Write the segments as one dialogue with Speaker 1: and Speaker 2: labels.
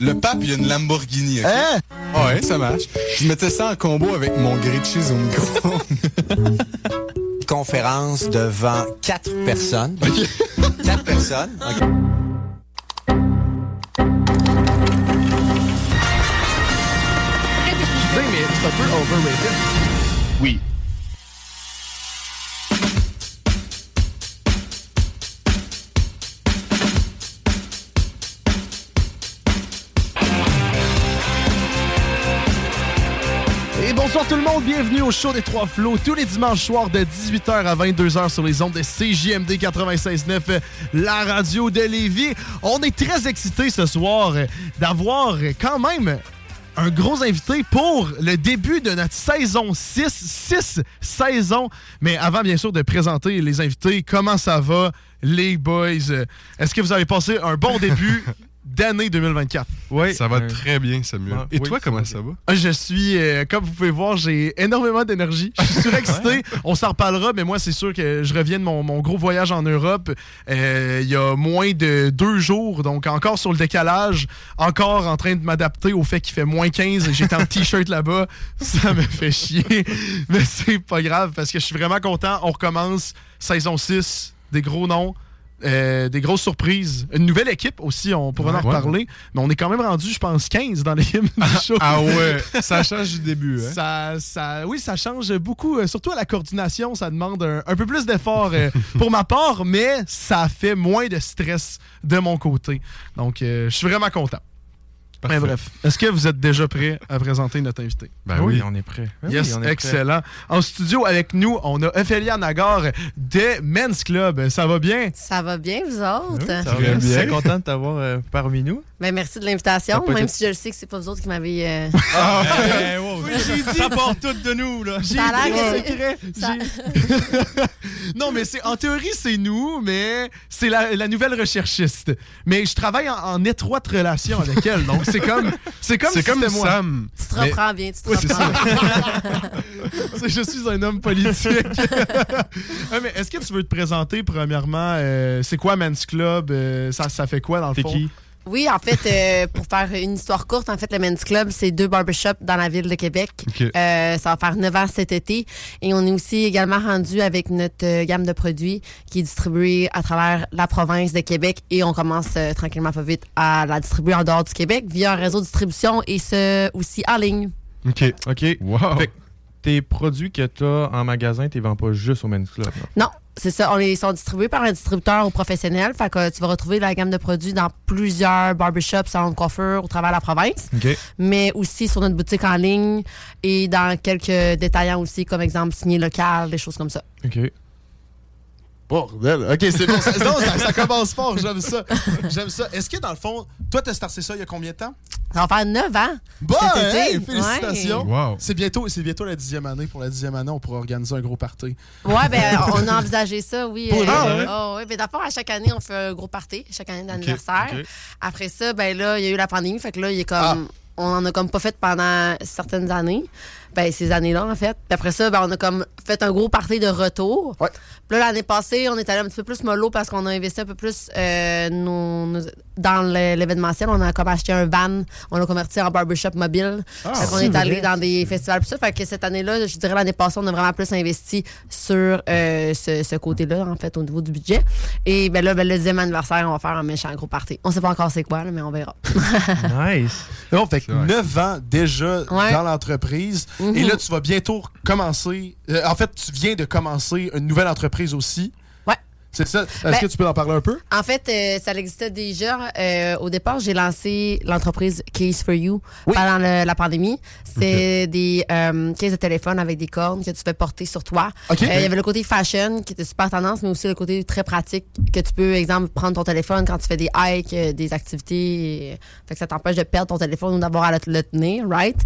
Speaker 1: Le pape, il y a une Lamborghini.
Speaker 2: Hein?
Speaker 1: Ouais, ça marche. Je mettais ça en combo avec mon grilled cheese au micro.
Speaker 2: Conférence devant quatre personnes. Quatre personnes. OK.
Speaker 3: mais c'est un peu overrated.
Speaker 1: oui.
Speaker 3: Bonsoir tout le monde, bienvenue au show des Trois Flots, tous les dimanches soirs de 18h à 22h sur les ondes de CJMD 96.9, euh, la radio de Lévis. On est très excités ce soir d'avoir quand même un gros invité pour le début de notre saison 6, 6 saisons. Mais avant, bien sûr, de présenter les invités, comment ça va, les boys? Est-ce que vous avez passé un bon début? d'année 2024?
Speaker 4: Oui.
Speaker 1: Ça va
Speaker 4: euh,
Speaker 1: très bien, Samuel.
Speaker 4: ah,
Speaker 1: Et
Speaker 4: oui,
Speaker 1: toi, comment ça va?
Speaker 3: Ah, Je suis, euh, comme vous pouvez voir, j'ai énormément d'énergie. Je suis surexcité. On s'en reparlera, mais moi, c'est sûr que je reviens de mon, mon gros voyage en Europe euh, il y a moins de deux jours, donc encore sur le décalage, encore en train de m'adapter au fait qu'il fait moins 15 et j'étais en t-shirt là-bas. Ça me fait chier, mais c'est pas grave parce que je suis vraiment content. On recommence saison 6, des gros noms. Euh, des grosses surprises. Une nouvelle équipe aussi, on pourra en
Speaker 1: Ouais.
Speaker 3: reparler. Mais on est quand même rendu, je pense, 15 dans l'équipe du show.
Speaker 1: Ah ouais, ça change du début, hein?
Speaker 3: Ça, ça, oui, ça change beaucoup, euh, surtout à la coordination, ça demande un, un peu plus d'effort euh, pour ma part, mais ça fait moins de stress de mon côté. Donc, euh, je suis vraiment content.
Speaker 1: Parfait.
Speaker 3: Mais bref, est-ce que vous êtes déjà prêt à présenter notre invité?
Speaker 1: Ben
Speaker 4: oui,
Speaker 1: oui.
Speaker 4: on est prêt. Ben
Speaker 3: yes,
Speaker 4: oui, on est prêt.
Speaker 3: excellent. En studio avec nous, on a Ophélia Nagar de Men's Club. Ça va bien?
Speaker 5: Ça va bien, vous autres?
Speaker 4: Ça va
Speaker 1: Très
Speaker 4: bien. content de t'avoir euh, parmi nous.
Speaker 5: Ben, merci de l'invitation, même si je le sais que c'est pas vous autres qui m'avez. euh,
Speaker 1: Ah,
Speaker 4: Ça part tout de nous, là.
Speaker 3: J'ai
Speaker 5: Ça a
Speaker 3: dit
Speaker 5: l'air
Speaker 3: le
Speaker 5: que
Speaker 3: secret.
Speaker 5: ça-
Speaker 3: J'ai- non, mais c'est en théorie, c'est nous, mais c'est la, la nouvelle recherchiste. Mais je travaille en, en étroite relation avec elle, donc c'est comme c'est comme
Speaker 1: C'est
Speaker 3: si
Speaker 1: comme
Speaker 3: moi.
Speaker 1: Sam.
Speaker 5: Tu te
Speaker 1: Mais-
Speaker 5: reprends bien, tu te
Speaker 1: Oui, c'est
Speaker 5: reprends
Speaker 1: ça.
Speaker 5: bien.
Speaker 3: Je suis un homme politique. Ouais, mais est-ce que tu veux te présenter premièrement? Euh, C'est quoi Men's Club? Euh, ça, ça fait quoi dans le
Speaker 4: C'est
Speaker 3: fond?
Speaker 4: qui?
Speaker 5: Oui, en fait, euh, pour faire une histoire courte, en fait, le Men's Club, c'est deux barbershops dans la ville de Québec. Euh, ça va faire 9 ans cet été. Et on est aussi également rendu avec notre euh, gamme de produits qui est distribuée à travers la province de Québec. Et on commence euh, tranquillement pas vite à la distribuer en dehors du Québec via un réseau de distribution et ce aussi en ligne.
Speaker 1: OK.
Speaker 4: OK.
Speaker 1: Wow.
Speaker 4: Fait que tes produits que t'as en magasin, tu les vends pas juste au Men's Club. là?
Speaker 5: Non, c'est ça. On les sont distribués par un distributeur aux professionnels. Fait que tu vas retrouver la gamme de produits dans plusieurs barbershops, salons de coiffure au travers de la province,
Speaker 4: OK.
Speaker 5: mais aussi sur notre boutique en ligne et dans quelques détaillants aussi, comme exemple signé local, des choses comme ça.
Speaker 4: OK.
Speaker 3: Bordel. Ok, c'est bon. Ça, non, ça, ça commence fort. J'aime ça. J'aime ça. Est-ce que dans le fond, toi, t'as starté ça il y a combien de temps?
Speaker 5: Ça va faire 9 ans.
Speaker 3: Bon,
Speaker 5: Cet été.
Speaker 3: hey, félicitations.
Speaker 1: Wow.
Speaker 3: C'est bientôt, c'est bientôt la dixième année. Pour la dixième année, on pourra organiser un gros party.
Speaker 5: Ouais, ben, on a envisagé ça, oui.
Speaker 3: Pour
Speaker 5: euh, ouais. oh, ben, d'abord, à chaque année, on fait un gros party, chaque année d'anniversaire. Après ça, ben là, il y a eu la pandémie, fait que là, il est comme.
Speaker 3: Ah.
Speaker 5: On en a comme pas fait pendant certaines années. Ben, ces années-là, en fait. Puis après ça, ben, on a comme fait un gros party de retour.
Speaker 3: Ouais.
Speaker 5: Puis là, l'année passée, on est allé un petit peu plus mollo parce qu'on a investi un peu plus euh, nos- nos- dans l'événementiel. On a comme acheté un van, on l'a converti en barbershop mobile.
Speaker 3: Ah, c'est
Speaker 5: est allé dans des festivals pis ça. Fait que cette année-là, je dirais l'année passée, on a vraiment plus investi sur euh, ce, ce côté-là, en fait, au niveau du budget. Et ben là, ben, le deuxième anniversaire, on va faire un méchant gros party. On sait pas encore c'est quoi, là, mais on verra.
Speaker 4: Nice.
Speaker 3: Non, fait que
Speaker 1: C'est vrai.
Speaker 3: 9 ans déjà
Speaker 5: Ouais.
Speaker 3: dans l'entreprise.
Speaker 5: Mhm.
Speaker 3: Et là, tu vas bientôt commencer. euh, en fait, tu viens de commencer une nouvelle entreprise aussi. C'est ça. Est-ce
Speaker 5: Ben-
Speaker 3: que tu peux en parler un peu?
Speaker 5: En fait, euh, ça existait déjà. Euh, au départ, j'ai lancé l'entreprise Case for You
Speaker 3: Oui.
Speaker 5: pendant le- la pandémie. C'est des euh, cases de téléphone avec des cornes que tu fais porter sur toi. Euh, Il y avait le côté fashion qui était super tendance, mais aussi le côté très pratique que tu peux, exemple, prendre ton téléphone quand tu fais des hikes, euh, des activités. et- fait que ça t'empêche de perdre ton téléphone ou d'avoir à le, le tenir, right?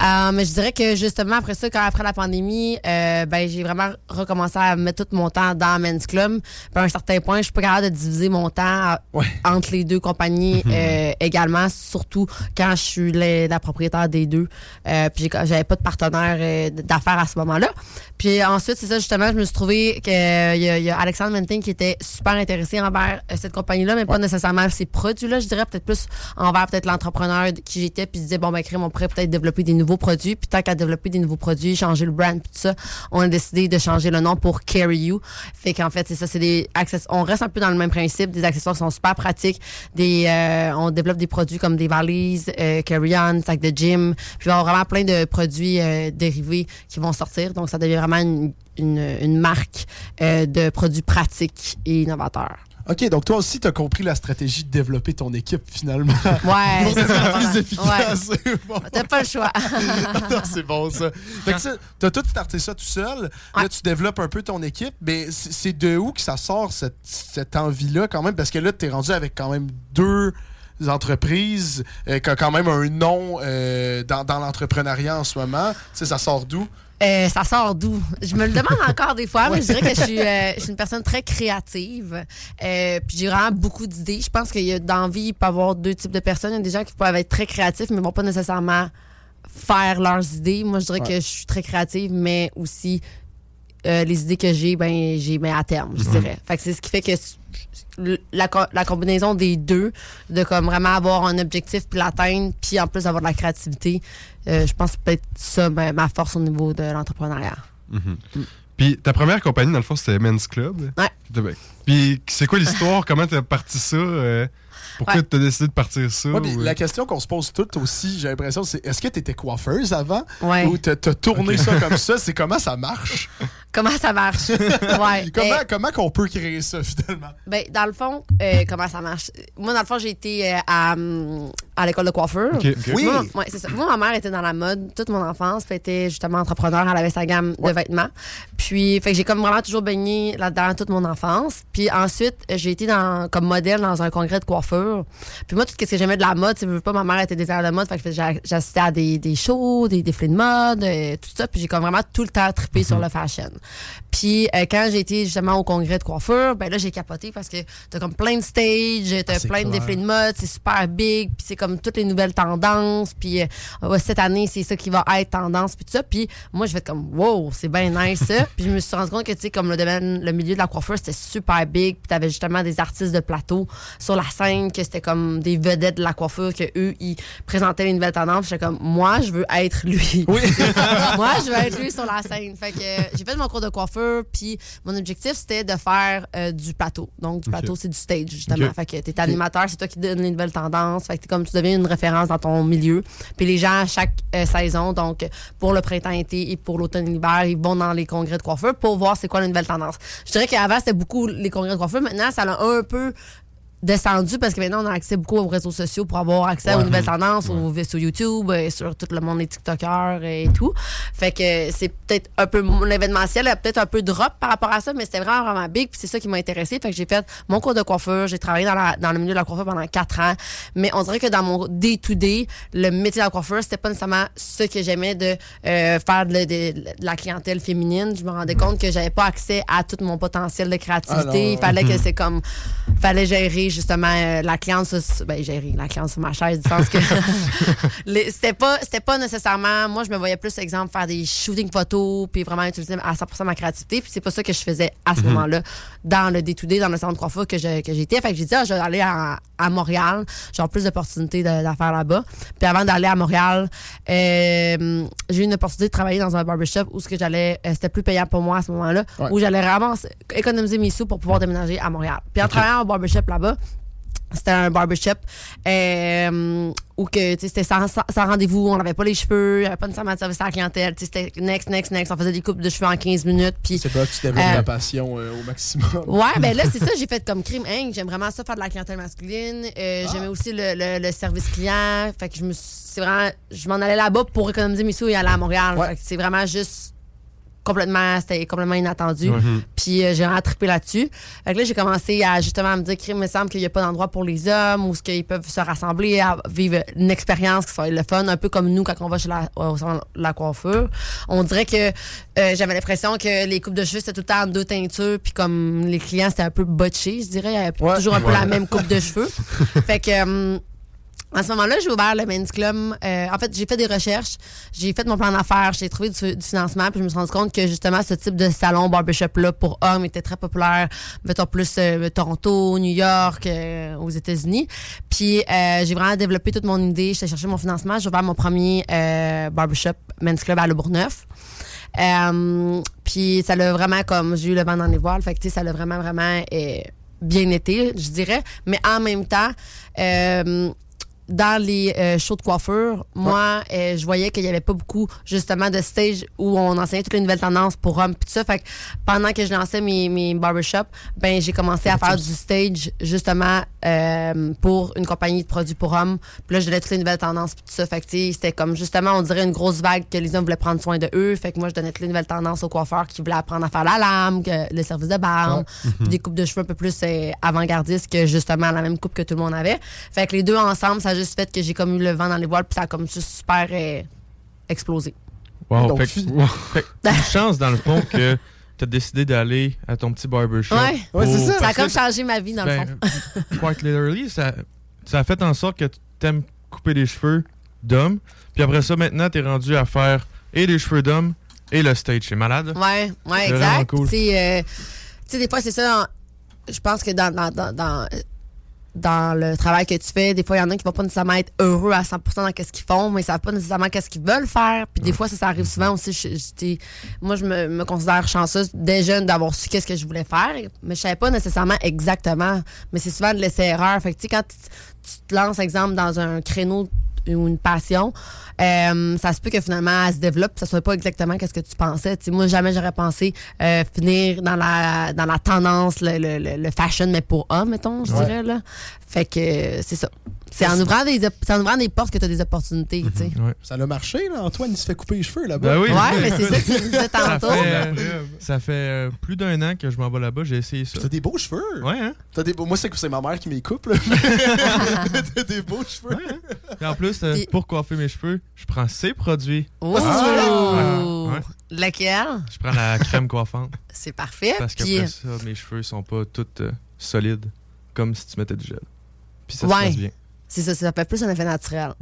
Speaker 5: Euh, mais je dirais que justement, après ça, quand après la pandémie, euh, ben, j'ai vraiment recommencé à mettre tout mon temps dans Men's Club. Puis à un certain point, je suis pas capable de diviser mon temps à-
Speaker 3: Ouais.
Speaker 5: entre les deux compagnies euh, également, surtout quand je suis la, la propriétaire des deux. Euh, puis j'avais pas de partenaire euh, d'affaires à ce moment-là. Puis ensuite, c'est ça, justement, je me suis trouvé qu'il y, y a Alexandre Menting qui était super intéressé envers euh, cette compagnie-là, mais pas nécessairement ces produits-là, je dirais peut-être plus envers peut-être l'entrepreneur qui j'étais, puis disait, bon, ben, crème, on pourrait peut-être développer des nouveaux produits. Puis tant qu'à développer des nouveaux produits, changer le brand, tout ça, on a décidé de changer le nom pour Carry You. Fait qu'en fait, c'est ça, c'est des accessoires. On reste un peu dans le même principe, des accessoires sont super pratiques. Des, euh, on développe des produits comme des valises, euh, carry-on, sacs de gym. Puis y avoir vraiment plein de produits euh, dérivés qui vont sortir. Donc, ça devient vraiment une, une, une marque de produits pratiques et innovateurs.
Speaker 3: OK, donc toi aussi, tu as compris la stratégie de développer ton équipe finalement.
Speaker 5: Ouais, c'est
Speaker 3: plus.
Speaker 5: Ouais.
Speaker 3: bon.
Speaker 5: T'as pas le choix.
Speaker 3: Non, c'est bon ça. Fait que ça, t'as tout starté ça tout seul. Là, tu développes un peu ton équipe. Mais c'est c'est de où que ça sort cette, cette envie-là quand même? Parce que là, t'es rendu avec quand même deux entreprises euh, qui ont quand même un nom euh, dans, dans l'entrepreneuriat en ce moment. Tu sais, ça sort d'où?
Speaker 5: Euh, ça sort d'où? Je me le demande encore des fois, mais je dirais que je suis, euh, je suis une personne très créative. Euh, puis j'ai vraiment beaucoup d'idées. Je pense qu'il y a d'envie, il peut y avoir deux types de personnes. Il y a des gens qui peuvent être très créatifs, mais vont pas nécessairement faire leurs idées. Moi, je dirais que je suis très créative, mais aussi euh, les idées que j'ai, ben j'ai mets à terme, je dirais. Fait que c'est ce qui fait que la, la combinaison des deux, de comme vraiment avoir un objectif puis l'atteindre, puis en plus avoir de la créativité, euh, je pense que peut-être ça ma, ma force au niveau de l'entrepreneuriat.
Speaker 6: Puis ta première compagnie, dans le fond, c'était Men's Club.
Speaker 5: Ouais.
Speaker 6: Puis c'est quoi l'histoire? Comment t'as parti ça? euh, pourquoi
Speaker 5: Ouais.
Speaker 6: t'as décidé de partir ça?
Speaker 3: Ouais,
Speaker 6: ou, euh?
Speaker 3: La question qu'on se pose toutes aussi, j'ai l'impression, c'est est-ce que tu étais coiffeuse avant?
Speaker 5: Ouais.
Speaker 3: Ou t'as tourné ça comme ça? C'est comment ça marche?
Speaker 5: Comment ça marche? ouais.
Speaker 3: Comment,
Speaker 5: Euh,
Speaker 3: comment qu'on peut créer ça finalement?
Speaker 5: Ben, dans le fond, euh, comment ça marche? Moi, dans le fond, j'ai été euh, à, hum, à l'école de coiffeur.
Speaker 3: Oui.
Speaker 5: Moi, ouais, c'est ça. Moi, ma mère était dans la mode toute mon enfance. Était justement entrepreneur. Elle avait sa gamme de vêtements. Puis, fait que j'ai comme vraiment toujours baigné là-dedans toute mon enfance. Puis ensuite, j'ai été dans, comme modèle dans un congrès de coiffure. Puis moi, tout ce que j'aimais de la mode, tu veux pas, ma mère était designer de mode. Fait que j'assistais à des, des shows, des défilés de mode, euh, tout ça. Puis j'ai comme vraiment tout le temps trippé sur le fashion. Puis euh, quand j'ai été justement au congrès de coiffure, ben là, j'ai capoté parce que t'as comme plein de stages, t'as
Speaker 3: Ah,
Speaker 5: plein de défilés de mode, c'est super big, puis c'est comme toutes les nouvelles tendances, puis euh, ouais, cette année, c'est ça qui va être tendance, puis tout ça. Puis moi, je vais être comme, wow, c'est bien nice ça. puis je me suis rendu compte que, tu sais, comme le domaine, le milieu de la coiffure, c'était super big, puis t'avais justement des artistes de plateau sur la scène, que c'était comme des vedettes de la coiffure, que eux, ils présentaient les nouvelles tendances. J'étais comme, moi, je veux être lui.
Speaker 3: Oui.
Speaker 5: moi, je veux être lui sur la scène. Fait que euh, j'ai fait mon cours de coiffeur, puis mon objectif, c'était de faire euh, du plateau. Donc, du plateau, c'est du stage, justement.
Speaker 6: Ok.
Speaker 5: Fait que t'es animateur, c'est toi qui donne les nouvelles tendances. Fait que t'es comme tu deviens une référence dans ton milieu. Puis les gens, à chaque euh, saison, donc pour le printemps-été et pour l'automne-hiver, ils vont dans les congrès de coiffeur pour voir c'est quoi la nouvelle tendance. Je dirais qu'avant, c'était beaucoup les congrès de coiffeur. Maintenant, ça a un peu descendu parce que maintenant on a accès beaucoup aux réseaux sociaux pour avoir accès aux nouvelles tendances au- sur YouTube euh, sur tout le monde des TikTokers et tout. Fait que c'est peut-être un peu l'événementiel a peut-être un peu drop par rapport à ça mais c'était vraiment vraiment big puis c'est ça qui m'a intéressé fait que j'ai fait mon cours de coiffeur j'ai travaillé dans, la- dans le milieu de la coiffure pendant quatre ans. Mais on dirait que dans mon day to day le métier de la coiffeur c'était pas nécessairement ce que j'aimais de euh, faire de, de- de la clientèle féminine. Je me rendais compte que j'avais pas accès à tout mon potentiel de créativité.
Speaker 3: Ah
Speaker 5: il fallait que c'est comme fallait gérer justement euh, la cliente ben gérer la cliente sur ma chaise du sens que c'était pas c'était pas nécessairement moi je me voyais plus exemple faire des shootings photos puis vraiment utiliser à 100% ma créativité puis c'est pas ça que je faisais à ce moment-là dans le day-to-day dans le centre de coiffure que je- que j'étais. Fait que j'ai dit ah, je vais aller à, à Montréal. J'ai plus d'opportunités d'affaires là-bas. Puis avant d'aller à Montréal euh, j'ai eu une opportunité de travailler dans un barbershop où ce que j'allais euh, c'était plus payant pour moi à ce moment-là
Speaker 3: Ouais.
Speaker 5: où j'allais vraiment économiser mes sous pour pouvoir déménager à Montréal. Puis en travaillant au barbershop là-bas c'était un barbershop euh, où que tu sais, c'était sans, sans- rendez-vous, on n'avait pas les cheveux, il n'y avait pas nécessairement de service à la clientèle, c'était next, next, next, on faisait des coupes de cheveux en 15 minutes, puis
Speaker 3: C'est pas que tu développes
Speaker 5: Euh,
Speaker 3: ta passion euh, au maximum.
Speaker 5: Ouais, ben là, c'est ça, j'ai fait comme crime. Hein, j'aime vraiment ça, faire de la clientèle masculine. Euh, J'aimais aussi le, le- le service client. Fait que je me c'est vraiment, je m'en allais là-bas pour économiser mes sous et aller à Montréal.
Speaker 3: Ouais.
Speaker 5: Fait que c'est vraiment juste complètement, c'était complètement inattendu.
Speaker 4: Ouais.
Speaker 5: Puis euh, j'ai vraiment trippé là-dessus. Fait que là, j'ai commencé à justement me dire qu'il me semble qu'il n'y a pas d'endroit pour les hommes où ce qu'ils peuvent se rassembler, à vivre une expérience qui soit le fun, un peu comme nous quand on va chez la, au salon de la coiffure. On dirait que euh, j'avais l'impression que les coupes de cheveux, c'était tout le temps en deux teintures, puis comme les clients, c'était un peu botché, je dirais. Il y avait
Speaker 3: Ouais.
Speaker 5: toujours un peu la même coupe de cheveux. fait que... hum, à ce moment-là, j'ai ouvert le Men's Club. Euh, en fait, j'ai fait des recherches, j'ai fait mon plan d'affaires, j'ai trouvé du, financement, puis je me suis rendu compte que justement, ce type de salon barbershop-là pour hommes était très populaire, mettons plus euh, Toronto, New York, euh, aux États-Unis. Puis euh, j'ai vraiment développé toute mon idée, j'ai cherché mon financement, j'ai ouvert mon premier barbershop Men's Club à Le Bourgneuf. Puis ça l'a vraiment comme j'ai eu le vent dans les voiles, fait que ça l'a vraiment vraiment bien été, je dirais. Mais en même temps, dans les euh, shows de coiffure, moi, euh, je voyais qu'il y avait pas beaucoup, justement, de stage où on enseignait toutes les nouvelles tendances pour hommes pis tout ça. Fait que pendant que je lançais mes, mes barbershops, ben, j'ai commencé à faire du stage, justement, euh, pour une compagnie de produits pour hommes. Puis là, je donnais toutes les nouvelles tendances pis tout ça. Fait que, c'était comme, justement, on dirait une grosse vague que les hommes voulaient prendre soin de eux. Fait que moi, je donnais toutes les nouvelles tendances aux coiffeurs qui voulaient apprendre à faire la lame, que le service de barbe, puis des coupes de cheveux un peu plus avant-gardistes que, justement, la même coupe que tout le monde avait. Fait que les deux ensemble, ça a juste fait que j'ai comme eu le vent dans les voiles, puis ça a comme juste super euh, explosé.
Speaker 4: Wow.
Speaker 3: Donc,
Speaker 4: fait, que- une chance, dans le fond, que tu as décidé d'aller à ton petit barbershop.
Speaker 5: Ouais.
Speaker 3: Ouais, c'est ça.
Speaker 5: Ça a comme changé ma vie, dans le fond.
Speaker 4: ben, quite literally, ça, ça a fait en sorte que tu t'aimes couper les cheveux d'homme. Puis après ça, maintenant, tu es rendu à faire et les cheveux d'homme et le stage. C'est malade.
Speaker 5: Ouais, ouais,
Speaker 4: C'est vraiment
Speaker 5: exact.
Speaker 4: cool.
Speaker 5: Tu sais, euh, tu sais, des fois, c'est ça. Je pense que dans, dans, dans, dans, dans le travail que tu fais, des fois, il y en a qui vont pas nécessairement être heureux à 100% dans ce qu'ils font, mais ils savent pas nécessairement qu'est-ce qu'ils veulent faire. Puis des fois, ça, ça arrive souvent aussi. Je- je- moi, je me, me considère chanceuse dès jeune d'avoir su qu'est-ce que je voulais faire, mais je savais pas nécessairement exactement. Mais c'est souvent de laisser erreur. Fait que, tu sais, quand tu, tu te lances, exemple, dans un créneau ou une passion, euh, ça se peut que finalement elle se développe, ça soit pas exactement qu'est-ce que tu pensais. Moi jamais j'aurais pensé euh, finir dans la dans la tendance le, le, le- fashion mais pour hommes mettons, je dirais là. Fait que c'est ça. C'est en ouvrant des en ouvrant des portes que tu as des opportunités, tu sais.
Speaker 4: Ouais.
Speaker 3: Ça a marché, là. Antoine, il se fait couper les cheveux là-bas.
Speaker 4: Ben oui.
Speaker 5: Ouais, mais c'est ça que tu disais
Speaker 4: Ça
Speaker 5: tantôt.
Speaker 4: fait, euh, ça fait euh, plus d'un an que je m'en vais là-bas. J'ai essayé ça.
Speaker 3: T'as des beaux cheveux.
Speaker 4: Ouais, hein?
Speaker 3: T'as des beaux... Moi, c'est que c'est ma mère qui me les coupe, là. T'as des beaux cheveux.
Speaker 4: Et en plus, euh,
Speaker 5: Puis-
Speaker 4: pour coiffer mes cheveux, je prends ces produits.
Speaker 5: Oh!
Speaker 4: Ah! Ouais.
Speaker 5: Lequel?
Speaker 4: Je prends la crème coiffante.
Speaker 5: C'est parfait.
Speaker 4: Parce
Speaker 5: Puis,
Speaker 4: qu'après ça, mes cheveux sont pas tous euh, solides, comme si tu mettais du gel. Puis ça
Speaker 5: Ouais.
Speaker 4: se passe bien.
Speaker 5: C'est ça, ça fait plus un effet naturel.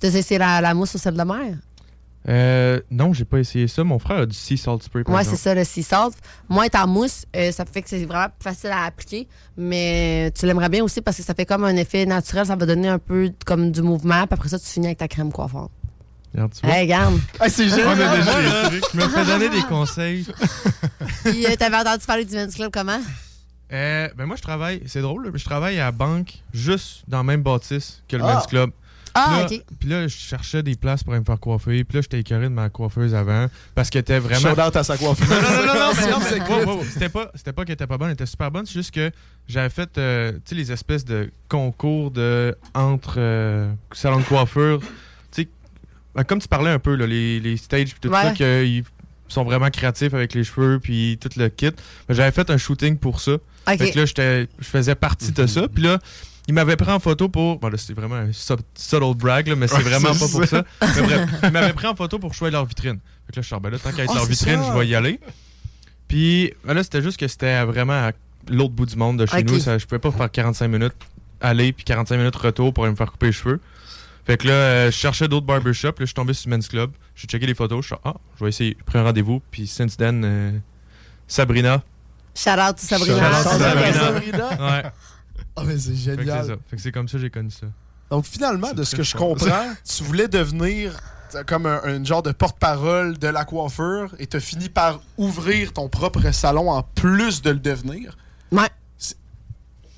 Speaker 5: Tu sais, c'est la, la mousse au sel de mer?
Speaker 4: Euh, non, j'ai pas essayé ça. Mon frère a du sea salt spray,
Speaker 5: Ouais, c'est ça, le sea salt. Moi, être en mousse, euh, ça fait que c'est vraiment plus facile à appliquer. Mais tu l'aimerais bien aussi parce que ça fait comme un effet naturel. Ça va donner un peu comme du mouvement. Puis après ça, tu finis avec ta crème coiffante.
Speaker 4: Regarde, tu vois.
Speaker 5: Hey, regarde.
Speaker 3: Ah, c'est
Speaker 4: On
Speaker 3: génial.
Speaker 4: a déjà les trucs. Je me fais donner des conseils.
Speaker 5: Puis euh, t'avais entendu parler du Men's Club comment?
Speaker 4: Euh, ben moi, je travaille, c'est drôle, je travaille à la banque juste dans la même bâtisse que le
Speaker 3: Ah.
Speaker 4: Men's Club.
Speaker 5: Ah,
Speaker 4: Puis là,
Speaker 5: OK.
Speaker 4: Puis là, je cherchais des places pour aller me faire coiffer. Puis là, j'étais écœuré de ma coiffeuse avant parce qu'elle était vraiment.
Speaker 3: Shout out à sa coiffure.
Speaker 4: Non, non, non, non, mais non, mais- wow, wow, C'était pas, c'était pas qu'elle était pas bonne, elle était super bonne. C'est juste que j'avais fait, euh, tu sais, les espèces de concours de entre euh, salons de coiffure. Tu sais, ben, comme tu parlais un peu, là, les, les stages puis tout
Speaker 5: Ouais.
Speaker 4: ça, qu'ils sont vraiment créatifs avec les cheveux puis tout le kit. J'avais fait un shooting pour ça. Fait que là, j'étais- je faisais partie de ça. Puis là, il m'avait pris en photo pour. Bon, là, c'est vraiment un sub- subtle brag, là, mais c'est vraiment pas pour
Speaker 3: ça.
Speaker 4: Mais bref, il m'avait pris en photo pour choisir leur vitrine. Fait que là, je suis ben là, tant qu'à être
Speaker 3: Ah,
Speaker 4: leur vitrine,
Speaker 3: ça.
Speaker 4: je vais y aller. Puis ben là, c'était juste que c'était vraiment à l'autre bout du monde de chez nous. Ça, je pouvais pas faire 45 minutes aller puis 45 minutes retour pour aller me faire couper les cheveux. Fait que là, euh, je cherchais d'autres barbershops. Là, je suis tombé sur Men's Club. J'ai checké les photos. Je suis ah, je vais essayer. J'ai pris un rendez-vous. Puis since then, euh, Sabrina.
Speaker 5: Shout out to Sabrina.
Speaker 4: Shout out to Sabrina. Ouais.
Speaker 3: Ah, mais c'est génial.
Speaker 4: Fait que c'est comme ça que j'ai connu ça.
Speaker 3: Donc finalement, de ce que je comprends, tu voulais devenir euh, comme un, un genre de porte-parole de la coiffure et tu as fini par ouvrir ton propre salon en plus de le devenir.
Speaker 5: Ouais.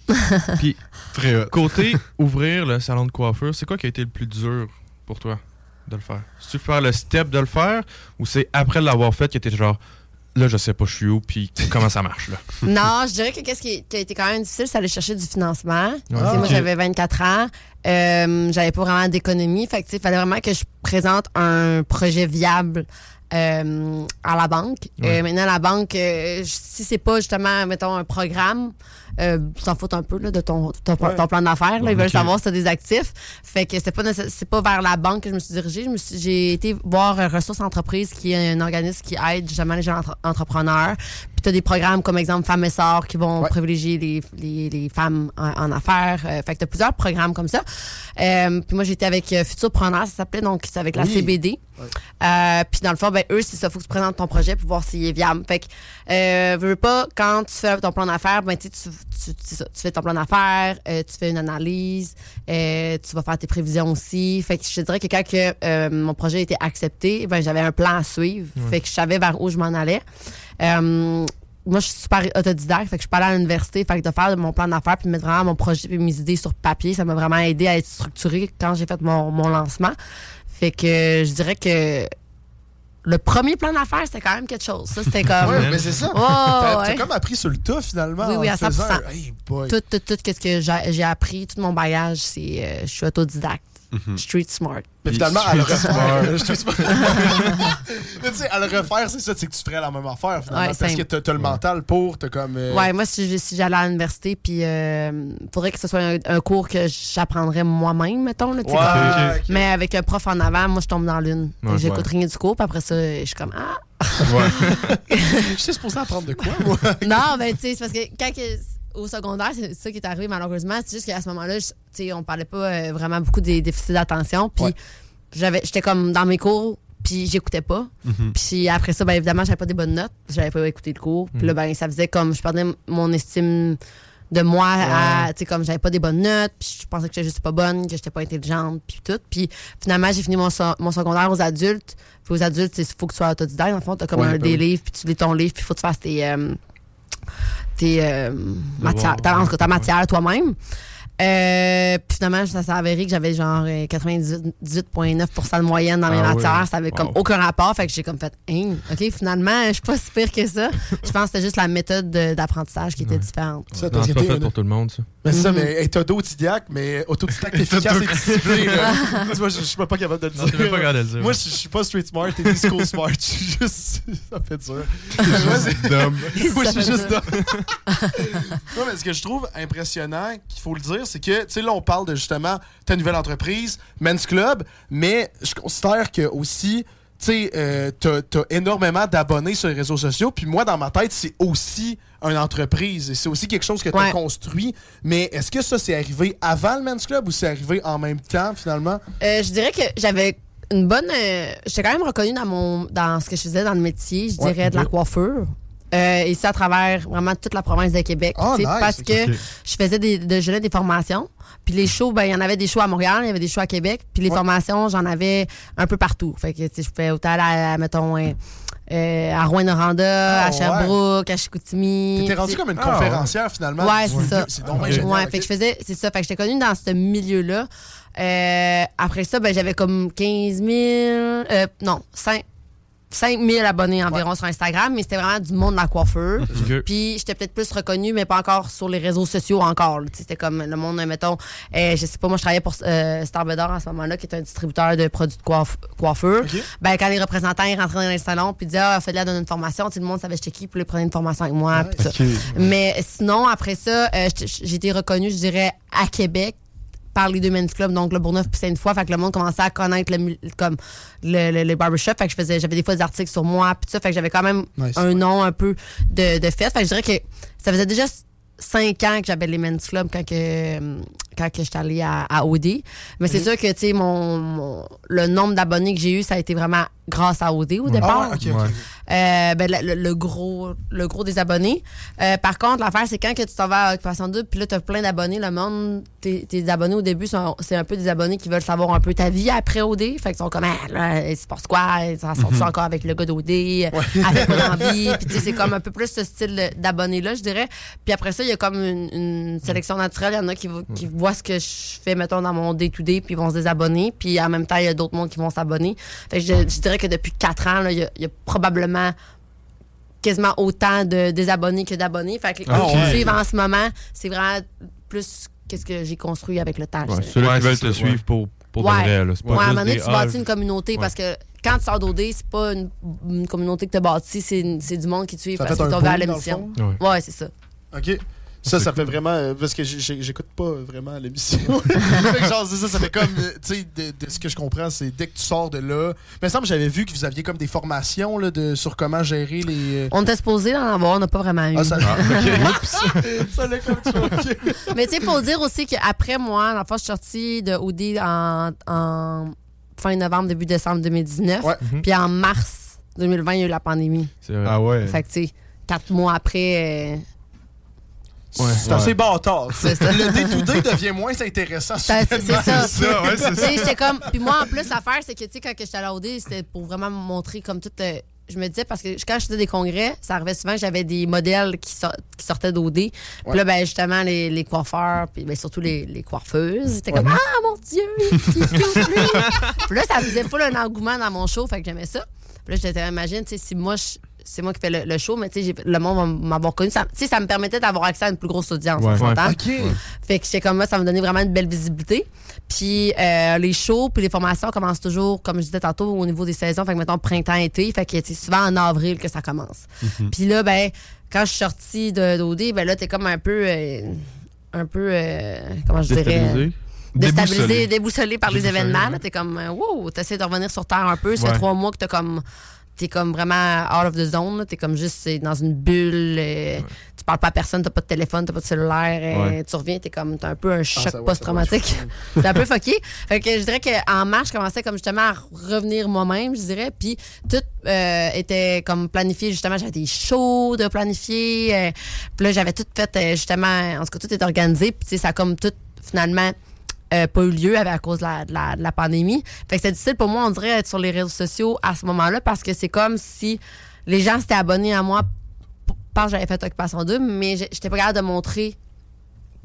Speaker 4: Puis,
Speaker 6: Très hot.
Speaker 4: côté ouvrir le salon de coiffure, c'est quoi qui a été le plus dur pour toi de le faire? Si tu faire le step de le faire ou c'est après l'avoir fait que t'es genre là je sais pas je suis où puis comment ça marche là?
Speaker 5: Non, je dirais que qu'est-ce qui, qui a été quand même difficile, c'est aller chercher du financement.
Speaker 4: Ah,
Speaker 5: Moi, j'avais 24 ans. Euh, j'avais pas vraiment d'économie. Fait que, tu sais, il fallait vraiment que je présente un projet viable euh, à la banque.
Speaker 4: Ouais.
Speaker 5: Euh, maintenant, la banque, euh, si c'est pas justement, mettons, un programme, euh, s'en foutent un peu là, de ton, ton,
Speaker 3: Ouais.
Speaker 5: ton plan d'affaires. là. Ils veulent savoir si tu as des actifs. Fait que c'est pas, pas vers la banque que je me suis dirigée. Je me suis- J'ai été voir euh, Ressources Entreprises, qui est un organisme qui aide justement les jeunes entre- entrepreneurs. Puis tu as des programmes comme exemple Femmes et Sœurs qui vont
Speaker 3: Ouais.
Speaker 5: privilégier les, les, les femmes en, en affaires. Euh, fait que tu as plusieurs programmes comme ça. Euh, puis moi, j'étais avec euh, Futurpreneur, ça s'appelait, donc c'est avec la
Speaker 3: Oui.
Speaker 5: CBD. Euh, puis dans le fond, ben eux, c'est ça, faut que tu présentes ton projet pour voir s'il est viable. Fait que, euh, veux pas, quand tu fais ton plan d'affaires, ben tu, sais, tu, tu, fais ton plan d'affaires, tu fais une analyse, tu vas faire tes prévisions aussi. Fait que je te dirais que quand que, mon projet a été accepté, ben j'avais un plan à suivre. Fait que je savais vers où je m'en allais. Euh, moi, je suis super autodidacte, fait que je suis pas allée à l'université, fait que de faire mon plan d'affaires puis de mettre vraiment mon projet et mes idées sur papier, ça m'a vraiment aidé à être structuré quand j'ai fait mon, mon lancement. Fait que je dirais que le premier plan d'affaires, c'était quand même quelque chose. Ça, c'était comme
Speaker 3: Ouais, mais c'est ça.
Speaker 5: Oh,
Speaker 3: T'as
Speaker 5: ouais.
Speaker 3: comme appris sur le tas, finalement.
Speaker 5: Oui, oui, à
Speaker 3: faisant
Speaker 5: 100%.
Speaker 3: un- Hey, boy.
Speaker 5: tout, tout, tout, qu'est-ce que j'ai j'ai appris, tout mon bagage, c'est euh, je suis autodidacte. Street smart.
Speaker 3: Mais finalement, à le
Speaker 6: Street
Speaker 3: refaire. Mais tu sais, à le refaire, c'est ça, c'est que tu ferais la même affaire, finalement.
Speaker 5: Ouais,
Speaker 3: parce que t'as le mental pour, t'as comme. euh,
Speaker 5: Ouais, moi, si, si j'allais à l'université, puis euh, faudrait que ce soit un, un cours que j'apprendrais moi-même, mettons. Là,
Speaker 3: Ouais,
Speaker 5: comme-. Mais avec un prof en avant, moi, je tombe dans l'une.
Speaker 4: Ouais,
Speaker 5: J'écoute
Speaker 4: ouais.
Speaker 5: rien du cours, puis après ça, je suis comme Ah!
Speaker 3: Je suis supposé apprendre de quoi, moi?
Speaker 5: Non, ben, tu sais, c'est parce que quand que- au secondaire, c'est ça qui est arrivé, malheureusement. C'est juste qu'à ce moment-là, je- on parlait pas euh, vraiment beaucoup des déficits d'attention. Puis
Speaker 3: Ouais.
Speaker 5: j'avais, j'étais comme dans mes cours, puis j'écoutais pas. Puis après ça, ben, évidemment, j'avais pas des bonnes notes. J'avais pas écouté le cours. Puis là, ben, ça faisait comme je perdais mon estime de moi à, tu sais, comme j'avais pas des bonnes notes, puis je pensais que j'étais juste pas bonne, que j'étais pas intelligente, puis tout. Puis finalement, j'ai fini mon, so- mon secondaire aux adultes. Puis aux adultes, il faut que tu sois autodidacte. Dans le fond, t'as comme
Speaker 3: Ouais,
Speaker 5: un
Speaker 3: ben
Speaker 5: des
Speaker 3: oui.
Speaker 5: livres, puis tu lis ton livre, puis faut que tu fasses tes, euh, tes euh, matières, ta, en tout cas, ta matière toi-même. Euh, puis finalement, ça s'est avéré que j'avais genre euh, 98,9% de moyenne dans mes
Speaker 4: Ah
Speaker 5: matières. Ça avait comme
Speaker 4: Wow.
Speaker 5: aucun rapport. Fait que j'ai comme fait, hein, OK, finalement, je suis pas si pire que ça. Je pense que c'était juste la méthode de- d'apprentissage qui était
Speaker 4: Ouais.
Speaker 5: différente.
Speaker 3: Ça,
Speaker 4: Non, pas fait
Speaker 3: une-
Speaker 4: pour tout le monde, ça.
Speaker 3: Mais c'est ça,
Speaker 5: Mhm.
Speaker 3: mais hey, t'as d'autodidacte, mais autodidacte efficace et discipliné. là. Tu vois, je suis pas capable de le
Speaker 4: Non,
Speaker 3: dire.
Speaker 4: pas capable de le dire.
Speaker 3: Moi, je suis pas street smart, t'es disco smart. Je suis juste. Ça fait dur. Moi, c'est-
Speaker 6: Dom.
Speaker 3: Moi, je
Speaker 5: Ça
Speaker 3: suis juste là. non, mais ce que je trouve impressionnant, qu'il faut le dire, c'est que, tu sais, là, on parle de justement ta nouvelle entreprise, Men's Club, mais je considère que aussi, tu sais, euh, t'as t'as énormément d'abonnés sur les réseaux sociaux, puis moi, dans ma tête, c'est aussi une entreprise, et c'est aussi quelque chose que t'as
Speaker 5: Ouais.
Speaker 3: construit. Mais est-ce que ça, c'est arrivé avant le Men's Club ou c'est arrivé en même temps, finalement?
Speaker 5: Euh, je dirais que j'avais une bonne. euh, J'étais quand même reconnue dans mon dans ce que je faisais dans le métier, je
Speaker 3: Ouais,
Speaker 5: dirais de la coiffure. Euh, et ça à travers vraiment toute la province de Québec. Sais,
Speaker 3: nice,
Speaker 5: parce
Speaker 3: ok,
Speaker 5: que je faisais des, de, je donnais des formations. Puis les shows, ben, il y en avait des shows à Montréal, il y avait des shows à Québec. Puis les
Speaker 3: Ouais.
Speaker 5: formations, j'en avais un peu partout. Fait que, je pouvais autant aller à, mettons, euh, euh, à Rouen-Noranda,
Speaker 3: Ah,
Speaker 5: à Sherbrooke, à Chicoutimi.
Speaker 3: T'étais rendu comme une
Speaker 6: Ah,
Speaker 3: conférencière, finalement.
Speaker 5: Ouais, c'est ça.
Speaker 3: C'est donc
Speaker 5: Ouais,
Speaker 3: génial,
Speaker 5: fait que je faisais, c'est ça. Fait que j'étais connue dans ce milieu-là. Euh, après ça, ben, j'avais comme 15 000, euh, non, 5, 5 000 abonnés environ sur Instagram, mais c'était vraiment du monde de la coiffure.
Speaker 4: Ok.
Speaker 5: Puis j'étais peut-être plus reconnue, mais pas encore sur les réseaux sociaux encore. C'était comme le monde, mettons, euh, je sais pas, moi je travaillais pour euh, Star Bedard à ce moment-là, qui est un distributeur de produits de coiff- coiffure.
Speaker 3: Ok.
Speaker 5: Ben, quand les représentants ils rentraient dans les salons, puis disaient, ah, faites-le donner une formation, sais, le monde savait j'étais qui, puis ils prenaient une formation avec moi. Mais sinon, après ça, euh, j'étais- j'ai été reconnue, je dirais, à Québec par les deux men's clubs, donc le Bourneuf puis Sainte-Foy. Fait que le monde commençait à connaître le, comme le, le, le barbershop. Fait que je faisais, j'avais des fois des articles sur moi puis ça. Fait que j'avais quand même
Speaker 3: Nice.
Speaker 5: un nom un peu de, de fait. Fait que je dirais que ça faisait déjà cinq ans que j'avais les men's clubs quand que quand que j'étais allée à, à OD. Mais c'est sûr que tu sais mon, mon- le nombre d'abonnés que j'ai eu ça a été vraiment grâce à OD au départ.
Speaker 3: Ah, ouais.
Speaker 6: Ouais.
Speaker 5: Euh, ben, le, le- gros, le gros des abonnés. Euh, par contre, l'affaire, c'est quand que tu t'en vas à Occupation Double, puis là, tu as plein d'abonnés. Le monde, tes, tes abonnés au début, sont- c'est un peu des abonnés qui veulent savoir un peu ta vie après OD. Fait qu'ils sont comme, ah, là, il se passe quoi? Ça sort
Speaker 3: Mhm.
Speaker 5: encore avec le gars d'OD? Elle fait pas d'envie? Puis, c'est comme un peu plus ce style d'abonnés-là, je dirais. Puis après ça, il y a comme une, une sélection naturelle. Il y en a qui, qui voient ce que je fais, mettons, dans mon day-to-day, puis ils vont se désabonner. Puis en même temps, il y a d'autres mondes qui vont s'abonner. Fait que je, je dirais que depuis quatre ans, y il y a probablement quasiment autant de désabonnés que d'abonnés. Fait que
Speaker 3: Ah,
Speaker 5: eux qui
Speaker 3: ouais.
Speaker 5: me suivent en ce moment, c'est vraiment plus qu'est-ce que j'ai construit avec le temps.
Speaker 4: Ouais, ceux-là
Speaker 6: Ouais,
Speaker 4: qui veulent te suivre
Speaker 6: ouais.
Speaker 4: pour, pour
Speaker 5: Ouais.
Speaker 4: de vrai. là. C'est pas
Speaker 5: Ouais, à un moment donné, tu bâtis une communauté
Speaker 4: ouais.
Speaker 5: parce que quand tu sors d'OD, c'est pas une, une communauté que tu as bâtie, c'est du monde qui te suit
Speaker 3: Ça
Speaker 5: parce qu'ils
Speaker 3: dans le
Speaker 5: l'émission.
Speaker 4: fond?
Speaker 5: Ouais, c'est ça.
Speaker 3: OK. Ça, ça fait vraiment. euh, parce que j'écoute pas vraiment l'émission. Genre, ça, ça fait comme. euh, Tu sais, de, de ce que je comprends, c'est dès que tu sors de là. Mais il me semble que j'avais vu que vous aviez comme des formations là, de, sur comment gérer les. euh,
Speaker 5: On était supposé en avoir, on n'a pas vraiment eu.
Speaker 3: Ah, ça. ça l'a comme.
Speaker 5: Mais tu sais, faut dire aussi qu'après moi, la fois, je suis sortie de OD en, en fin novembre, début décembre 2019.
Speaker 3: Ouais.
Speaker 5: Puis en mars 2020, il y a eu la pandémie.
Speaker 4: C'est vrai.
Speaker 6: Ah ouais.
Speaker 5: Fait que, tu sais, quatre mois après, euh,
Speaker 3: C'est assez bâtard.
Speaker 5: Ça.
Speaker 3: Le day-to-day devient moins intéressant.
Speaker 5: ça- c'est ça.
Speaker 6: ça, ouais,
Speaker 5: j'étais comme. Puis moi, en plus, l'affaire, c'est que, tu sais, quand que j'étais à la OD, c'était pour vraiment me montrer comme tout. le- je me disais, parce que quand je faisais des congrès, ça arrivait souvent que j'avais des modèles qui, qui sortaient d'OD. Puis là, ben, justement, les, les coiffeurs, puis ben, surtout les, les coiffeuses, c'était comme Ah, mon Dieu, il. Puis là, ça faisait pas un engouement dans mon show, fait que j'aimais ça. Puis là, j'étais, imagine, tu sais, si moi, je- c'est moi qui fais le, le show, mais tu sais, le monde va m'avoir connu. Ça, ça me permettait d'avoir accès à une plus grosse audience.
Speaker 6: Ouais.
Speaker 5: on s'entend?
Speaker 3: OK.
Speaker 5: Fait que j'étais comme moi, ça me donnait vraiment une belle visibilité. Puis euh, les shows, puis les formations commencent toujours, comme je disais tantôt, au niveau des saisons. Fait que mettons printemps-été. Fait que c'est souvent en avril que ça commence. Puis là, ben, quand je suis sortie de d'OD, ben là, t'es comme un peu. euh, un peu. euh, comment je dirais?
Speaker 4: Déstabilisé.
Speaker 6: Déboussolé.
Speaker 5: déboussolé par les événements.
Speaker 6: ouais.
Speaker 5: T'es comme, wow, t'essaies de revenir sur Terre un peu. Ça fait
Speaker 4: Ouais.
Speaker 5: trois mois que t'as comme. T'es comme vraiment out of the zone. là. T'es comme juste c'est dans une bulle. euh, Tu parles pas à personne, t'as pas de téléphone, t'as pas de cellulaire. euh,
Speaker 4: Ouais.
Speaker 5: Tu reviens, t'es comme. T'as un peu un choc
Speaker 3: ça, ouais,
Speaker 5: post-traumatique. c'est un peu fucké. Fait que je dirais qu'en mars, je commençais comme justement à revenir moi-même, je dirais. Puis tout euh, était comme planifié. Justement, j'avais des shows de planifier. euh, puis là, j'avais tout fait euh, justement. En tout cas, tout est organisé. Puis tu sais, ça a comme tout finalement euh, pas eu lieu à cause de la, de la- de la pandémie. Fait que c'est difficile pour moi, on dirait, être sur les réseaux sociaux à ce moment-là parce que c'est comme si les gens s'étaient abonnés à moi parce que j'avais fait Occupation 2, mais j'étais pas capable de montrer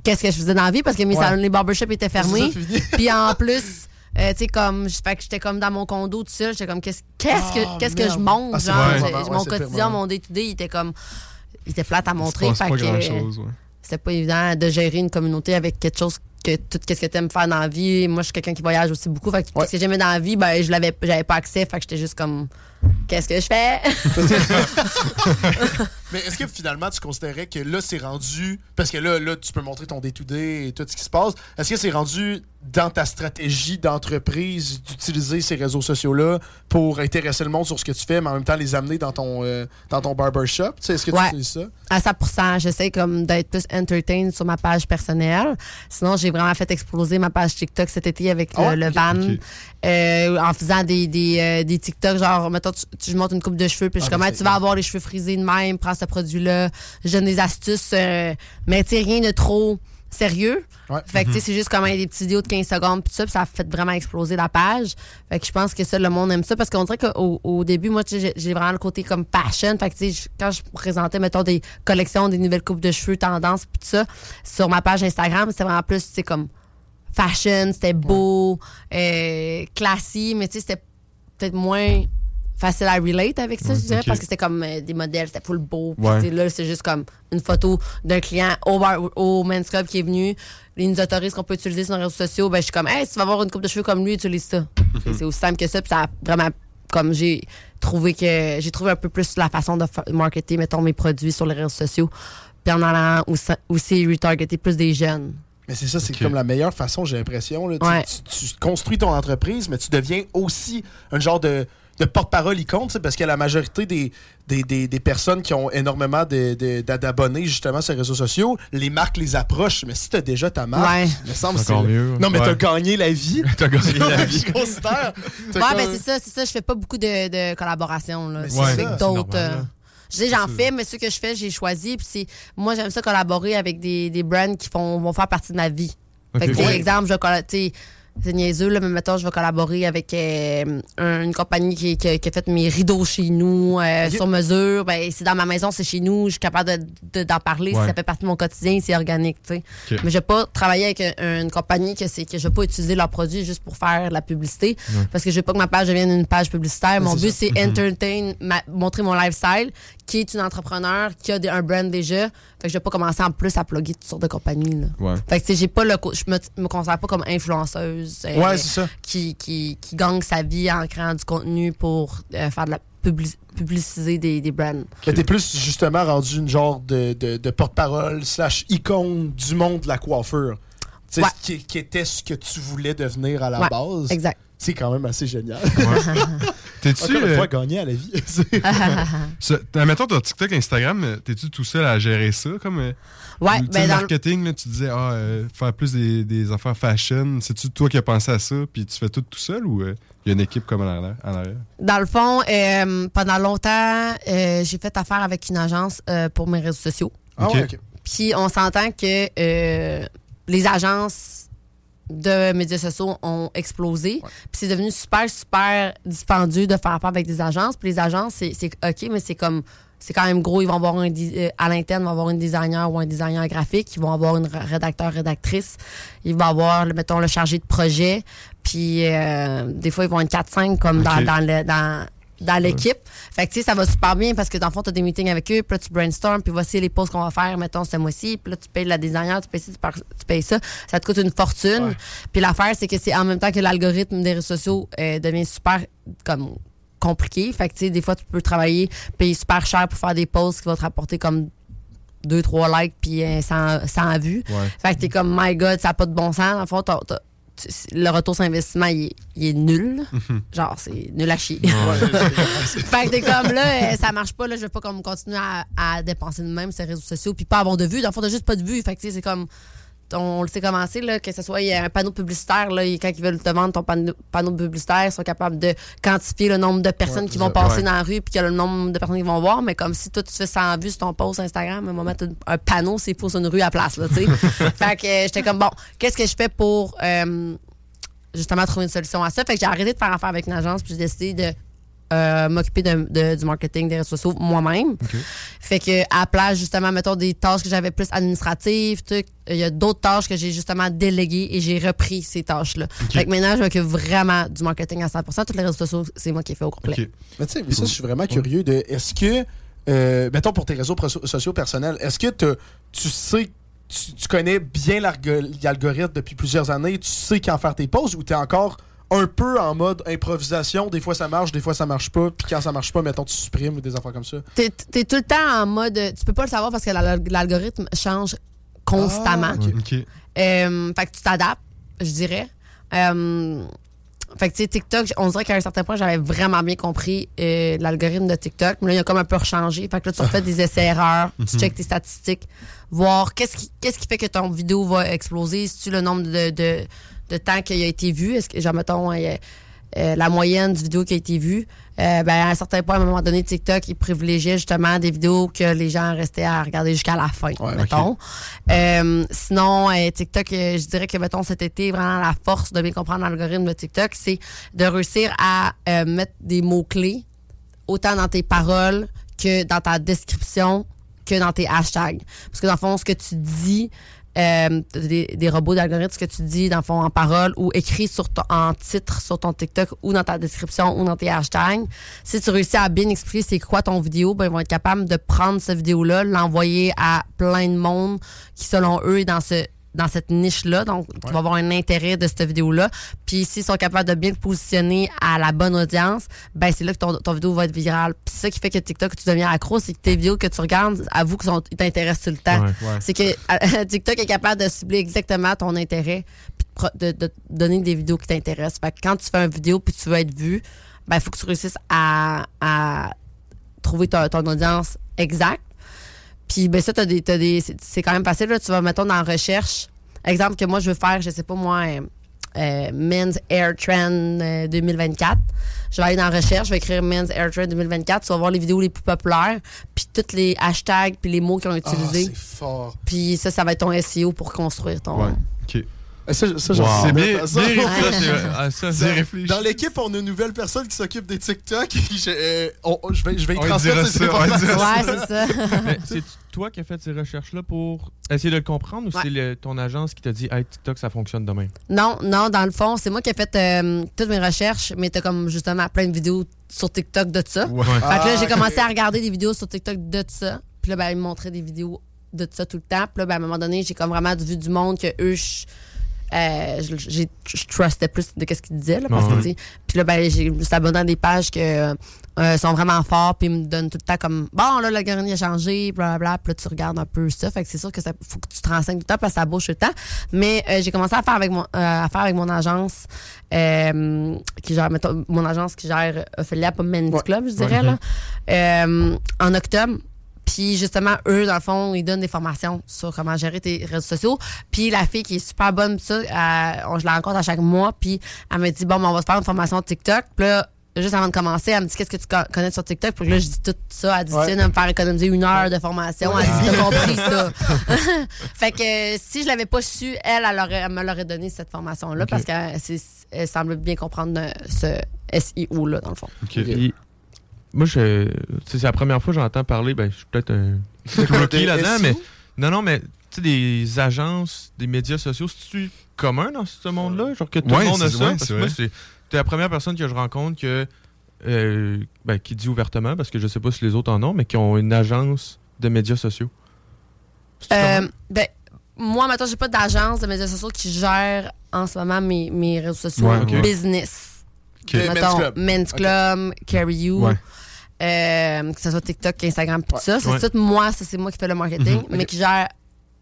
Speaker 5: qu'est-ce que je faisais dans la vie parce que mes
Speaker 3: Ouais.
Speaker 5: salons, les barbershops étaient fermés. Puis en plus, euh, tu sais, comme, fait que j'étais comme dans mon condo tout seul, j'étais comme, qu'est-ce qu'est-ce que,
Speaker 3: Ah,
Speaker 5: qu'est-ce que je montre?
Speaker 3: Ah,
Speaker 5: genre, mon quotidien, mon day-to-day, il était comme, il était plate à montrer. fait
Speaker 6: pas
Speaker 5: que,
Speaker 6: chose. Ouais.
Speaker 5: c'est pas évident de gérer une communauté avec quelque chose que tout ce que tu aimes faire dans la vie. Moi, je suis quelqu'un qui voyage aussi beaucoup. Fait que tout ce que j'aimais dans la vie, ben, je l'avais, j'avais pas accès. Fait que j'étais juste comme, qu'est-ce que je fais?
Speaker 3: Mais est-ce que finalement tu considérais que là c'est rendu parce que là là tu peux montrer ton day-to-day et tout ce qui se passe. Est-ce que c'est rendu dans ta stratégie d'entreprise d'utiliser ces réseaux sociaux là pour intéresser le monde sur ce que tu fais mais en même temps les amener dans ton euh, dans ton barbershop, tu sais est-ce que
Speaker 5: Ouais.
Speaker 3: tu utilises ça?
Speaker 5: À 100 j'essaie comme d'être plus entertained sur ma page personnelle. Sinon, j'ai vraiment fait exploser ma page TikTok cet été avec
Speaker 3: Ah
Speaker 5: le,
Speaker 3: Ok,
Speaker 5: van. euh, en faisant des, des, euh, des TikTok, genre, mettons, tu, tu- je monte une coupe de cheveux, puis je
Speaker 3: Ah,
Speaker 5: suis comme, Ah,
Speaker 3: c'est
Speaker 5: tu vas avoir les cheveux frisés de même, prends ce produit-là. Je donne des astuces, euh, mais tu rien de trop sérieux.
Speaker 3: Ouais.
Speaker 5: Fait que, tu sais, c'est juste comme des petites vidéos de 15 secondes, puis ça, puis ça a fait vraiment exploser la page. Fait que je pense que ça, le monde aime ça, parce qu'on dirait qu'au au début, moi, j'ai- vraiment le côté comme passion. Fait que, tu sais, je- quand je présentais, mettons, des collections, des nouvelles coupes de cheveux, tendances, puis tout ça, sur ma page Instagram, c'était vraiment plus, tu sais, comme fashion, c'était beau, euh, classique, mais tu sais, c'était peut-être moins facile à relate avec ça, je dirais, parce que c'était comme euh, des modèles, c'était full beau.
Speaker 6: Ouais.
Speaker 5: là, c'est juste comme une photo d'un client au, bar, au Men's Club qui est venu. Ils nous autorisent qu'on peut utiliser sur les réseaux sociaux. Ben, je suis comme, hey, si tu vas avoir une coupe de cheveux comme lui, utilise ça. C'est- C'est aussi simple que ça. Puis ça a vraiment, comme j'ai trouvé que, j'ai trouvé un peu plus la façon de fa- marketer, mettons, mes produits sur les réseaux sociaux. Puis en allant aussi, aussi retargeter plus des jeunes.
Speaker 3: Mais c'est ça, c'est comme la meilleure façon, j'ai l'impression. là. Tu-
Speaker 5: Ouais.
Speaker 3: Tu, tu construis ton entreprise, mais tu deviens aussi un genre de, de porte-parole icône, parce que la majorité des, des, des- des personnes qui ont énormément de- de- d'a- d'abonnés justement sur les réseaux sociaux, les marques les approchent. Mais si tu as déjà ta marque,
Speaker 5: Ouais.
Speaker 3: il me semble
Speaker 4: C'est mieux.
Speaker 3: Non, mais
Speaker 4: Ouais.
Speaker 3: t'as gagné la vie.
Speaker 4: T'as gagné la vie.
Speaker 3: Je considère. T'as
Speaker 5: Ouais,
Speaker 3: comme-
Speaker 5: ben c'est ça, c'est ça. Je fais pas beaucoup de, de collaborations là,
Speaker 3: Mais
Speaker 5: C'est
Speaker 3: c'est
Speaker 5: avec d'autres. euh,
Speaker 4: là.
Speaker 5: je sais, j'en fais, mais ceux que je fais, j'ai choisi. Puis c'est, moi, j'aime ça collaborer avec des, des brands qui font, vont faire partie de ma vie. Fait que,
Speaker 3: Ouais.
Speaker 5: exemple, je c'est niaiseux, là, mais mettons, je vais collaborer avec euh, un- une compagnie qui, qui a- qui a fait mes rideaux chez nous, euh, sur mesure. Ben, c'est dans ma maison, c'est chez nous, je suis capable de- de- d'en parler.
Speaker 4: Ouais.
Speaker 5: Ça fait partie de mon quotidien, c'est organique, tu sais. Mais je vais pas travailler avec un- une compagnie que c'est que je vais pas utiliser leurs produits juste pour faire la publicité. Parce que je veux pas que ma page devienne une page publicitaire. Mon but, c'est entertain, ma- montrer mon lifestyle, qui est une entrepreneur, qui a des- un brand déjà. Fait que je vais pas commencer en plus à plugger toutes sortes de compagnies. Là.
Speaker 6: Ouais.
Speaker 5: Fait que j'ai pas le je me, me considère pas comme influenceuse euh,
Speaker 3: Ouais, ça.
Speaker 5: qui, qui, qui gagne sa vie en créant du contenu pour euh, faire de la publi- publiciser des, des brands.
Speaker 3: Mais t'es plus justement rendu une genre de, de, de porte-parole slash icône du monde de la coiffure.
Speaker 5: Ouais.
Speaker 3: qui, qui était ce que tu voulais devenir à la
Speaker 5: Ouais,
Speaker 3: base.
Speaker 5: Exact.
Speaker 3: C'est quand même assez génial.
Speaker 6: T'es-tu.
Speaker 3: Encore une
Speaker 6: euh,
Speaker 3: fois, gagner à la vie.
Speaker 6: Mettons ton TikTok, Instagram, euh, t'es-tu tout seul à gérer ça? Comme, euh,
Speaker 5: Ouais,
Speaker 6: tu
Speaker 5: ben
Speaker 6: le
Speaker 5: dans le-
Speaker 6: marketing, là, tu disais, ah, euh, faire plus des, des affaires fashion. C'est-tu toi qui as pensé à ça, puis tu fais tout tout seul ou il y a une équipe comme en arrière? en arrière?
Speaker 5: Dans le fond, euh, pendant longtemps, euh, j'ai fait affaire avec une agence euh, pour mes réseaux sociaux.
Speaker 3: Ah ouais.
Speaker 5: Puis on s'entend que euh, les agences de médias sociaux ont explosé. Puis c'est devenu super, super dispendieux de faire affaire avec des agences. Puis les agences, c'est OK, mais c'est comme... C'est quand même gros. Ils vont avoir un... euh, à l'interne, ils vont avoir une designer ou un designer graphique. Ils vont avoir une rédacteur, rédactrice. Ils vont avoir, mettons, le chargé de projet. Puis euh, des fois, ils vont être 4-5 comme dans, dans le... Dans, dans l'équipe. Fait que, tu sais, ça va super bien parce que, dans le fond, tu as des meetings avec eux, puis là, tu brainstorm, puis voici les posts qu'on va faire, mettons, ce mois-ci, puis là, tu payes la designer, tu payes ci, tu, payes ça. Ça te coûte une fortune. Puis l'affaire, c'est que c'est en même temps que l'algorithme des réseaux sociaux euh, devient super, comme, compliqué. Fait que, tu sais, des fois, tu peux travailler, payer super cher pour faire des posts qui vont te rapporter comme 2-3 likes, puis euh, 100, 100 vues.
Speaker 6: Ouais.
Speaker 5: Fait que t'es comme, my God, ça n'a pas de bon sens. En fait, le retour sur investissement, il est, il est nul. Genre, c'est nul à chier. fait que t'es comme là, euh, ça marche pas, là, je vais pas comme continuer à, à dépenser de même sur les réseaux sociaux, puis pas avoir de vues. Dans le fond, t'as juste pas de vues. Fait que c'est comme. On le sait commencer, là, que ce soit il y a un panneau publicitaire, là, quand ils veulent te vendre ton panneau, panneau publicitaire, ils sont capables de quantifier le nombre de personnes qui vont passer
Speaker 6: ouais.
Speaker 5: dans la rue, puis qu'il y a le nombre de personnes qui vont voir. Mais comme si toi, tu fais 100 vues sur ton post Instagram, à un moment, un panneau, c'est pour sur une rue à la place, là, tu sais. fait que euh, j'étais comme, bon, qu'est-ce que je fais pour. euh, justement trouver une solution à ça? Fait que j'ai arrêté de faire affaire avec une agence, puis j'ai décidé de euh, m'occuper de- de- du marketing des réseaux sociaux moi-même. Fait que à la place, justement, mettons des tâches que j'avais plus administratives, tout, il y a d'autres tâches que j'ai justement déléguées et j'ai repris ces tâches-là. Fait que maintenant, je m'occupe vraiment du marketing à 100%. Tous les réseaux sociaux, c'est moi qui ai fait au complet.
Speaker 6: Ok.
Speaker 3: Mais tu sais, mais ça, je suis vraiment curieux de. Est-ce que, euh, mettons pour tes réseaux sociaux personnels, est-ce que tu sais, tu, tu connais bien l'algorithme depuis plusieurs années, tu sais quand faire tes pauses ou t'es encore un peu en mode improvisation, des fois ça marche, des fois ça marche pas, puis quand ça marche pas, mettons tu supprimes ou des affaires comme ça.
Speaker 5: T'es es tout le temps en mode. Tu peux pas le savoir parce que la- l'algorithme change constamment.
Speaker 3: Ah.
Speaker 5: Euh, fait que tu t'adaptes, je dirais. Euh, fait que, tu sais, TikTok, on dirait qu'à un certain point, j'avais vraiment bien compris euh, l'algorithme de TikTok. Mais là, il a comme un peu rechangé. Fait que là, tu refais des essais-erreurs, tu checkes tes statistiques, voir qu'est-ce qui, qu'est-ce qui fait que ton vidéo va exploser. Si tu le nombre de, de, de temps qu'il a été vu, est-ce que, genre, mettons, euh, euh, la moyenne du vidéo qui a été vue, euh, ben, à un certain point, à un moment donné, TikTok, il privilégiait justement des vidéos que les gens restaient à regarder jusqu'à la fin,
Speaker 3: Ouais,
Speaker 5: mettons. Sinon, TikTok, je dirais que, mettons, cet été, vraiment la force de bien comprendre l'algorithme de TikTok, c'est de réussir à mettre des mots-clés autant dans tes paroles que dans ta description que dans tes hashtags. Parce que dans le fond, ce que tu dis, euh, des, robots d'algorithmes, que tu dis dans le fond en parole ou écrit sur ton, en titre sur ton TikTok ou dans ta description ou dans tes hashtags, si tu réussis à bien expliquer c'est quoi ton vidéo, ben ils vont être capables de prendre cette vidéo-là, l'envoyer à plein de monde qui selon eux est dans ce dans cette niche-là, donc tu vas avoir un intérêt de cette vidéo-là. Puis s'ils sont capables de bien te positionner à la bonne audience, ben c'est là que ton, ton vidéo va être virale. Puis ça qui fait que TikTok, tu deviens accro, c'est que tes vidéos que tu regardes, avoue qu'ils t'intéressent tout le temps.
Speaker 4: Ouais.
Speaker 6: Ouais.
Speaker 5: C'est que euh, TikTok est capable de cibler exactement ton intérêt puis de, donner des vidéos qui t'intéressent. Fait que quand tu fais une vidéo puis tu veux être vu, ben il faut que tu réussisses à, à trouver ton, ton audience exacte. Puis ben ça, t'as des, t'as des, c'est- c'est quand même facile. Là. Tu vas, mettons, dans la recherche. Exemple que moi, je veux faire, je sais pas moi, euh, euh, Men's Air Trend euh, 2024. Je vais aller dans la recherche, je vais écrire Men's Air Trend 2024. Tu vas voir les vidéos les plus populaires, puis tous les hashtags, puis les mots qu'ils ont
Speaker 3: Ah,
Speaker 5: utilisés.
Speaker 3: c'est fort.
Speaker 5: Puis ça, ça va être ton SEO pour construire ton.
Speaker 6: Ouais. Ok.
Speaker 3: Ça, ça,
Speaker 6: Wow. C'est bien-
Speaker 3: pas ça.
Speaker 6: bien
Speaker 4: Ça, c'est ah, ça,
Speaker 6: réfléchi.
Speaker 3: Dans l'équipe, on a une nouvelle personne qui s'occupe des TikTok. je, euh, on- je vais, je vais y transmettre ces
Speaker 5: Ouais, c'est ça.
Speaker 4: Toi qui as fait ces recherches-là pour essayer de le comprendre ou
Speaker 5: Ouais.
Speaker 4: c'est le- ton agence qui t'a dit Hey, TikTok, ça fonctionne demain?
Speaker 5: Non, non, dans le fond, c'est moi qui ai fait euh, toutes mes recherches, mais t'as comme justement plein de vidéos sur TikTok de ça.
Speaker 6: Ouais.
Speaker 5: Fait que là,
Speaker 3: Ah,
Speaker 5: j'ai commencé à regarder des vidéos sur TikTok de ça. Puis là, ben, ils me montraient des vidéos de ça tout le temps. Puis là, ben, à un moment donné, j'ai comme vraiment vu du monde que eux, je, euh, je, j'ai- je trustais plus de ce. Là, parce
Speaker 4: Ouais.
Speaker 5: tu sais, puis là, ben, j'ai je me suis abonné à des pages que euh, sont vraiment forts. Puis ils me donnent tout le temps comme Bon, là, le garni a changé, blablabla. Puis là, tu regardes un peu ça. Fait que c'est sûr que ça faut que tu te renseignes tout le temps parce que ça bouge tout le temps. Mais euh, j'ai commencé à faire avec mon, euh, à faire avec mon agence euh, qui gère, mettons, mon agence qui gère Ophélia, pas Men's
Speaker 3: Ouais.
Speaker 5: Club, je dirais, là, euh, en octobre. Puis justement, eux, dans le fond, ils donnent des formations sur comment gérer tes réseaux sociaux. Puis la fille qui est super bonne, ça, elle- on- je la rencontre à chaque mois. Puis elle me dit, bon, ben, on va se faire une formation TikTok. Puis là, juste avant de commencer, elle me dit, qu'est-ce que tu co- connais sur TikTok? Puis là, je dis tout ça. Elle dit,
Speaker 3: Ouais.
Speaker 5: tu viens de me faire économiser une heure de formation. Elle dit, t'as compris ça. fait que si je l'avais pas su, elle, elle, aurait- elle me l'aurait donné cette formation-là parce qu'elle elle semble bien comprendre euh, ce SEO-là, dans le fond.
Speaker 4: Moi, je, c'est la première fois que j'entends parler. Ben, je suis peut-être un rookie là-dedans, mais non, non, mais tu sais, des agences, des médias sociaux, c'est-tu commun dans ce monde-là? Genre que tout
Speaker 6: Ouais,
Speaker 4: le monde a ça?
Speaker 6: ouais,
Speaker 4: parce que moi, c'est t'es la première personne que je rencontre que, euh, ben, qui dit ouvertement, parce que je sais pas si les autres en ont, mais qui ont une agence de médias sociaux.
Speaker 5: Euh, ben, moi, maintenant, j'ai pas d'agence de médias sociaux qui gère en ce moment mes, mes réseaux sociaux
Speaker 6: Ouais,
Speaker 5: business.
Speaker 6: Ok.
Speaker 3: Men's. Club,
Speaker 5: Carry You. Euh, que ce soit TikTok, Instagram, tout
Speaker 3: Ouais.
Speaker 5: ça. C'est
Speaker 4: Ouais.
Speaker 5: tout moi, ça, c'est moi qui fais le marketing,
Speaker 6: Mhm.
Speaker 5: mais qui gère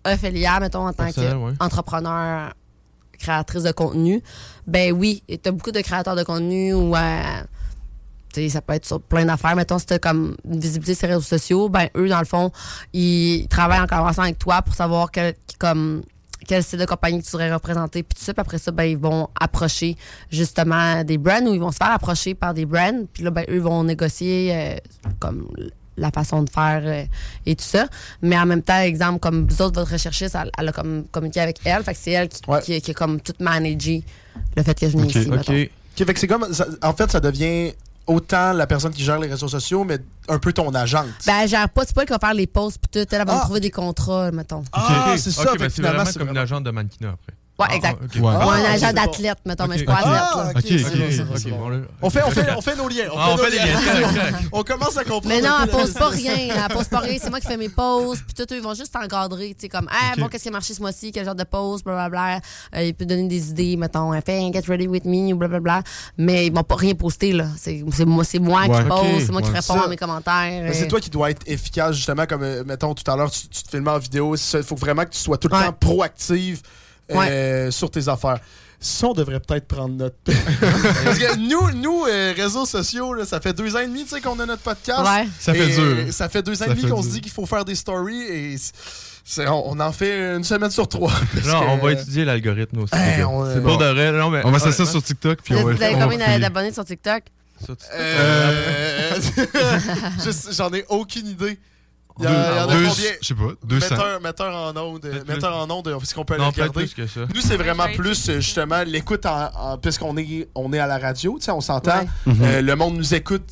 Speaker 5: Ophélia, mettons, en tant qu'entrepreneur, créatrice de contenu. Ben oui, tu as beaucoup de créateurs de contenu ou euh, ça peut être sur plein d'affaires. Mettons, si comme une visibilité sur les réseaux sociaux, ben eux, dans le fond, ils travaillent en collaboration avec toi pour savoir quel, comme, quel style de compagnie que tu voudrais représenter. Puis tout ça, puis après ça, ben, ils vont approcher justement des brands ou ils vont se faire approcher par des brands. Puis là, ben, eux vont négocier euh, comme la façon de faire euh, et tout ça. Mais en même temps, exemple, comme vous autres, votre recherchiste, elle, elle a comme communiqué avec elle. Fait que c'est elle qui,
Speaker 3: Ouais.
Speaker 5: qui, qui a comme tout managé le fait que je
Speaker 6: Ok,
Speaker 5: ici.
Speaker 4: Ok.
Speaker 5: mettons.
Speaker 3: Ok, fait que c'est comme, ça- en fait, ça devient autant la personne qui gère les réseaux sociaux, mais un peu ton agente.
Speaker 5: Ben, elle gère pas, c'est pas elle qui va faire les posts pis tout. Elle va me
Speaker 3: Ah.
Speaker 5: trouver des contrats, mettons.
Speaker 3: ah,
Speaker 4: Ok,
Speaker 3: c'est ça.
Speaker 4: ok,
Speaker 3: fait
Speaker 4: ben,
Speaker 3: que
Speaker 4: c'est
Speaker 3: finalement,
Speaker 4: vraiment
Speaker 3: c'est
Speaker 4: comme une agente de mannequinat après.
Speaker 5: Ouais,
Speaker 4: Ah,
Speaker 5: exact.
Speaker 4: ok.
Speaker 6: Ouais.
Speaker 5: Ou un
Speaker 3: Ah,
Speaker 5: agent d'athlète, mettons, mais je suis pas athlète.
Speaker 3: On fait, on, fait, on fait nos liens. On
Speaker 4: Ah,
Speaker 3: fait,
Speaker 4: fait liens.
Speaker 3: On commence à comprendre.
Speaker 5: Mais non, elle pose pas rien. Elle pose pas rien. C'est moi qui fais mes posts. Puis tout, eux, ils vont juste t'encadrer. Tu sais, comme, ah, bon, qu'est-ce qui a marché ce mois-ci? Quel genre de post? Blablabla. Euh, ils peuvent donner des idées, mettons, fais un get ready with me ou blablabla. Mais ils vont pas rien poster, là. C'est c'est moi, c'est moi
Speaker 6: Ouais.
Speaker 5: qui poste.
Speaker 4: Ok,
Speaker 5: C'est moi qui réponds à mes commentaires.
Speaker 3: Mais c'est toi qui dois être efficace, justement, comme, euh, mettons, tout à l'heure, tu, tu te filmais en vidéo. Il faut vraiment que tu sois tout le temps proactive euh, sur tes affaires. Ça, on devrait peut-être prendre notre. Parce que nous, nous euh, réseaux sociaux, là, ça fait deux ans et demi tu sais, qu'on a notre podcast.
Speaker 5: Ouais.
Speaker 6: Ça fait dur.
Speaker 3: euh, Ça fait deux ans et demi qu'on se dit qu'il faut faire des stories et on, on en fait une semaine sur trois.
Speaker 4: Non,
Speaker 3: que-
Speaker 4: on va étudier l'algorithme aussi.
Speaker 3: Hey, on-
Speaker 4: c'est
Speaker 3: bon.
Speaker 4: pour de vrai. Non, mais,
Speaker 6: On va s'asseoir
Speaker 4: honnêtement,
Speaker 6: sur TikTok puis
Speaker 5: Vous
Speaker 6: on va
Speaker 5: avez
Speaker 6: on
Speaker 5: combien d'abonnés sur TikTok?
Speaker 4: ça, tu-
Speaker 3: Euh, je- J'en ai aucune idée. Il y, a-
Speaker 6: Deux-
Speaker 3: combien?
Speaker 6: Je sais pas, 200.
Speaker 3: Metteur, metteur en onde, euh, metteur en onde, est-ce qu'on peut aller
Speaker 4: Non,
Speaker 3: regarder?
Speaker 4: plus que ça.
Speaker 3: Nous, c'est vraiment plus, euh, justement, l'écoute en, en- puisqu'on est, on est à la radio, tu sais, on s'entend.
Speaker 5: Ouais.
Speaker 6: Mhm.
Speaker 3: Euh, le monde nous écoute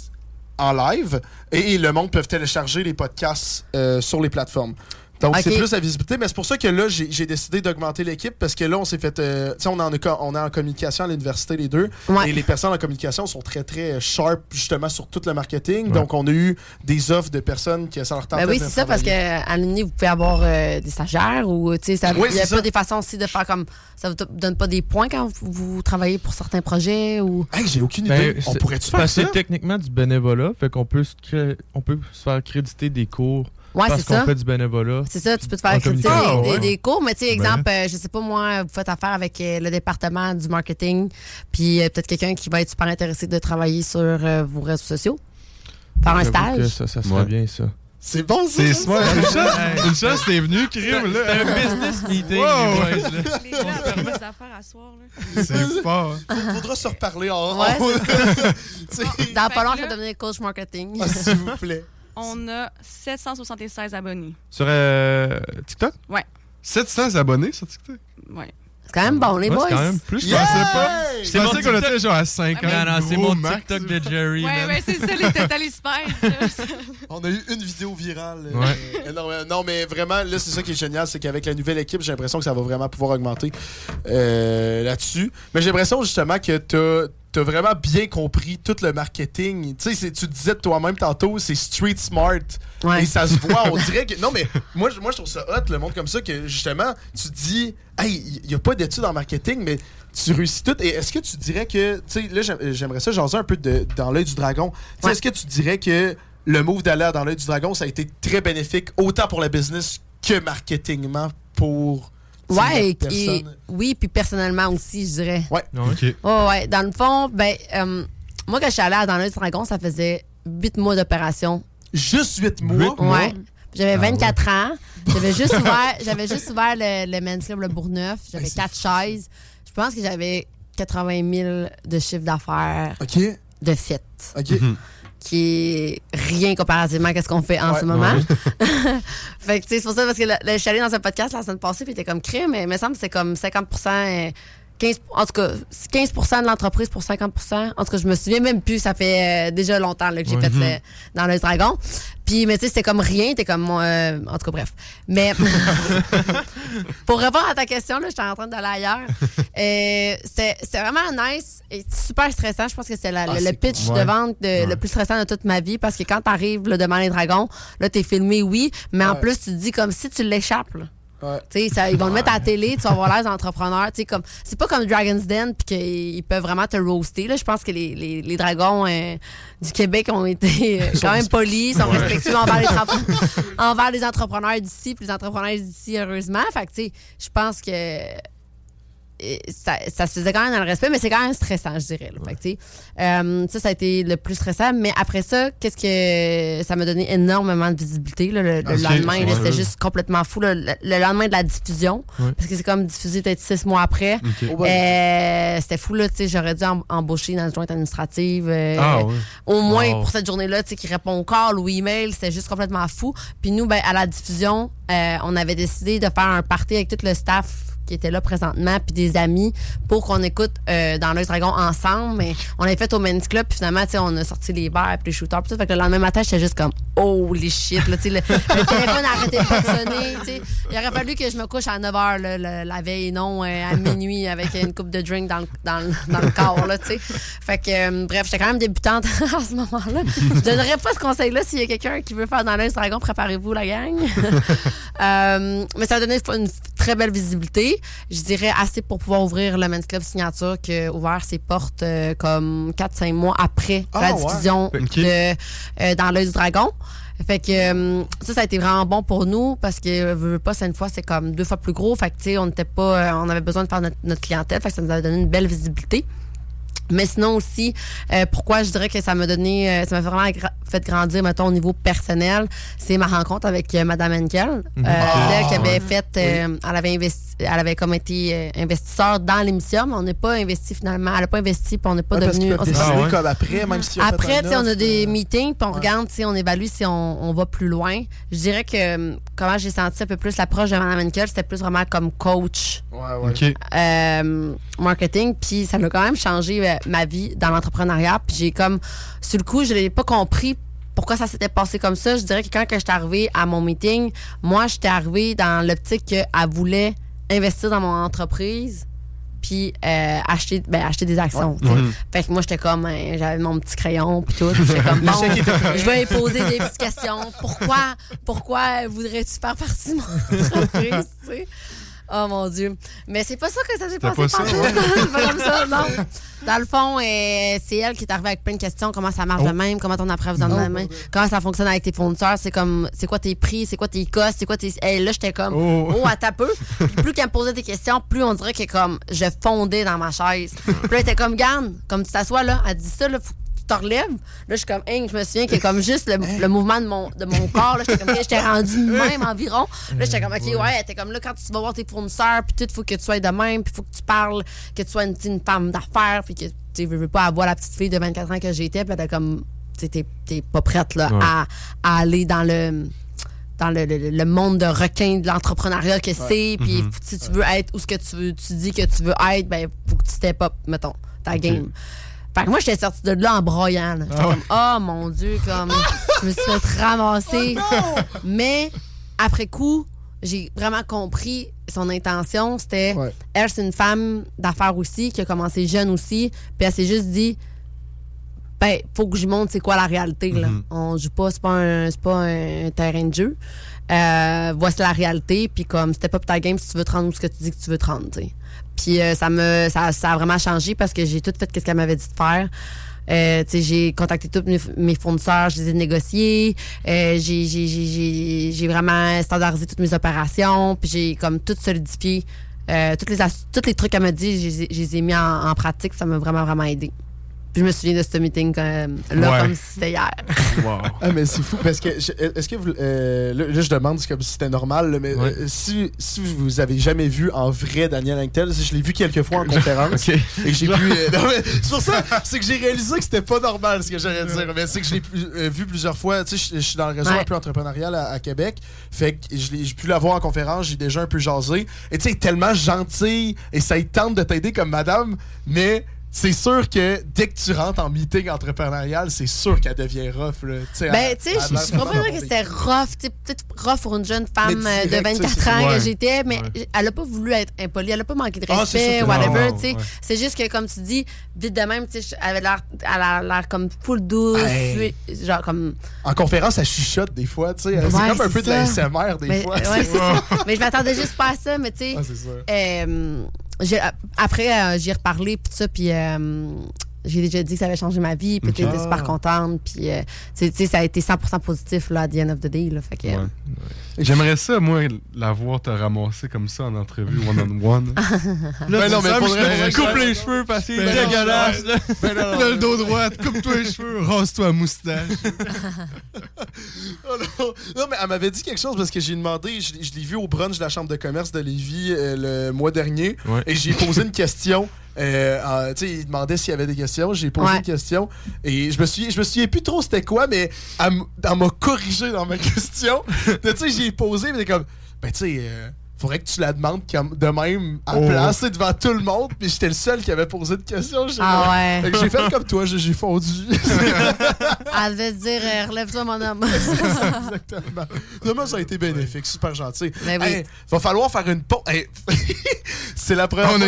Speaker 3: en live et, le monde peut télécharger les podcasts euh, sur les plateformes. Donc, c'est plus la visibilité, mais c'est pour ça que là, j'ai j'ai décidé d'augmenter l'équipe parce que là, on s'est fait. euh, tu sais, on, est en on est en communication à l'université, les deux.
Speaker 5: Ouais.
Speaker 3: Et les personnes en communication sont très, très sharp, justement, sur tout le marketing.
Speaker 4: Ouais.
Speaker 3: Donc, on a eu des offres de personnes qui ça leur tentait
Speaker 5: Ben oui, c'est ça, parce qu'à l'Uni, vous pouvez avoir euh, des stagiaires ou, tu sais, ça- il
Speaker 3: Oui,
Speaker 5: y a pas des façons aussi de faire comme. Ça vous donne pas des points quand vous, vous travaillez pour certains projets ou?
Speaker 3: Hey, j'ai aucune idée.
Speaker 4: Ben,
Speaker 3: on
Speaker 4: c'est-
Speaker 3: pourrait-tu faire
Speaker 4: que
Speaker 3: ça?
Speaker 4: c'est techniquement du bénévolat, fait qu'on peut, se cré- on peut se faire créditer des cours
Speaker 5: Ouais,
Speaker 4: parce
Speaker 5: c'est
Speaker 4: qu'on
Speaker 5: ça.
Speaker 4: fait du bénévolat.
Speaker 5: C'est ça, tu peux te faire des,
Speaker 4: Ah, ouais.
Speaker 5: des cours, mais tu sais,
Speaker 6: Ben.
Speaker 5: exemple, euh, je sais pas moi, vous faites affaire avec euh, le département du marketing, puis euh, peut-être quelqu'un qui va être super intéressé de travailler sur euh, vos réseaux sociaux. Faire un
Speaker 4: J'avoue que
Speaker 5: stage.
Speaker 4: Ça, ça serait
Speaker 6: Ouais.
Speaker 4: bien, ça.
Speaker 3: C'est bon, ça?
Speaker 6: C'est smart. Une chance,
Speaker 4: Hey.
Speaker 6: une chance, t'es venu, crime, là.
Speaker 4: un business meeting,
Speaker 6: Wow.
Speaker 4: les boys, là.
Speaker 7: Les gars avaient des affaires à soir. Là.
Speaker 6: C'est fort.
Speaker 3: Il faudra se reparler en
Speaker 5: Ouais, Dans pas longtemps,
Speaker 7: que
Speaker 5: je vais devenir coach marketing.
Speaker 3: ah, S'il vous plaît.
Speaker 7: On a 776 abonnés.
Speaker 4: Sur euh, TikTok?
Speaker 6: 700 abonnés sur TikTok?
Speaker 7: Ouais.
Speaker 5: C'est quand même bon, les
Speaker 4: Ouais,
Speaker 5: boys.
Speaker 4: c'est quand même plus, je
Speaker 3: Yeah!
Speaker 4: pensais pas.
Speaker 6: Je pensais qu'on
Speaker 4: TikTok.
Speaker 6: était genre à 50.
Speaker 4: Non, non, c'est mon
Speaker 6: max,
Speaker 4: TikTok de Jerry.
Speaker 7: Ouais, ouais, c'est ça, les Total Spice.
Speaker 3: On a eu une vidéo virale. euh,
Speaker 4: Ouais.
Speaker 3: euh, non, mais- non, mais vraiment, là, c'est ça qui est génial, c'est qu'avec la nouvelle équipe, j'ai l'impression que ça va vraiment pouvoir augmenter euh, là-dessus. Mais j'ai l'impression justement que t'as as vraiment bien compris tout le marketing. Tu sais, tu disais toi-même tantôt, c'est street smart.
Speaker 5: Ouais.
Speaker 3: Et ça se voit, on dirait que. Non, mais moi, je- moi, je trouve ça hot, le monde comme ça, que justement, tu te dis, hey, il n'y a pas d'études en marketing, mais tu réussis tout. Et est-ce que tu dirais que. Tu sais, là, j'aim- j'aimerais ça jaser un peu de, dans l'œil du dragon.
Speaker 5: Ouais.
Speaker 3: est-ce que tu dirais que le move d'aller dans l'œil du dragon, ça a été très bénéfique, autant pour le business que marketingement pour.
Speaker 5: Ouais, et, oui, puis personnellement aussi, je dirais.
Speaker 4: Ouais.
Speaker 6: Ok.
Speaker 5: Oh, ouais, dans le fond, ben, euh, moi, quand je suis allée à dans l'œil dragon, ça faisait 8 mois d'opération.
Speaker 3: Juste 8 mois.
Speaker 6: Huit mois?
Speaker 5: Ouais. J'avais
Speaker 6: Ah
Speaker 5: 24 ans. J'avais juste ouvert, j'avais juste ouvert le, le Men's Club Le Bourgneuf. J'avais
Speaker 3: Hey, c'est
Speaker 5: quatre chaises. Je pense que j'avais 80 000 de chiffre d'affaires
Speaker 3: OK.
Speaker 5: de fête,
Speaker 3: OK.
Speaker 6: Mhm.
Speaker 5: Qui est rien comparativement à ce qu'on fait en
Speaker 3: Ouais,
Speaker 5: ce moment. fait que, tu sais, c'est pour ça, parce que là, je suis allée dans un podcast la semaine passée, puis il était comme crime, mais il me semble que c'est comme 50 euh, 15, en tout cas, c'est 15 de l'entreprise pour 50% En tout cas, je me souviens même plus. Ça fait euh, déjà longtemps là, que j'ai fait le- dans le dragon. Puis, mais tu sais, c'était comme rien. T'es comme. euh, en tout cas, bref. Mais pour répondre à ta question, là, j'étais en train d'aller ailleurs. Euh, c'était c'était vraiment nice et super stressant. Je pense que c'est
Speaker 3: Ah,
Speaker 5: le,
Speaker 3: c'est
Speaker 5: pitch
Speaker 6: cool.
Speaker 5: de vente de- le plus stressant de toute ma vie parce que quand t'arrives devant les dragons, là, t'es filmé, oui, mais en plus, tu te dis comme si tu l'échappes.
Speaker 3: Ouais.
Speaker 5: Ça- ils vont le mettre à la télé, tu vas avoir l'air d'entrepreneur. Comme, c'est pas comme Dragon's Den, puis qu'ils peuvent vraiment te roaster. Là. Je pense que les, les, les dragons euh, du Québec ont été euh, quand même polis, sont respectueux envers les, entre- envers les entrepreneurs d'ici, puis les entrepreneurs d'ici, heureusement. Fait que, je pense que ça, ça se faisait quand même dans le respect, mais c'est quand même stressant, je dirais. là. Fait que, tu sais, euh, ça, ça a été le plus stressant. Mais après ça, qu'est-ce que ça m'a donné énormément de visibilité. là, le lendemain,
Speaker 6: ouais.
Speaker 5: c'était juste complètement fou. là, le, le lendemain de la diffusion,
Speaker 4: Ouais.
Speaker 5: parce que c'est comme diffusé peut-être six mois après.
Speaker 3: Oh,
Speaker 5: Euh, c'était fou, là, tu sais, j'aurais dû em- embaucher dans le joint administrative. euh,
Speaker 6: Ah ouais.
Speaker 5: Au moins
Speaker 4: Wow.
Speaker 5: pour cette journée-là, tu sais, qui répond au call ou email, c'était juste complètement fou. Puis nous, ben, à la diffusion, euh, on avait décidé de faire un party avec tout le staff qui était là présentement, puis des amis, pour qu'on écoute euh, dans l'œil dragon ensemble. Mais on l'avait fait au Men's Club, puis finalement, tu sais, on a sorti les verres, puis les shooters, tout. Fait que le lendemain matin, j'étais juste comme, shit, là, tu sais, le, le téléphone arrêtait pas de sonner, tu sais. Il aurait fallu que je me couche à 9 h la veille, non euh, à minuit, avec une coupe de drink dans le, dans le, dans le corps, là, tu sais. Fait que, euh, bref, j'étais quand même débutante à ce moment-là. Je donnerais pas ce conseil-là s'il y a quelqu'un qui veut faire dans l'œil dragon, préparez-vous, la gang. Mais ça a donné une très belle visibilité. Je dirais assez pour pouvoir ouvrir le Men's Club Signature qui a ouvert ses portes euh, comme 4-5 mois après
Speaker 3: Ah,
Speaker 5: la
Speaker 3: ouais.
Speaker 5: diffusion de euh, Dans l'œil du dragon. Fait que euh, ça, ça a été vraiment bon pour nous parce que veux, veux pas, c'est une fois, c'est comme deux fois plus gros. Fait que tu sais, on n'était pas, on avait besoin de faire notre, notre clientèle. Fait que ça nous a donné une belle visibilité. Mais sinon aussi, euh, pourquoi je dirais que ça m'a donné, euh, ça m'a vraiment gra- fait grandir, mettons, au niveau personnel, c'est ma rencontre avec euh, Madame Henkel. Euh, c'est elle qui avait fait, euh, elle avait investi, elle avait comme été euh, investisseur dans l'émission, mais on n'est pas investi finalement, elle n'a pas investi, puis on n'est pas
Speaker 3: ouais, parce
Speaker 5: devenu.
Speaker 3: que
Speaker 5: on s'est
Speaker 3: décider
Speaker 6: Ah ouais.
Speaker 3: comme après, même si on
Speaker 5: après,
Speaker 3: un
Speaker 5: tu sais, on a des meetings, puis on
Speaker 3: ouais.
Speaker 5: regarde, tu sais, on évalue si on, on va plus loin. Je dirais que comment j'ai senti un peu plus l'approche de Mme Henkel, c'était plus vraiment comme coach
Speaker 3: Ouais, ouais.
Speaker 6: Ok.
Speaker 5: euh, marketing, puis ça a quand même changé euh, ma vie dans l'entrepreneuriat. Puis j'ai comme, sur le coup, je l'ai pas compris pourquoi ça s'était passé comme ça. Je dirais que quand que j'étais arrivée à mon meeting, moi, j'étais arrivée dans l'optique qu'elle voulait investir dans mon entreprise puis euh, acheter ben, acheter des actions. Fait que moi, j'étais comme, hein, j'avais mon petit crayon puis tout. J'étais comme, bon, je vais lui poser des petites questions. Pourquoi, pourquoi voudrais-tu faire partie de mon entreprise, tu sais? Oh mon Dieu. Mais c'est pas ça que ça s'est passé.
Speaker 6: pas ça, ouais.
Speaker 5: Comme ça, non. Dans le fond, euh, c'est elle qui est arrivée avec plein de questions. Comment ça marche de même? Comment ton approvisionnement de même? Comment ça fonctionne avec tes fournisseurs? C'est comme, c'est quoi tes prix? C'est quoi tes costs? C'est quoi tes. Hey, là, j'étais comme,
Speaker 6: Oh.
Speaker 5: oh, à ta peu. Puis plus qu'elle me posait des questions, plus on dirait que comme, je fondais dans ma chaise. Puis là, elle était comme, garde, comme tu t'assois là, elle dit ça, là, faut te relèves. Là, je suis comme, hein, je me souviens qu'il y a comme juste le, le mouvement de mon, de mon corps. Là, j'étais comme, hey, j'étais rendu de même environ. Là, j'étais comme, OK, ouais, était comme là, quand tu vas voir tes fournisseurs, puis tout, il faut que tu sois de même, puis il faut que tu parles, que tu sois une, une femme d'affaires, puis que tu veux, veux pas avoir la petite fille de 24 ans que j'étais, puis était comme, t'es- t'es pas prête là,
Speaker 4: Ouais.
Speaker 5: à, à aller dans le dans le, le- le monde de requin de l'entrepreneuriat que c'est. Puis
Speaker 3: Mhm.
Speaker 5: si tu veux être où ce que tu veux, tu dis que tu veux être, ben faut que tu step up, mettons, ta game. Fait que moi, j'étais sortie de là en broyant. J'étais comme, oh mon Dieu, comme, je me suis fait ramasser. Mais, après coup, j'ai vraiment compris son intention. C'était,
Speaker 3: Ouais.
Speaker 5: elle, c'est une femme d'affaires aussi, qui a commencé jeune aussi. Puis elle s'est juste dit, ben, faut que je montre c'est quoi la réalité, là. On joue pas, c'est pas un, c'est pas un terrain de jeu. Euh, voici la réalité, puis comme, step up ta game si tu veux te rendre où ce que tu dis que tu veux te rendre, tu sais. Puis euh, ça me ça, ça a vraiment changé parce que j'ai tout fait ce qu'elle m'avait dit de faire. Euh, j'ai contacté tous mes, fournisseurs, je les ai négociés. Euh, j'ai, vraiment standardisé toutes mes opérations. Puis j'ai comme tout solidifié. Euh, toutes les, tous les trucs qu'elle m'a dit, je les ai mis en, en pratique. Ça m'a vraiment, vraiment aidé. Puis je me souviens de ce meeting comme, là,
Speaker 6: Ouais.
Speaker 5: comme si c'était hier.
Speaker 6: Wow.
Speaker 3: Ah, mais c'est fou parce que je- est-ce que vous. euh, là, je demande c'est comme si c'était normal, là, mais
Speaker 4: Ouais.
Speaker 3: euh, si, si vous avez jamais vu en vrai Daniel Anctel, je l'ai vu quelques fois en conférence.
Speaker 4: Ok.
Speaker 3: Et que j'ai pu. euh, non, mais c'est pour ça, c'est que j'ai réalisé que c'était pas normal ce que j'allais dire. Mais c'est que je l'ai euh, vu plusieurs fois. Tu sais, je- suis dans le réseau
Speaker 5: Ouais.
Speaker 3: un peu entrepreneurial à, à Québec. Fait que j'ai pu la voir en conférence, j'ai déjà un peu jasé. Et tu sais, tellement gentille et ça y tente de t'aider comme madame, mais. C'est sûr que dès que tu rentres en meeting entrepreneurial, c'est sûr qu'elle devient rough. Là. Tu sais,
Speaker 5: Ben,
Speaker 3: elle-
Speaker 5: tu sais,
Speaker 3: a
Speaker 5: je pourrais pas
Speaker 3: vraiment
Speaker 5: dire que c'était rough, peut-être rough pour une jeune femme euh, de
Speaker 3: direct,
Speaker 5: 24
Speaker 3: ça,
Speaker 5: ans que j'étais, mais
Speaker 6: Ouais.
Speaker 5: elle a pas voulu être impolie, elle a pas manqué de
Speaker 3: Ah,
Speaker 5: respect,
Speaker 3: que-
Speaker 5: whatever,
Speaker 6: non,
Speaker 5: tu sais.
Speaker 6: ouais.
Speaker 5: C'est juste que, comme tu dis, vite de même, elle avait l'air, elle a l'air comme full douce,
Speaker 3: Hey.
Speaker 5: genre comme.
Speaker 3: En conférence, elle chuchote des fois, tu sais. C'est comme un peu de la. SMR des
Speaker 5: Mais,
Speaker 3: fois.
Speaker 5: mais je m'attendais juste pas à ça, mais tu sais.
Speaker 3: Ah,
Speaker 5: Euh, j'ai- après, euh, j'y ai reparlé, puis ça, puis euh, j'ai déjà dit que ça avait changé ma vie, puis
Speaker 6: Ok.
Speaker 5: j'étais
Speaker 3: Ah.
Speaker 5: super contente, puis euh, tu sais, ça a été 100% positif, là, at the end of the day, là, fait que...
Speaker 6: Ouais. J'aimerais ça, moi, la voir te ramasser comme ça en entrevue one-on-one.
Speaker 3: Ben non, mais
Speaker 6: ça,
Speaker 3: faudrait-
Speaker 6: coupe les cheveux parce que c'est
Speaker 3: Ben
Speaker 6: dégueulasse. là.
Speaker 3: Ben
Speaker 6: le dos droit, coupe-toi les cheveux, rase-toi la moustache.
Speaker 3: Oh non. Non, mais elle m'avait dit quelque chose parce que j'ai demandé, je, l'ai- je l'ai vu au brunch de la Chambre de commerce de Lévis euh, le mois dernier
Speaker 4: Ouais.
Speaker 3: et j'ai posé une question. Euh, euh, tu sais, il demandait s'il y avait des questions. J'ai posé
Speaker 5: Ouais.
Speaker 3: une question et je me suis, je me souviens plus trop c'était quoi, mais elle, m'a corrigé dans ma question. tu sais, j'ai posé, mais comme, ben tu sais. euh, Faudrait que tu la demandes comme de même à
Speaker 6: Oh.
Speaker 3: placer devant tout le monde. Puis j'étais le seul qui avait posé une question. J'ai-
Speaker 5: Ah ouais.
Speaker 3: Fait que J'ai fait comme toi, j'ai fondu.
Speaker 5: Elle devait se dire, euh, relève-toi, mon homme.
Speaker 3: Exactement. Vraiment, ça a été bénéfique, super gentil.
Speaker 5: Ben oui.
Speaker 3: Hey, va falloir faire une pause. Hey, c'est la première
Speaker 6: On
Speaker 3: rend-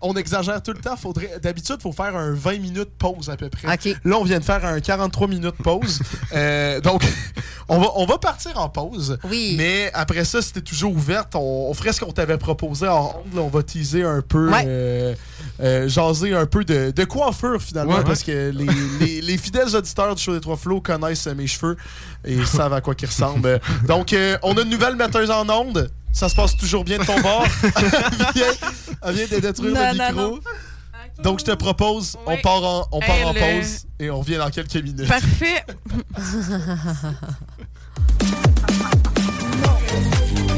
Speaker 3: On exagère tout le temps. Faudrait... D'habitude, il faut faire un 20 minutes pause à peu près.
Speaker 5: OK.
Speaker 3: Là, on vient de faire un 43 minutes pause. Euh, donc, on va, on va partir en pause.
Speaker 5: Oui.
Speaker 3: Mais après ça, c'était toujours ouverte. On, on ferait ce qu'on t'avait proposé en ondes. On va teaser un peu,
Speaker 5: Ouais.
Speaker 3: euh, euh, jaser un peu de, de coiffure finalement.
Speaker 6: Ouais.
Speaker 3: parce que les, les- les fidèles auditeurs du show des Trois Flots connaissent euh, mes cheveux et savent à quoi qu'ils ressemblent. Donc, euh, on a une nouvelle metteuse en ondes. Ça se passe toujours bien de ton bord. elle, vient, elle vient de détruire
Speaker 7: Non,
Speaker 3: le
Speaker 7: non,
Speaker 3: micro. Donc, je te propose, on part en, on part
Speaker 7: Hey,
Speaker 3: en
Speaker 7: le-
Speaker 3: pause et on revient dans quelques minutes.
Speaker 7: Parfait.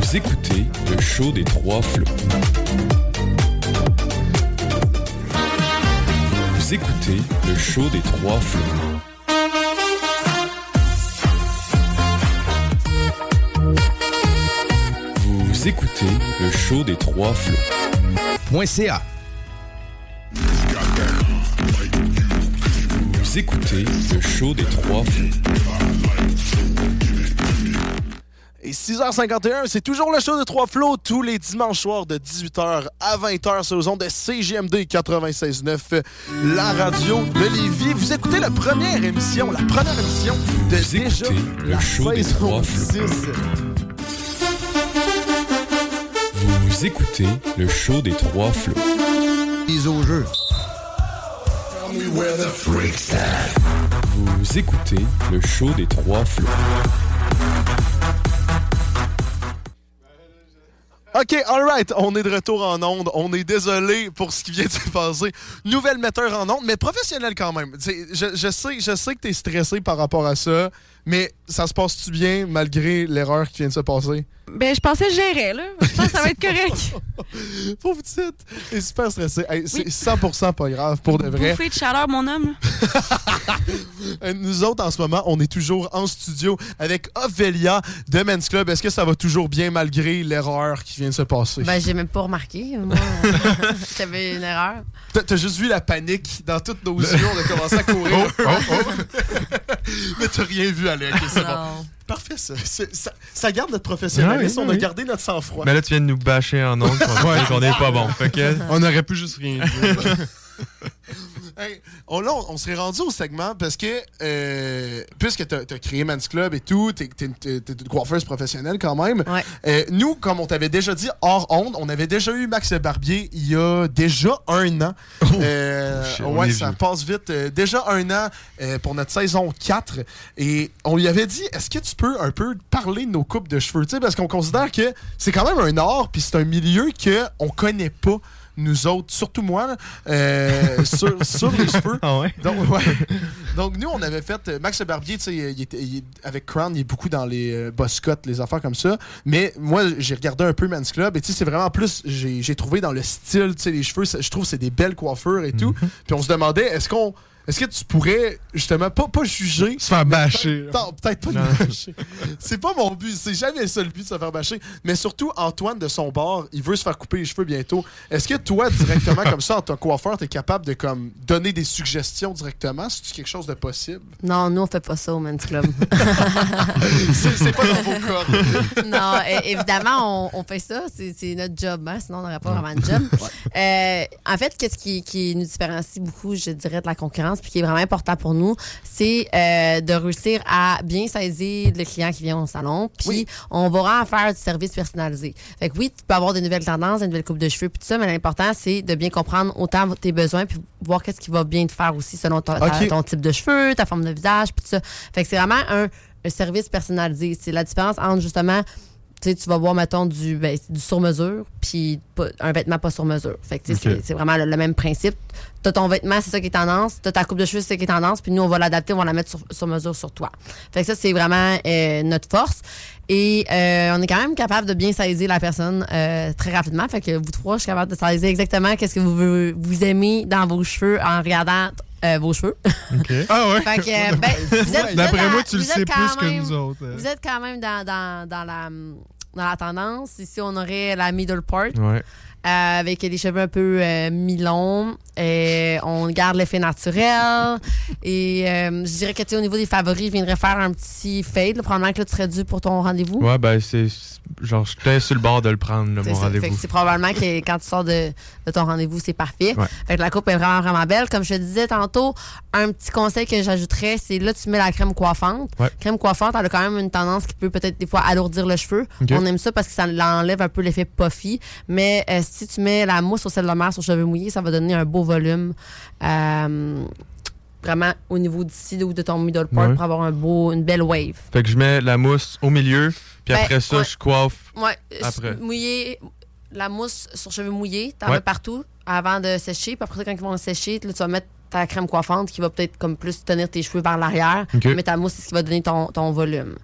Speaker 8: Vous écoutez le show des trois flots. Vous écoutez le show des trois flots. Vous écoutez le show des trois flots.
Speaker 2: .ca.
Speaker 8: Vous écoutez le show des trois flots.
Speaker 3: Et 6h51, c'est toujours le show de Trois Flots tous les dimanches soirs de 18h à 20h sur les ondes de CGMD 96.9, la radio de Lévis. Vous écoutez la première émission, la première émission de
Speaker 8: Vous
Speaker 3: déjà
Speaker 8: écoutez le
Speaker 3: la
Speaker 8: show des Trois
Speaker 3: 6.
Speaker 8: Vous écoutez le show des trois flots.
Speaker 2: Au jeu.
Speaker 8: Vous écoutez le show des trois flots.
Speaker 3: OK, alright, on est de retour en onde. On est désolé pour ce qui vient de se passer. Nouvelle metteur en onde, mais professionnel quand même. Je, sais, je sais que t'es stressé par rapport à ça, mais ça se passe-tu bien malgré l'erreur qui vient de se passer?
Speaker 7: Ben, je pensais que je gérais, là. Je pense que ça va être correct.
Speaker 3: Pauvre petite, t'es super stressé. Hey, c'est 100% pas grave, pour de vrai.
Speaker 7: Bouffée de chaleur, mon homme.
Speaker 3: Nous autres, en ce moment, on est toujours en studio avec Ophelia de Men's Club. Est-ce que ça va toujours bien malgré l'erreur qui vient de se passer?
Speaker 5: Ben, j'ai même pas remarqué. Moi, j'avais une erreur.
Speaker 3: T'as juste vu la panique dans toutes nos yeux. On a commencé à courir. Mais t'as rien vu c'est bon. Parfait, ça. Ça. ça garde notre professionnalisme.
Speaker 6: Ouais,
Speaker 3: on a gardé notre sang-froid.
Speaker 4: Mais là, tu viens de nous bâcher en ondes qu'on
Speaker 6: Ouais.
Speaker 4: qu'on est pas bon.
Speaker 6: On aurait pu juste rien dire.
Speaker 3: Hey, on, là, on, on serait rendu au segment parce que, euh, puisque tu as, créé Men's Club et tout, tu es, une coiffeuse professionnelle quand même.
Speaker 5: Ouais.
Speaker 3: Euh, nous, comme on t'avait déjà dit hors onde, on avait déjà eu Max Barbier il y a déjà un an. Euh,
Speaker 6: shit, on
Speaker 3: ouais, ça passe vite. Euh, déjà un an euh, pour notre saison 4. Et on lui avait dit, est-ce que tu peux un peu parler de nos coupes de cheveux? Tu sais, parce qu'on considère que c'est quand même un art, puis c'est un milieu qu'on connaît pas. Nous autres, surtout moi, euh, sur, sur les cheveux.
Speaker 4: Ah ouais?
Speaker 3: Donc, ouais. Donc, nous, on avait fait. euh, Max Barbier, tu sais, il était- il est- avec Crown, il est beaucoup dans les euh, boss cuts, les affaires comme ça. Mais moi, j'ai regardé un peu Men's Club et tu sais, c'est vraiment plus. J'ai trouvé dans le style, tu sais, les cheveux, je trouve que c'est des belles coiffures et tout. Puis on se demandait, est-ce qu'on. Est-ce que tu pourrais, justement, pas, pas juger?
Speaker 6: Se faire bâcher.
Speaker 3: Non, peut-être pas
Speaker 4: Non.
Speaker 3: nous bâcher. C'est pas mon but. C'est jamais ça le but de se faire bâcher. Mais surtout, Antoine, de son bord, il veut se faire couper les cheveux bientôt. Est-ce que toi, directement, comme ça, en tant que coiffeur, t'es capable de comme donner des suggestions directement? C'est quelque chose de possible?
Speaker 5: Non, nous, on fait pas ça au Men's Club.
Speaker 3: C'est pas dans vos cordes.
Speaker 5: non, évidemment, on, on fait ça. C'est c'est notre job, hein, sinon on n'aurait pas vraiment de job. Euh, en fait, qu'est-ce qui, qui nous différencie beaucoup, je dirais, de la concurrence, puis qui est vraiment important pour nous, c'est euh, de réussir à bien saisir le client qui vient au salon, puis
Speaker 3: Oui.
Speaker 5: on va vraiment faire du service personnalisé. Fait que oui, tu peux avoir des nouvelles tendances, des nouvelles coupes de cheveux, puis tout ça, mais l'important, c'est de bien comprendre autant tes besoins, puis voir qu'est-ce qui va bien te faire aussi selon ton, ta-
Speaker 3: Ok.
Speaker 5: ton type de cheveux, ta forme de visage, puis tout ça. Fait que c'est vraiment un, un service personnalisé. C'est la différence entre justement, tu sais, tu vas voir, mettons, du, ben, du sur-mesure, puis un vêtement pas sur-mesure. Fait que tu sais,
Speaker 6: Ok.
Speaker 5: c'est- c'est vraiment le, le même principe. T'as ton vêtement, c'est ça qui est tendance. T'as ta coupe de cheveux, c'est ça qui est tendance. Puis nous, on va l'adapter, on va la mettre sur, sur mesure sur toi. Fait que ça, c'est vraiment euh, notre force. Et euh, on est quand même capable de bien saisir la personne euh, très rapidement. Fait que vous trois, je suis capable de saisir exactement qu'est-ce que vous, vous aimez dans vos cheveux en regardant euh, vos cheveux.
Speaker 6: Ah ouais?
Speaker 5: Fait que, euh, ben, vous êtes- vous êtes
Speaker 6: D'après moi, tu le
Speaker 5: vous
Speaker 6: sais
Speaker 5: êtes quand
Speaker 6: plus
Speaker 5: même-
Speaker 6: que nous autres. euh.
Speaker 5: Vous êtes quand même dans, dans, dans la, dans la tendance. Ici, on aurait la middle part
Speaker 4: Ouais.
Speaker 5: euh, avec les cheveux un peu euh, mi-longs. Et on garde l'effet naturel. Et euh, je dirais que tu au niveau des favoris, je viendrais faire un petit fade. là. Probablement que là, tu serais dû pour ton rendez-vous.
Speaker 4: Ouais, ben, c'est. Genre, j'étais sur le bord de le prendre, là, mon rendez-vous.
Speaker 5: c'est probablement que quand tu sors de, de ton rendez-vous, c'est parfait.
Speaker 4: Ouais.
Speaker 5: Fait que la coupe est vraiment, vraiment belle. Comme je te disais tantôt, un petit conseil que j'ajouterais, c'est là, tu mets la crème coiffante.
Speaker 4: Ouais.
Speaker 5: Crème coiffante, elle a quand même une tendance qui peut peut-être des fois alourdir le cheveu. On aime ça parce que ça enlève un peu l'effet puffy. Mais euh, si tu mets la mousse au sel de mer sur cheveux mouillés, ça va donner un beau volume. euh, vraiment au niveau d'ici ou de ton middle part
Speaker 4: Ouais.
Speaker 5: pour avoir un beau, une belle wave.
Speaker 4: Fait que je mets la mousse au milieu, puis
Speaker 5: Ben,
Speaker 4: après ça,
Speaker 5: ouais.
Speaker 4: je coiffe.
Speaker 5: Ouais,
Speaker 4: Après.
Speaker 5: s- mouiller la mousse sur cheveux mouillés, t'en mets partout avant de sécher. Puis après, ça, quand ils vont sécher, là, tu vas mettre ta crème coiffante qui va peut-être comme plus tenir tes cheveux vers l'arrière. Mais ta mousse, c'est ce qui va donner ton, ton volume.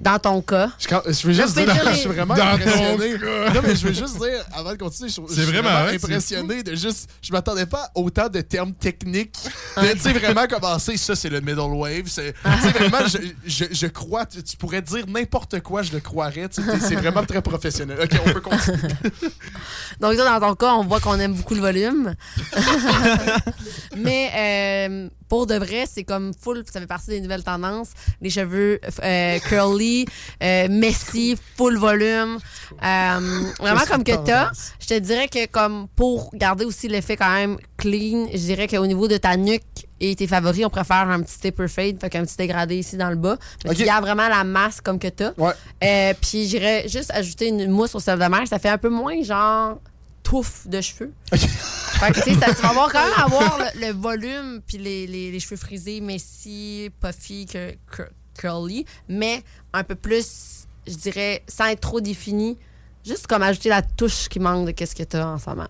Speaker 5: Dans ton cas,
Speaker 3: Je, je veux juste dire, je suis vraiment
Speaker 6: Dans
Speaker 3: impressionné. Non, mais je veux juste dire, avant de continuer, je, suis
Speaker 6: vraiment
Speaker 3: impressionné de juste. Je m'attendais pas autant de termes techniques. Mais tu sais, vraiment commencer, ça, c'est le middle wave. c'est- Tu sais, vraiment, je, je, je crois, tu, tu pourrais dire n'importe quoi, je le croirais. tu sais, C'est vraiment très professionnel. Ok, on peut continuer.
Speaker 5: donc dans ton cas, on voit qu'on aime beaucoup le volume. Mais euh, pour de vrai, c'est comme full, ça fait partie des nouvelles tendances. Les cheveux euh, curly, euh, messy, full volume. Vraiment comme que t'as. Je te dirais que comme pour garder aussi l'effet quand même clean, je dirais qu'au niveau de ta nuque et tes favoris, on préfère un petit taper fade, fait qu'un petit dégradé ici dans le bas. Mais
Speaker 3: Ok.
Speaker 5: tu gardes vraiment la masse comme que t'as.
Speaker 3: Ouais.
Speaker 5: Puis j'irais juste ajouter une mousse au sel de mer, ça fait un peu moins genre touffe de cheveux. Fait que, tu sais, ça- tu vas avoir quand même avoir le, le volume puis les, les, les cheveux frisés, messy, puffy, que, cur- curly, mais un peu plus, je dirais, sans être trop défini Juste comme ajouter la touche qui manque de qu'est-ce que t'as en ce moment.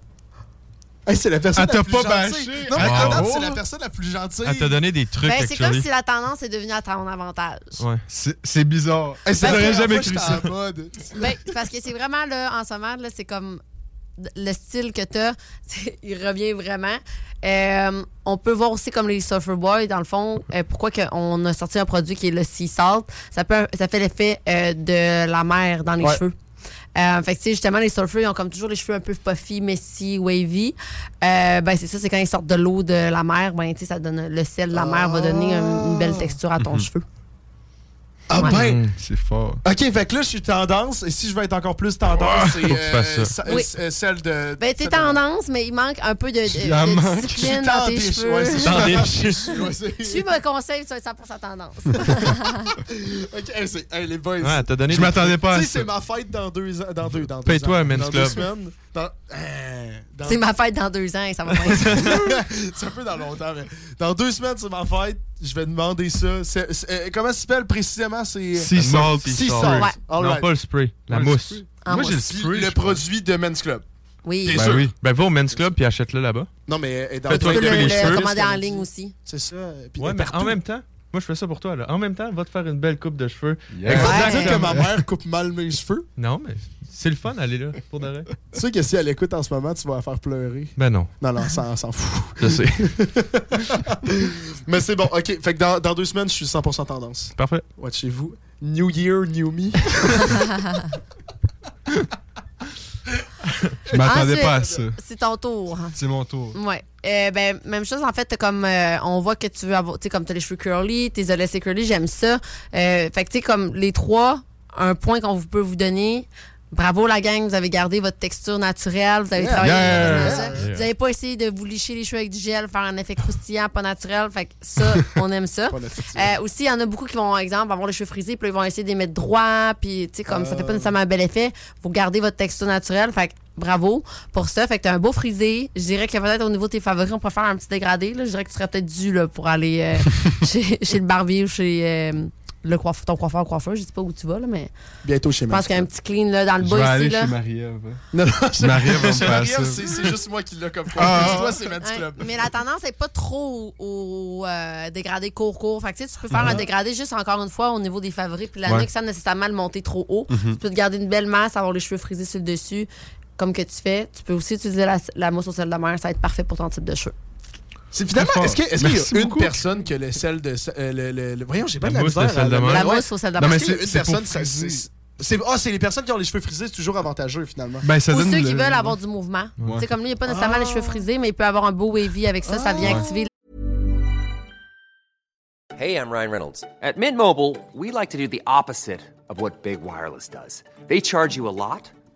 Speaker 3: Hey, c'est la personne
Speaker 6: Elle
Speaker 3: la
Speaker 6: t'a
Speaker 3: plus
Speaker 6: pas
Speaker 3: gentille.
Speaker 6: bâché.
Speaker 3: Non, mais
Speaker 4: Ah,
Speaker 3: à date,
Speaker 4: bravo.
Speaker 3: c'est la personne la plus gentille.
Speaker 4: Elle t'a donné des trucs,
Speaker 5: Ben, c'est comme si la tendance est devenue à ton avantage.
Speaker 4: Ouais.
Speaker 6: C'est bizarre.
Speaker 3: Hey,
Speaker 6: J'aurais
Speaker 3: première
Speaker 6: jamais cru ça.
Speaker 3: en mode.
Speaker 5: Ben, parce que c'est vraiment, là, en ce moment, là, c'est comme le style que t'as, c'est- il revient vraiment. Euh, on peut voir aussi comme les Surfer Boys, dans le fond, euh, pourquoi on a sorti un produit qui est le Sea Salt. Ça, peut, ça fait l'effet euh, de la mer dans les
Speaker 3: Ouais.
Speaker 5: cheveux. Fait que, tu justement, les surfers, ils ont comme toujours les cheveux un peu puffy, messy, wavy. Ben, c'est ça, c'est quand ils sortent de l'eau de la mer, ben, tu ça donne, le sel de la mer va donner un- une belle texture à ton cheveu.
Speaker 3: Ah
Speaker 5: Ouais.
Speaker 3: ben!
Speaker 6: C'est fort.
Speaker 3: Ok, fait que là, je suis tendance, et si je veux être encore plus tendance, c'est
Speaker 4: ça.
Speaker 5: Oui.
Speaker 3: euh, celle de.
Speaker 5: Ben, t'es
Speaker 3: de-
Speaker 5: tendance, mais il manque un peu de, de- de discipline dans tes cheveux.
Speaker 3: ouais, ça.
Speaker 5: Suis mon conseil, tu vas être 100% tendance.
Speaker 3: Ok, hey, les boys.
Speaker 4: Ouais, elle t'a donné
Speaker 6: Je m'attendais pas
Speaker 3: Tu
Speaker 6: à
Speaker 3: sais, c'est
Speaker 6: ça.
Speaker 3: ma fête dans deux ans. Dans deux, dans deux
Speaker 4: Paye-toi men's
Speaker 3: dans
Speaker 4: club.
Speaker 3: Deux semaines. Dans, euh, dans-
Speaker 5: C'est ma fête dans deux ans et ça va pas être.
Speaker 3: c'est un peu dans longtemps, mais dans deux semaines, c'est ma fête. Je vais demander ça. Euh, comment ça s'appelle précisément? C'est
Speaker 6: Sea salt.
Speaker 3: Sea
Speaker 4: salt.
Speaker 3: salt.
Speaker 5: Ouais.
Speaker 3: All
Speaker 4: Non, pas le spray, la
Speaker 6: Ouais, le
Speaker 4: mousse.
Speaker 6: spray.
Speaker 5: En
Speaker 6: Moi, j'ai le spray.
Speaker 3: le produit de Men's Club.
Speaker 5: Oui.
Speaker 6: Ben
Speaker 3: sûr?
Speaker 6: oui.
Speaker 4: Ben, va au men's club puis achète-le là-bas.
Speaker 3: Non, mais est dans
Speaker 5: Tu
Speaker 4: Fais-toi
Speaker 5: peux
Speaker 4: couper
Speaker 5: le,
Speaker 4: les
Speaker 5: le commander en ligne aussi.
Speaker 3: C'est ça. Puis
Speaker 4: Ouais, mais
Speaker 3: partout.
Speaker 4: en même temps, moi, je fais ça pour toi, là. En même temps, va te faire une belle coupe de cheveux.
Speaker 6: Yeah.
Speaker 3: Ça veut dire que ma mère coupe mal mes cheveux.
Speaker 4: Non, mais c'est le fun, aller là, pour de vrai.
Speaker 3: Tu sais que si elle écoute en ce moment, tu vas la faire pleurer.
Speaker 4: Ben non,
Speaker 3: Non, non, ça, on s'en fout.
Speaker 4: je sais.
Speaker 3: Mais c'est bon, ok. Fait que dans, dans deux semaines, je suis 100% tendance.
Speaker 4: Parfait.
Speaker 3: Watchez-vous. New Year, New Me?
Speaker 6: Je m'attendais
Speaker 5: Ensuite,
Speaker 6: pas à ça.
Speaker 5: C'est ton tour.
Speaker 6: C'est mon tour.
Speaker 5: Ouais. Euh, ben, même chose, en fait, comme, euh, on voit que tu veux avoir, tu sais, comme t'as les cheveux curly, tes curly, j'aime ça. Euh, fait que, tu sais, comme les trois, un point qu'on vous- peut vous donner. Bravo la gang, vous avez gardé votre texture naturelle, vous avez
Speaker 3: Yeah.
Speaker 5: travaillé
Speaker 6: Yeah.
Speaker 5: dans ça.
Speaker 4: Yeah.
Speaker 5: Vous n'avez pas essayé de vous licher les cheveux avec du gel, faire un effet croustillant, pas naturel. Fait que ça, on aime ça. Euh, aussi, il y en a beaucoup qui vont, exemple, avoir les cheveux frisés, puis là, ils vont essayer de les mettre droits, puis tu sais, comme ça fait pas nécessairement un bel effet. Vous gardez votre texture naturelle, fait que bravo pour ça. Fait que t'as un beau frisé. Je dirais que peut-être au niveau de tes favoris, on pourrait faire un petit dégradé. Là. Je dirais que tu serais peut-être dû là, pour aller euh, chez, chez le barbier ou chez euh, le coiffeur, ton coiffeur coiffeur. Je sais pas où tu vas, là, mais
Speaker 3: Bientôt chez
Speaker 5: je
Speaker 3: moi.
Speaker 5: pense qu'il y a un petit clean là, dans le
Speaker 6: Je vais
Speaker 5: bas
Speaker 6: aller
Speaker 5: ici. Là.
Speaker 6: chez Marie-Ève. hein.
Speaker 3: Non, non, je-
Speaker 6: ça.
Speaker 3: c'est c'est juste moi qui l'a comme
Speaker 6: Ah,
Speaker 3: compris.
Speaker 6: ah,
Speaker 3: Toi, c'est Men's
Speaker 5: Ouais,
Speaker 3: Club.
Speaker 5: mais la tendance n'est pas trop au, euh, dégradé court-court. Fait que, tu sais, tu peux faire un dégradé juste encore une fois au niveau des favoris. Puis la
Speaker 6: Ouais.
Speaker 5: nuque, sans nécessairement le monter trop haut. Tu peux te garder une belle masse, avoir les cheveux frisés sur le dessus, comme que tu fais. Tu peux aussi utiliser la, la mousse au sel de mer. Ça va être parfait pour ton type de cheveux.
Speaker 3: C'est finalement, est-ce qu'il y a une personne que le sel de. euh, le, le- le- voyons, j'ai pas
Speaker 4: La
Speaker 3: de la
Speaker 4: mousse de
Speaker 3: misère
Speaker 4: sel
Speaker 3: à
Speaker 4: de
Speaker 3: la-
Speaker 5: mousse au sel de
Speaker 6: Non, mais
Speaker 3: a
Speaker 6: c'est-
Speaker 3: une
Speaker 6: c'est
Speaker 3: personne, c'est- c'est ah, c'est les personnes qui ont les cheveux frisés, c'est toujours avantageux finalement.
Speaker 6: Ben, ça
Speaker 5: Ou
Speaker 6: donne
Speaker 5: ceux
Speaker 6: le-
Speaker 5: qui veulent avoir du mouvement. Sais, comme lui, il n'y a pas nécessairement les cheveux frisés, mais il peut avoir un beau wavy avec ça. Ça vient
Speaker 3: Ah.
Speaker 5: activer
Speaker 9: Hey, I'm Ryan Reynolds. At Mint Mobile, we like to do the opposite of what Big Wireless does. They charge you a lot,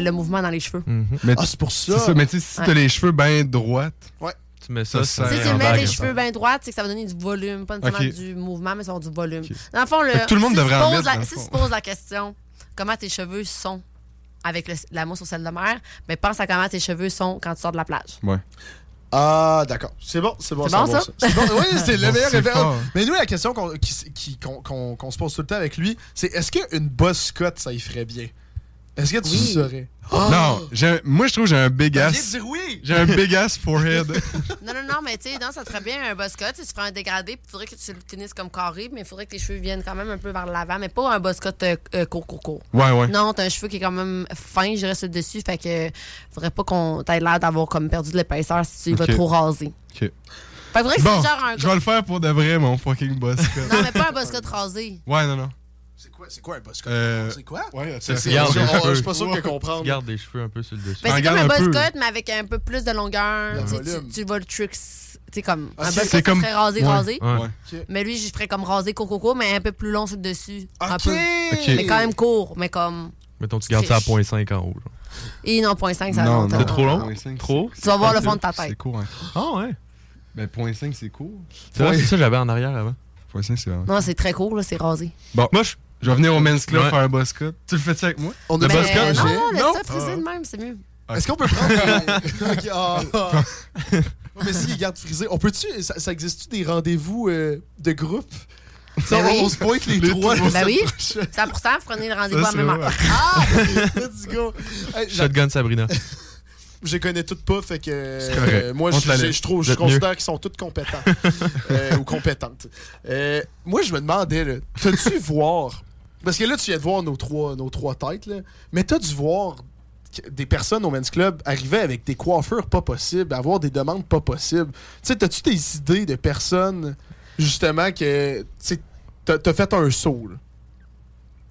Speaker 5: le, le mouvement dans les cheveux.
Speaker 6: Mais
Speaker 3: Ah, c'est pour ça.
Speaker 6: Mais tu sais, si
Speaker 5: Ouais.
Speaker 6: t'as les cheveux bien droites,
Speaker 4: Tu mets ça,
Speaker 6: Ça
Speaker 4: ça,
Speaker 5: Si
Speaker 6: Ouais,
Speaker 5: tu mets les cheveux bien droits, c'est que ça va donner du volume, pas nécessairement du mouvement, mais ça va avoir du volume. Dans le fond, le,
Speaker 6: tout le monde
Speaker 5: si tu
Speaker 6: devrait en
Speaker 5: poses
Speaker 6: mettre,
Speaker 5: la- Si tu poses la question, comment tes cheveux sont avec le- la mousse au sel de mer, ben pense à comment tes cheveux sont quand tu sors de la plage.
Speaker 6: ouais.
Speaker 3: Ah, d'accord. C'est bon, c'est bon.
Speaker 5: C'est bon, ça?
Speaker 3: Bon. Oui, c'est le meilleur référent. Mais nous, la question qu'on se pose tout le temps avec lui, c'est est-ce qu'une bosse cut, ça y ferait bien? Est-ce que tu
Speaker 5: Oui.
Speaker 3: saurais?
Speaker 6: Non, j'ai un- moi, je trouve que j'ai un big ass.
Speaker 3: dire oui!
Speaker 6: J'ai un big ass forehead.
Speaker 5: Non, non, non, mais tu sais, non, ça serait bien un buzz cut. Tu ferais un dégradé, puis il faudrait que tu le comme carré, mais il faudrait que tes cheveux viennent quand même un peu vers l'avant, mais pas un buzz cut euh, euh, court, court, court.
Speaker 6: Ouais, ouais.
Speaker 5: Non, t'as un cheveu qui est quand même fin, je reste dessus, fait que faudrait pas qu'on t'ait l'air d'avoir comme perdu de l'épaisseur si tu vas trop raser.
Speaker 6: Ok.
Speaker 5: Fait que faudrait que
Speaker 6: Bon,
Speaker 5: c'est genre un
Speaker 6: je vais le faire pour de vrai, mon fucking boss. cut.
Speaker 5: Non, mais pas un buzz cut rasé.
Speaker 6: Ouais, non, non.
Speaker 3: C'est quoi, c'est quoi un boss cut?
Speaker 6: Euh,
Speaker 3: C'est quoi?
Speaker 6: Ouais,
Speaker 3: C'est-
Speaker 6: c'est
Speaker 3: c'est-
Speaker 4: Garde
Speaker 3: je suis pas sûr de
Speaker 6: Ouais.
Speaker 3: comprendre.
Speaker 4: Garde les cheveux un peu sur le dessus.
Speaker 5: Ben, c'est
Speaker 6: Regarde
Speaker 5: comme un
Speaker 6: un
Speaker 5: buzz cut, mais avec un peu plus de longueur. Tu, vas le tricks. Tu sais, comme
Speaker 3: Ah,
Speaker 5: un
Speaker 3: c'est-
Speaker 5: buzz
Speaker 6: c'est
Speaker 5: cut,
Speaker 6: comme-
Speaker 5: rasé,
Speaker 6: Ouais.
Speaker 5: rasé.
Speaker 4: Ouais.
Speaker 6: Ouais.
Speaker 5: Mais lui, je ferais comme rasé coco, mais un peu plus long sur le dessus. Un
Speaker 3: Ok!
Speaker 5: peu. Mais quand même court, mais comme.
Speaker 4: Mettons, tu gardes ça à
Speaker 5: Triche.
Speaker 4: 0.5 en haut. genre.
Speaker 5: Et non, 0.5, ça va
Speaker 6: Non,
Speaker 5: longtemps.
Speaker 4: C'est trop long? Trop?
Speaker 5: Tu vas voir le
Speaker 6: c'est-
Speaker 5: fond de ta
Speaker 6: C'est
Speaker 5: tête.
Speaker 6: court, hein.
Speaker 4: Ah ouais.
Speaker 6: Ben, point 5, c'est court.
Speaker 4: C'est vrai, c'est ça que j'avais en arrière avant.
Speaker 6: Point 5, c'est vraiment.
Speaker 5: Non, c'est très court, là, c'est rasé.
Speaker 6: Bon,
Speaker 4: Moi, je.
Speaker 6: Je vais venir au Men's Club
Speaker 4: Ouais.
Speaker 6: faire un boss cut. Tu le fais-tu avec moi?
Speaker 3: On a
Speaker 4: Le boss cut,
Speaker 5: non, non, laisse ça friser de même, c'est mieux.
Speaker 3: Est-ce qu'on peut prendre. Ok, ah, ah. Ouais, mais s'il garde frisé, on peut-tu. Ça, ça existe-tu des rendez-vous euh, de groupe? Ça,
Speaker 5: Ben
Speaker 3: on,
Speaker 5: oui.
Speaker 3: on se pointe les, trois.
Speaker 5: Ben oui.
Speaker 3: prochaine.
Speaker 5: 100 vous prenez le rendez-vous à même heure.
Speaker 3: Ah! Let's go! Hey,
Speaker 4: Shotgun Sabrina.
Speaker 3: je les connais toutes pas, fait que euh, moi, je, trouve, je considère qu'ils sont tous compétents euh, ou compétentes. Euh, moi, je me demandais, t'as-tu voir Parce que là, tu viens de voir nos trois, nos trois têtes, là, mais t'as dû voir des personnes au Men's Club arriver avec des coiffures pas possibles, avoir des demandes pas possibles. Tu sais, t'as-tu des idées de personnes, justement, que t'as t'as fait un saut, là?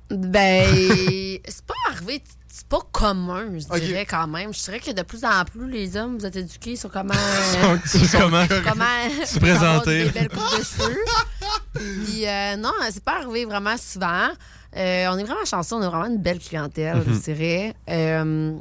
Speaker 5: Ben, c'est pas arrivé, c'est pas commun, je dirais quand même. Je dirais que de plus en plus, les hommes, vous êtes éduqués sur comment.
Speaker 4: C'est comment?
Speaker 5: comment
Speaker 4: Se présenter.
Speaker 5: avoir Des belles coupes de cheveux. Puis, euh, non, c'est pas arrivé vraiment souvent. Euh, on est vraiment chanceux, on a vraiment une belle clientèle, je dirais. Euh,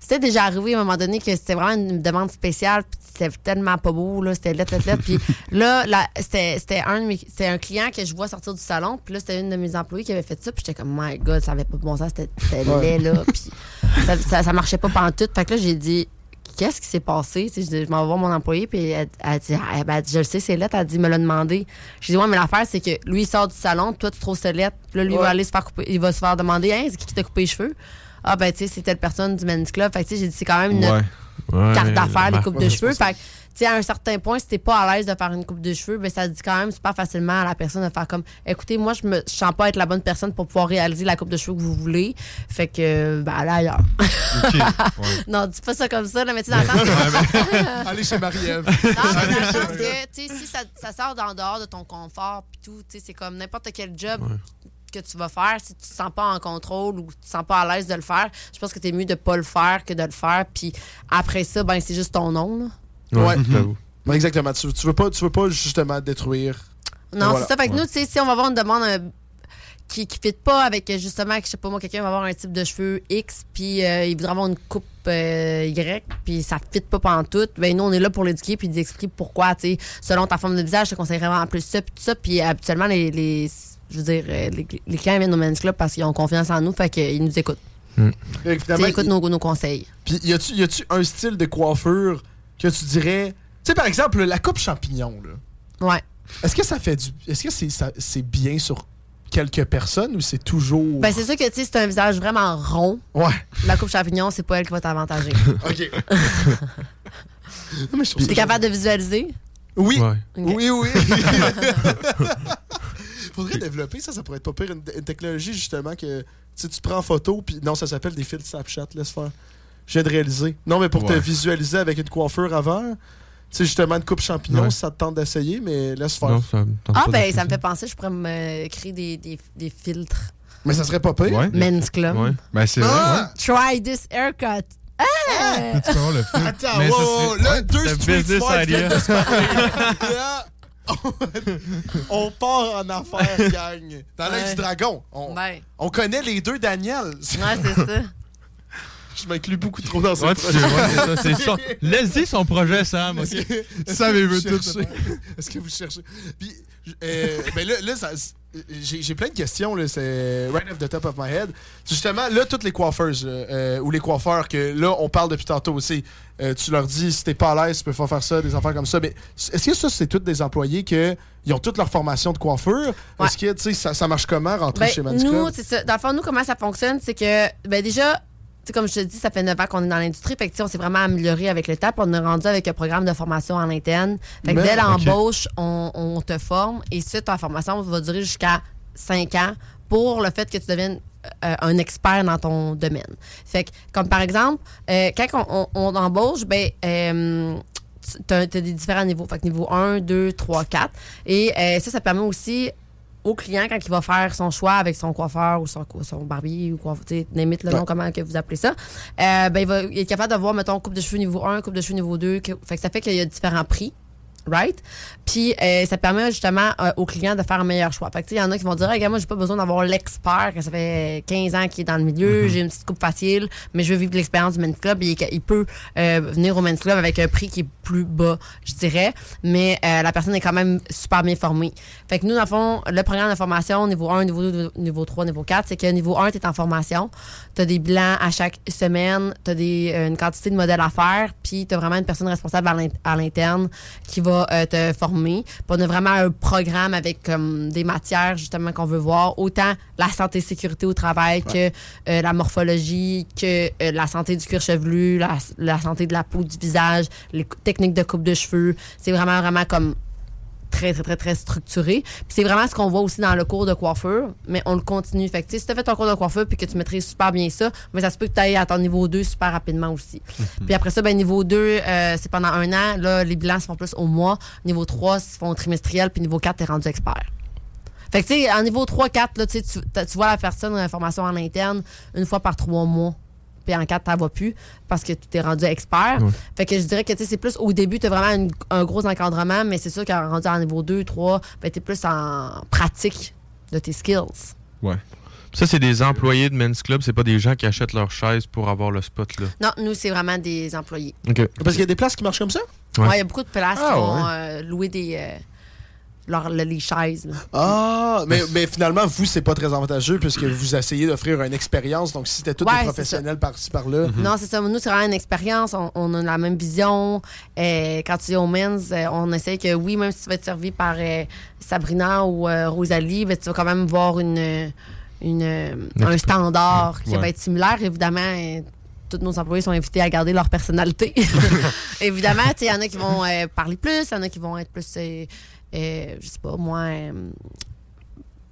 Speaker 5: c'était déjà arrivé à un moment donné que c'était vraiment une demande spéciale, puis c'était tellement pas beau, là, c'était lettre, lettre, lettre. Puis là, là, c'était un, de un client que je vois sortir du salon, puis là, c'était une de mes employées qui avait fait ça, puis j'étais comme, my God, ça avait pas de bon sens, c'était laid, là, puis ça, ça, ça marchait pas pendant tout. Fait que là, j'ai dit, qu'est-ce qui s'est passé? Je, dis, je m'en vais voir mon employé, puis elle, elle dit, Ah, ben, elle dit, je le sais, c'est lettre. Elle dit, me l'a demandé. J'ai dit, ouais, mais l'affaire, c'est que lui, il sort du salon, toi, tu trouves c'est lettre. Puis là, lui, il va aller se faire couper, il va se faire demander, hein, c'est qui qui t'a coupé les cheveux? Ah, ben, tu sais, c'est telle personne du Men's Club. Fait que, tu sais, j'ai dit, c'est quand même une
Speaker 6: Ouais.
Speaker 4: Ouais,
Speaker 5: carte d'affaires, les coupes de cheveux. Fait sais, à un certain point, si t'es pas à l'aise de faire une coupe de cheveux, ben, ça dit quand même super facilement à la personne de faire comme, écoutez, moi, je me je sens pas être la bonne personne pour pouvoir réaliser la coupe de cheveux que vous voulez. Fait que, ben, allez ailleurs.
Speaker 6: OK. Ouais.
Speaker 5: non, dis pas ça comme ça, là, mais tu dans le sens
Speaker 3: Allez chez Marie-Ève.
Speaker 5: non, mais dans le sens que, tu sais, si ça, ça sort en dehors de ton confort, puis tout, tu sais, c'est comme n'importe quel job que tu vas faire, si tu te sens pas en contrôle ou tu te sens pas à l'aise de le faire, je pense que t'es mieux de pas le faire que de le faire, puis après ça, ben, c'est juste ton nom, là.
Speaker 3: Ouais.
Speaker 4: j'avoue.
Speaker 3: Ouais, exactement. Tu, tu veux pas, tu veux pas justement détruire.
Speaker 5: Non,
Speaker 3: Voilà.
Speaker 5: c'est ça. Fait que
Speaker 3: Ouais.
Speaker 5: nous, tu sais, si on va avoir une demande euh, qui ne fit pas avec, euh, justement, que, je sais pas moi, quelqu'un va avoir un type de cheveux X, puis euh, il voudra avoir une coupe euh, Y, puis ça fit pas pendant tout, ben nous, on est là pour l'éduquer, puis d'expliquer pourquoi, tu sais, selon ta forme de visage, je te conseillerais vraiment plus ça, puis tout ça. Puis habituellement, les, les- je veux dire, les, les clients viennent au Men's Club parce qu'ils ont confiance en nous, fait qu'ils nous écoutent.
Speaker 3: Finalement,
Speaker 5: Ils écoutent nos, nos conseils.
Speaker 3: Puis y a-tu y a-tu un style de coiffure que tu dirais, tu sais par exemple la coupe champignon là.
Speaker 5: Ouais.
Speaker 3: Est-ce que ça fait du est-ce que c'est ça- c'est bien sur quelques personnes ou c'est toujours
Speaker 5: Ben, c'est sûr que, tu sais, c'est un visage vraiment rond.
Speaker 3: Ouais.
Speaker 5: La coupe champignon, c'est pas elle qui va t'avantager.
Speaker 3: OK. Non, mais je trouve
Speaker 5: T'es
Speaker 3: ça
Speaker 5: capable de visualiser?
Speaker 3: Oui.
Speaker 4: Ouais.
Speaker 3: Oui, oui. Faudrait développer ça, ça pourrait être pas pire. Une, une technologie, justement, que tu sais, tu te prends en photo, puis non, ça s'appelle des filtres Snapchat, laisse faire. Je viens de réaliser. Non, mais pour te visualiser avec une coiffure avant, tu sais, justement, une coupe champignon,
Speaker 4: Ouais.
Speaker 3: si ça te tente d'essayer, mais laisse faire.
Speaker 4: Non, ça me tente
Speaker 5: Ah,
Speaker 4: pas
Speaker 5: ben, ça me fait penser, je pourrais me créer des, des, des filtres.
Speaker 3: Mais ça serait pas pire.
Speaker 6: Ouais.
Speaker 5: Men's Club.
Speaker 4: Ouais.
Speaker 6: Ben, c'est vrai,
Speaker 3: Ah!
Speaker 5: Try this haircut. Ah!
Speaker 6: Tu avoir le film.
Speaker 3: Attends,
Speaker 6: Mais
Speaker 3: wow,
Speaker 6: ça
Speaker 3: wow,
Speaker 6: serait-
Speaker 3: là, deux
Speaker 4: business idea.
Speaker 3: on- on part en affaires, gang. Dans l'œil
Speaker 5: Ouais.
Speaker 3: du dragon. On,
Speaker 5: Ben,
Speaker 3: on connaît les deux Daniel.
Speaker 5: ouais, c'est ça.
Speaker 3: Je m'inclus beaucoup trop dans ce
Speaker 4: Ouais, tu-
Speaker 3: projet.
Speaker 4: ouais, Laisse-y son projet, Sam. ok?
Speaker 3: Est-ce que- est-ce
Speaker 6: Ça,
Speaker 3: que
Speaker 6: mais
Speaker 3: vous
Speaker 6: veut tout
Speaker 3: Est-ce que vous cherchez? Puis, euh, ben là, là, ça- j'ai j'ai plein de questions, là, c'est right off the top of my head. Justement, là, toutes les coiffeuses, là, euh, ou les coiffeurs, que là, on parle depuis tantôt aussi, euh, tu leur dis, si t'es pas à l'aise, tu peux pas faire ça, des affaires comme ça. Mais est-ce que ça, c'est toutes des employés que ils ont toute leur formation de coiffure?
Speaker 5: Ouais.
Speaker 3: Est-ce que, tu sais, ça, ça marche comment, rentrer
Speaker 5: Ben,
Speaker 3: chez Men's
Speaker 5: nous,
Speaker 3: Club?
Speaker 5: c'est ça. Dans le fond, nous, comment ça fonctionne, c'est que, ben, déjà, sais, comme je te dis, ça fait 9 ans qu'on est dans l'industrie. Fait que, on s'est vraiment amélioré avec le temps. on est rendu avec un programme de formation en interne. Fait que
Speaker 3: Ben,
Speaker 5: dès l'embauche, on, on te forme. Et ça, ta formation va durer jusqu'à 5 ans pour le fait que tu deviennes euh, un expert dans ton domaine. Fait que, comme par exemple, euh, quand on, on- on embauche, ben, euh, tu as, des différents niveaux. Fait que niveau 1, 2, 3, 4. Et ça, ça permet aussi au client, quand il va faire son choix avec son coiffeur ou son, son barbier ou sais, limite le nom, comment que vous appelez ça, euh, ben, il va il est capable de voir, mettons, coupe de cheveux niveau 1, coupe de cheveux niveau 2. que- fait que ça fait qu'il y a différents prix. Right? Puis euh, ça permet justement euh, aux clients de faire un meilleur choix. Fait que il y en a qui vont dire, regarde, moi, j'ai pas besoin d'avoir l'expert, que ça fait 15 ans qu'il est dans le milieu, j'ai une petite coupe facile, mais je veux vivre l'expérience du Men's Club. Et il peut euh, venir au Men's Club avec un prix qui est plus bas, je dirais, mais euh, la personne est quand même super bien formée. Fait que nous, dans le fond, le programme de formation, niveau 1, niveau 2, niveau 3, niveau 4, c'est que niveau 1, tu es en formation, tu as des bilans à chaque semaine, tu as des, euh, une quantité de modèles à faire, puis tu as vraiment une personne responsable à l'interne qui va euh, te former. Puis on a vraiment un programme avec comme des matières justement qu'on veut voir, autant la santé et sécurité au travail que euh, la morphologie, que euh, la santé du cuir chevelu, la, la santé de la peau, du visage, les techniques de coupe de cheveux. C'est vraiment, vraiment comme très, très, très, très structuré. Puis c'est vraiment ce qu'on voit aussi dans le cours de coiffure, mais on le continue. Fait que, si tu as fait ton cours de coiffure puis que tu maîtrises super bien ça, mais ça se peut que tu ailles à ton niveau 2 super rapidement aussi. Puis après ça, ben, niveau 2, euh, c'est pendant un an. Là, les bilans se font plus au mois. Niveau 3, se font trimestriel. Puis niveau 4, tu es rendu expert. Fait que, tu sais, en niveau 3, 4, là, tu sais, tu vois la personne en formation en interne une fois par trois mois. Puis en 4, tu vas plus parce que tu t'es rendu expert.
Speaker 4: Ouais.
Speaker 5: Fait que je dirais que tu sais, c'est plus au début, tu as vraiment une- un gros encadrement, mais c'est sûr qu'en rendu en niveau 2, 3, ben, tu es plus en pratique de tes skills.
Speaker 6: Ouais.
Speaker 4: Ça, c'est des employés de Men's Club, c'est pas des gens qui achètent leur chaise pour avoir le spot là.
Speaker 5: Non, nous, c'est vraiment des employés.
Speaker 4: OK.
Speaker 3: Parce qu'il y a des places qui marchent comme ça?
Speaker 4: Ouais.
Speaker 5: Ouais, Il y a beaucoup de places
Speaker 3: Ah,
Speaker 5: qui vont
Speaker 3: ouais.
Speaker 5: euh, louer des. euh, leur- les chaises. là.
Speaker 3: Ah, mais, mais finalement, vous, c'est pas très avantageux puisque vous essayez d'offrir une expérience. Donc, si c'était tous
Speaker 5: Ouais,
Speaker 3: des professionnels par-ci, par-là.
Speaker 5: Non, c'est ça. Nous, c'est vraiment une expérience. On, on a la même vision. Euh, quand tu es au men's, euh, on essaie que oui, même si tu vas être servi par euh, Sabrina ou euh, Rosalie, ben, tu vas quand même voir une, une, un standard qui
Speaker 6: Ouais.
Speaker 5: va être similaire. Évidemment, tous nos employés sont invités à garder leur personnalité. Évidemment, il y en a qui vont euh, parler plus, il y en a qui vont être plus, euh, euh, je sais pas, moi, euh,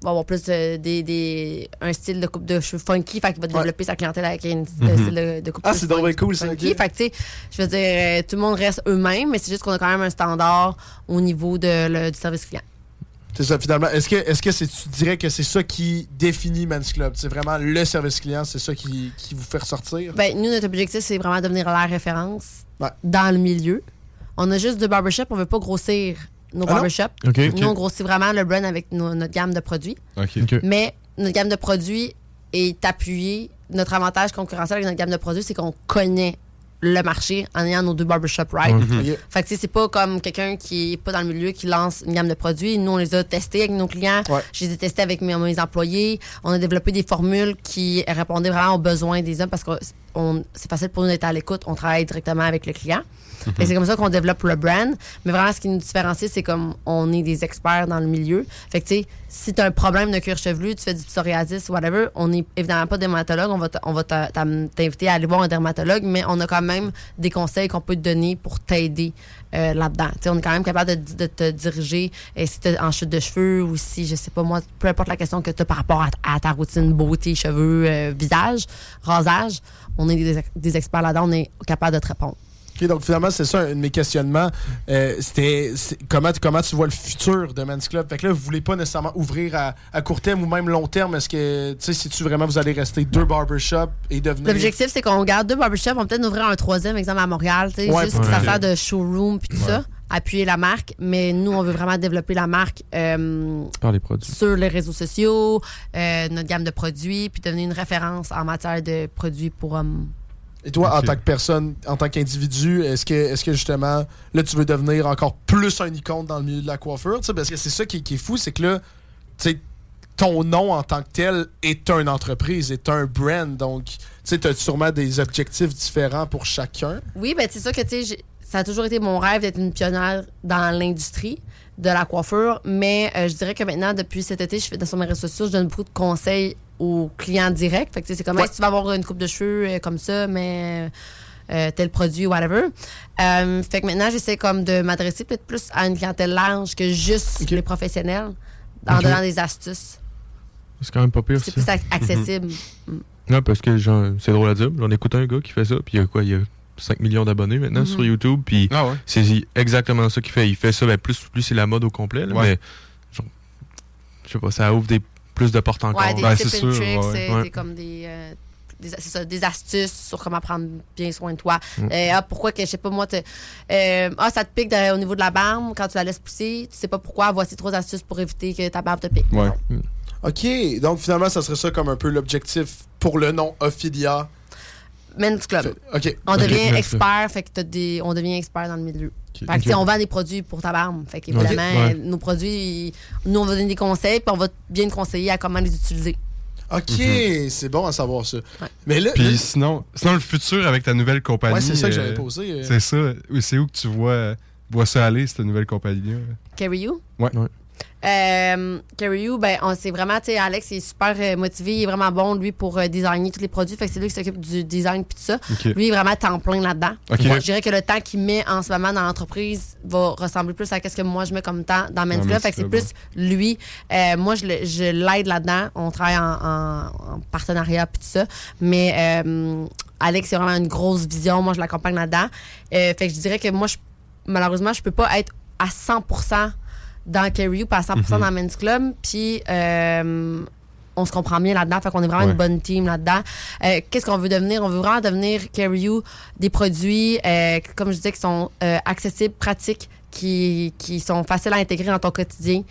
Speaker 5: va avoir plus des, des, un style de coupe de cheveux funky, fait qu'il va développer sa clientèle avec un un style de, de coupe
Speaker 3: Ah,
Speaker 5: de
Speaker 3: c'est
Speaker 5: cheveux
Speaker 3: donc bien
Speaker 5: funky,
Speaker 3: cool, ça,
Speaker 5: funky. Fait que, tu sais, je veux dire, euh, tout le monde reste eux-mêmes, mais c'est juste qu'on a quand même un standard au niveau de, le- du service client.
Speaker 3: C'est ça, finalement. Est-ce que, est-ce que c'est, tu dirais que c'est ça qui définit Men's Club? C'est vraiment le service client, c'est ça qui, qui vous fait ressortir?
Speaker 5: Ben, nous, notre objectif, c'est vraiment devenir la référence
Speaker 3: Ouais.
Speaker 5: dans le milieu. On a juste deux barbershops, on veut pas grossir nos
Speaker 3: Ah.
Speaker 5: Nous, on grossit vraiment le brand avec nos- notre gamme de produits. Mais notre gamme de produits est appuyée. Notre avantage concurrentiel avec notre gamme de produits, c'est qu'on connaît le marché en ayant nos deux barbershops right?
Speaker 4: Mhm.
Speaker 3: Ok.
Speaker 5: Fait que tu sais, c'est pas comme quelqu'un qui est pas dans le milieu qui lance une gamme de produits. Nous, on les a testés avec nos clients.
Speaker 3: Ouais.
Speaker 5: Je les ai testés avec mes, mes employés. On a développé des formules qui répondaient vraiment aux besoins des hommes parce que on- c'est facile pour nous d'être à l'écoute. On travaille directement avec le client. Que C'est comme ça qu'on développe le brand. Mais vraiment, ce qui nous différencie, c'est comme on est des experts dans le milieu. Fait que, tu sais, si tu as un problème de cuir chevelu, tu fais du psoriasis, whatever, on n'est évidemment pas dermatologue. On va on va t'inviter à aller voir un dermatologue, mais on a quand même des conseils qu'on peut te donner pour t'aider euh, là-dedans. On est quand même capable de, te diriger euh, si tu en chute de cheveux ou si, je sais pas moi, peu importe la question que tu as par rapport à, à ta routine beauté, cheveux, euh, visage, rasage. On est des, des experts là-dedans, on est capable de te répondre.
Speaker 3: Donc finalement, c'est ça un de mes questionnements. Euh, C'était comment, tu- comment tu vois le futur de Men's Club? Fait que là, vous voulez pas nécessairement ouvrir à, à court terme ou même long terme? Est-ce que, tu sais, si tu vraiment vous allez rester deux barbershops et devenir.
Speaker 5: L'objectif, c'est qu'on garde deux barbershops. On va peut-être ouvrir un troisième, exemple, à Montréal. tu sais,
Speaker 3: Ouais,
Speaker 5: juste
Speaker 3: pour-
Speaker 5: que ça
Speaker 4: Ouais.
Speaker 5: sert de showroom puis tout ça. Appuyer la marque. Mais nous, on veut vraiment développer la marque euh,
Speaker 4: Par les produits.
Speaker 5: sur les réseaux sociaux, euh, notre gamme de produits, puis devenir une référence en matière de produits pour hommes.
Speaker 3: Et toi, en tant que personne, en tant qu'individu, est-ce que, est que justement, là, tu veux devenir encore plus un icône dans le milieu de la coiffure? tu sais, Parce que c'est ça qui, qui est fou, c'est que là, tu sais, ton nom en tant que tel est une entreprise, est un brand. Donc, tu sais, tu as sûrement des objectifs différents pour chacun.
Speaker 5: Oui, ben c'est sûr que tu sais, ça a toujours été mon rêve d'être une pionnière dans l'industrie de la coiffure, mais euh, je dirais que maintenant, depuis cet été, je fais sur mes réseaux sociaux, je donne beaucoup de conseils aux clients directs. Fait que tu sais, c'est comme
Speaker 3: Ouais.
Speaker 5: Hey, si tu vas avoir une coupe de cheveux euh, comme ça, mais euh, tel produit, whatever. Euh, fait que maintenant, j'essaie comme de m'adresser peut-être plus à une clientèle large que juste les professionnels, en donnant des astuces.
Speaker 4: C'est quand même pas pire,
Speaker 5: C'est plus ac- accessible.
Speaker 4: Non, parce que c'est drôle à dire. J'en écoute un gars qui fait ça, puis il y a quoi Il y a 5 millions d'abonnés maintenant
Speaker 5: Mhm.
Speaker 4: sur YouTube, puis
Speaker 6: Ah ouais?
Speaker 4: c'est exactement ça qu'il fait. Il fait ça, ben, plus, plus c'est la mode au complet, là,
Speaker 6: Ouais.
Speaker 4: mais genre, je sais pas, ça ouvre des, plus de portes encore.
Speaker 5: Ouais, des
Speaker 6: Ben,
Speaker 5: tips
Speaker 6: c'est
Speaker 5: and
Speaker 6: sûr,
Speaker 5: tricks,
Speaker 6: ouais,
Speaker 5: c'est
Speaker 4: ouais.
Speaker 5: des- comme des, euh, des, c'est ça, des astuces sur comment prendre bien soin de toi.
Speaker 4: Mm.
Speaker 5: Euh, ah, pourquoi que, je sais pas, moi, euh, ah, ça te pique de- au niveau de la barbe quand tu la laisses pousser. Tu sais pas pourquoi. Voici trois astuces pour éviter que ta barbe te pique.
Speaker 6: Ouais.
Speaker 3: OK, donc finalement, ça serait ça comme un peu l'objectif pour le nom Ophidia.
Speaker 5: Men's Club.
Speaker 3: OK.
Speaker 5: On devient expert, fait que t'as des, on devient expert dans le milieu. Fait que, on vend des produits pour ta barbe. Fait
Speaker 3: Ouais.
Speaker 5: nos produits, nous, on va donner des conseils, puis on va bien te conseiller à comment les utiliser.
Speaker 3: OK,
Speaker 6: Mhm.
Speaker 3: c'est bon à savoir ça. Mais là,
Speaker 6: Puis sinon, sinon, le futur avec ta nouvelle compagnie.
Speaker 3: Ouais, c'est ça que
Speaker 6: euh,
Speaker 3: j'avais posé, euh.
Speaker 6: C'est ça. C'est où que tu vois, euh, vois ça aller, cette nouvelle compagnie-là?
Speaker 5: Carry You?
Speaker 6: Ouais.
Speaker 5: Euh, ben, on c'est vraiment, tu sais, Alex il est super euh, motivé, il est vraiment bon, lui, pour euh, designer tous les produits. Fait que c'est lui qui s'occupe du design puis tout ça. Lui, il est vraiment temps plein là-dedans.
Speaker 6: Ok.
Speaker 5: Je dirais que le temps qu'il met en ce moment dans l'entreprise va ressembler plus à ce que moi je mets comme temps dans Men's Club. Fait que c'est plus lui. Euh, moi, je, l'aide là-dedans. On travaille en, en- en partenariat puis tout ça. Mais Alex, c'est vraiment une grosse vision. Moi, je l'accompagne là-dedans. Fait que je dirais que moi, je, malheureusement, je peux pas être à 100% dans Carry You, pas à 100%
Speaker 6: Mhm.
Speaker 5: dans Men's Club. Puis, euh, on se comprend bien là-dedans. Fait qu'on est vraiment
Speaker 6: Ouais.
Speaker 5: une bonne team là-dedans. Euh, Qu'est-ce qu'on veut devenir? On veut vraiment devenir Carry You des produits, euh, comme je disais, qui sont euh, accessibles, pratiques, qui, qui sont faciles à intégrer dans ton quotidien.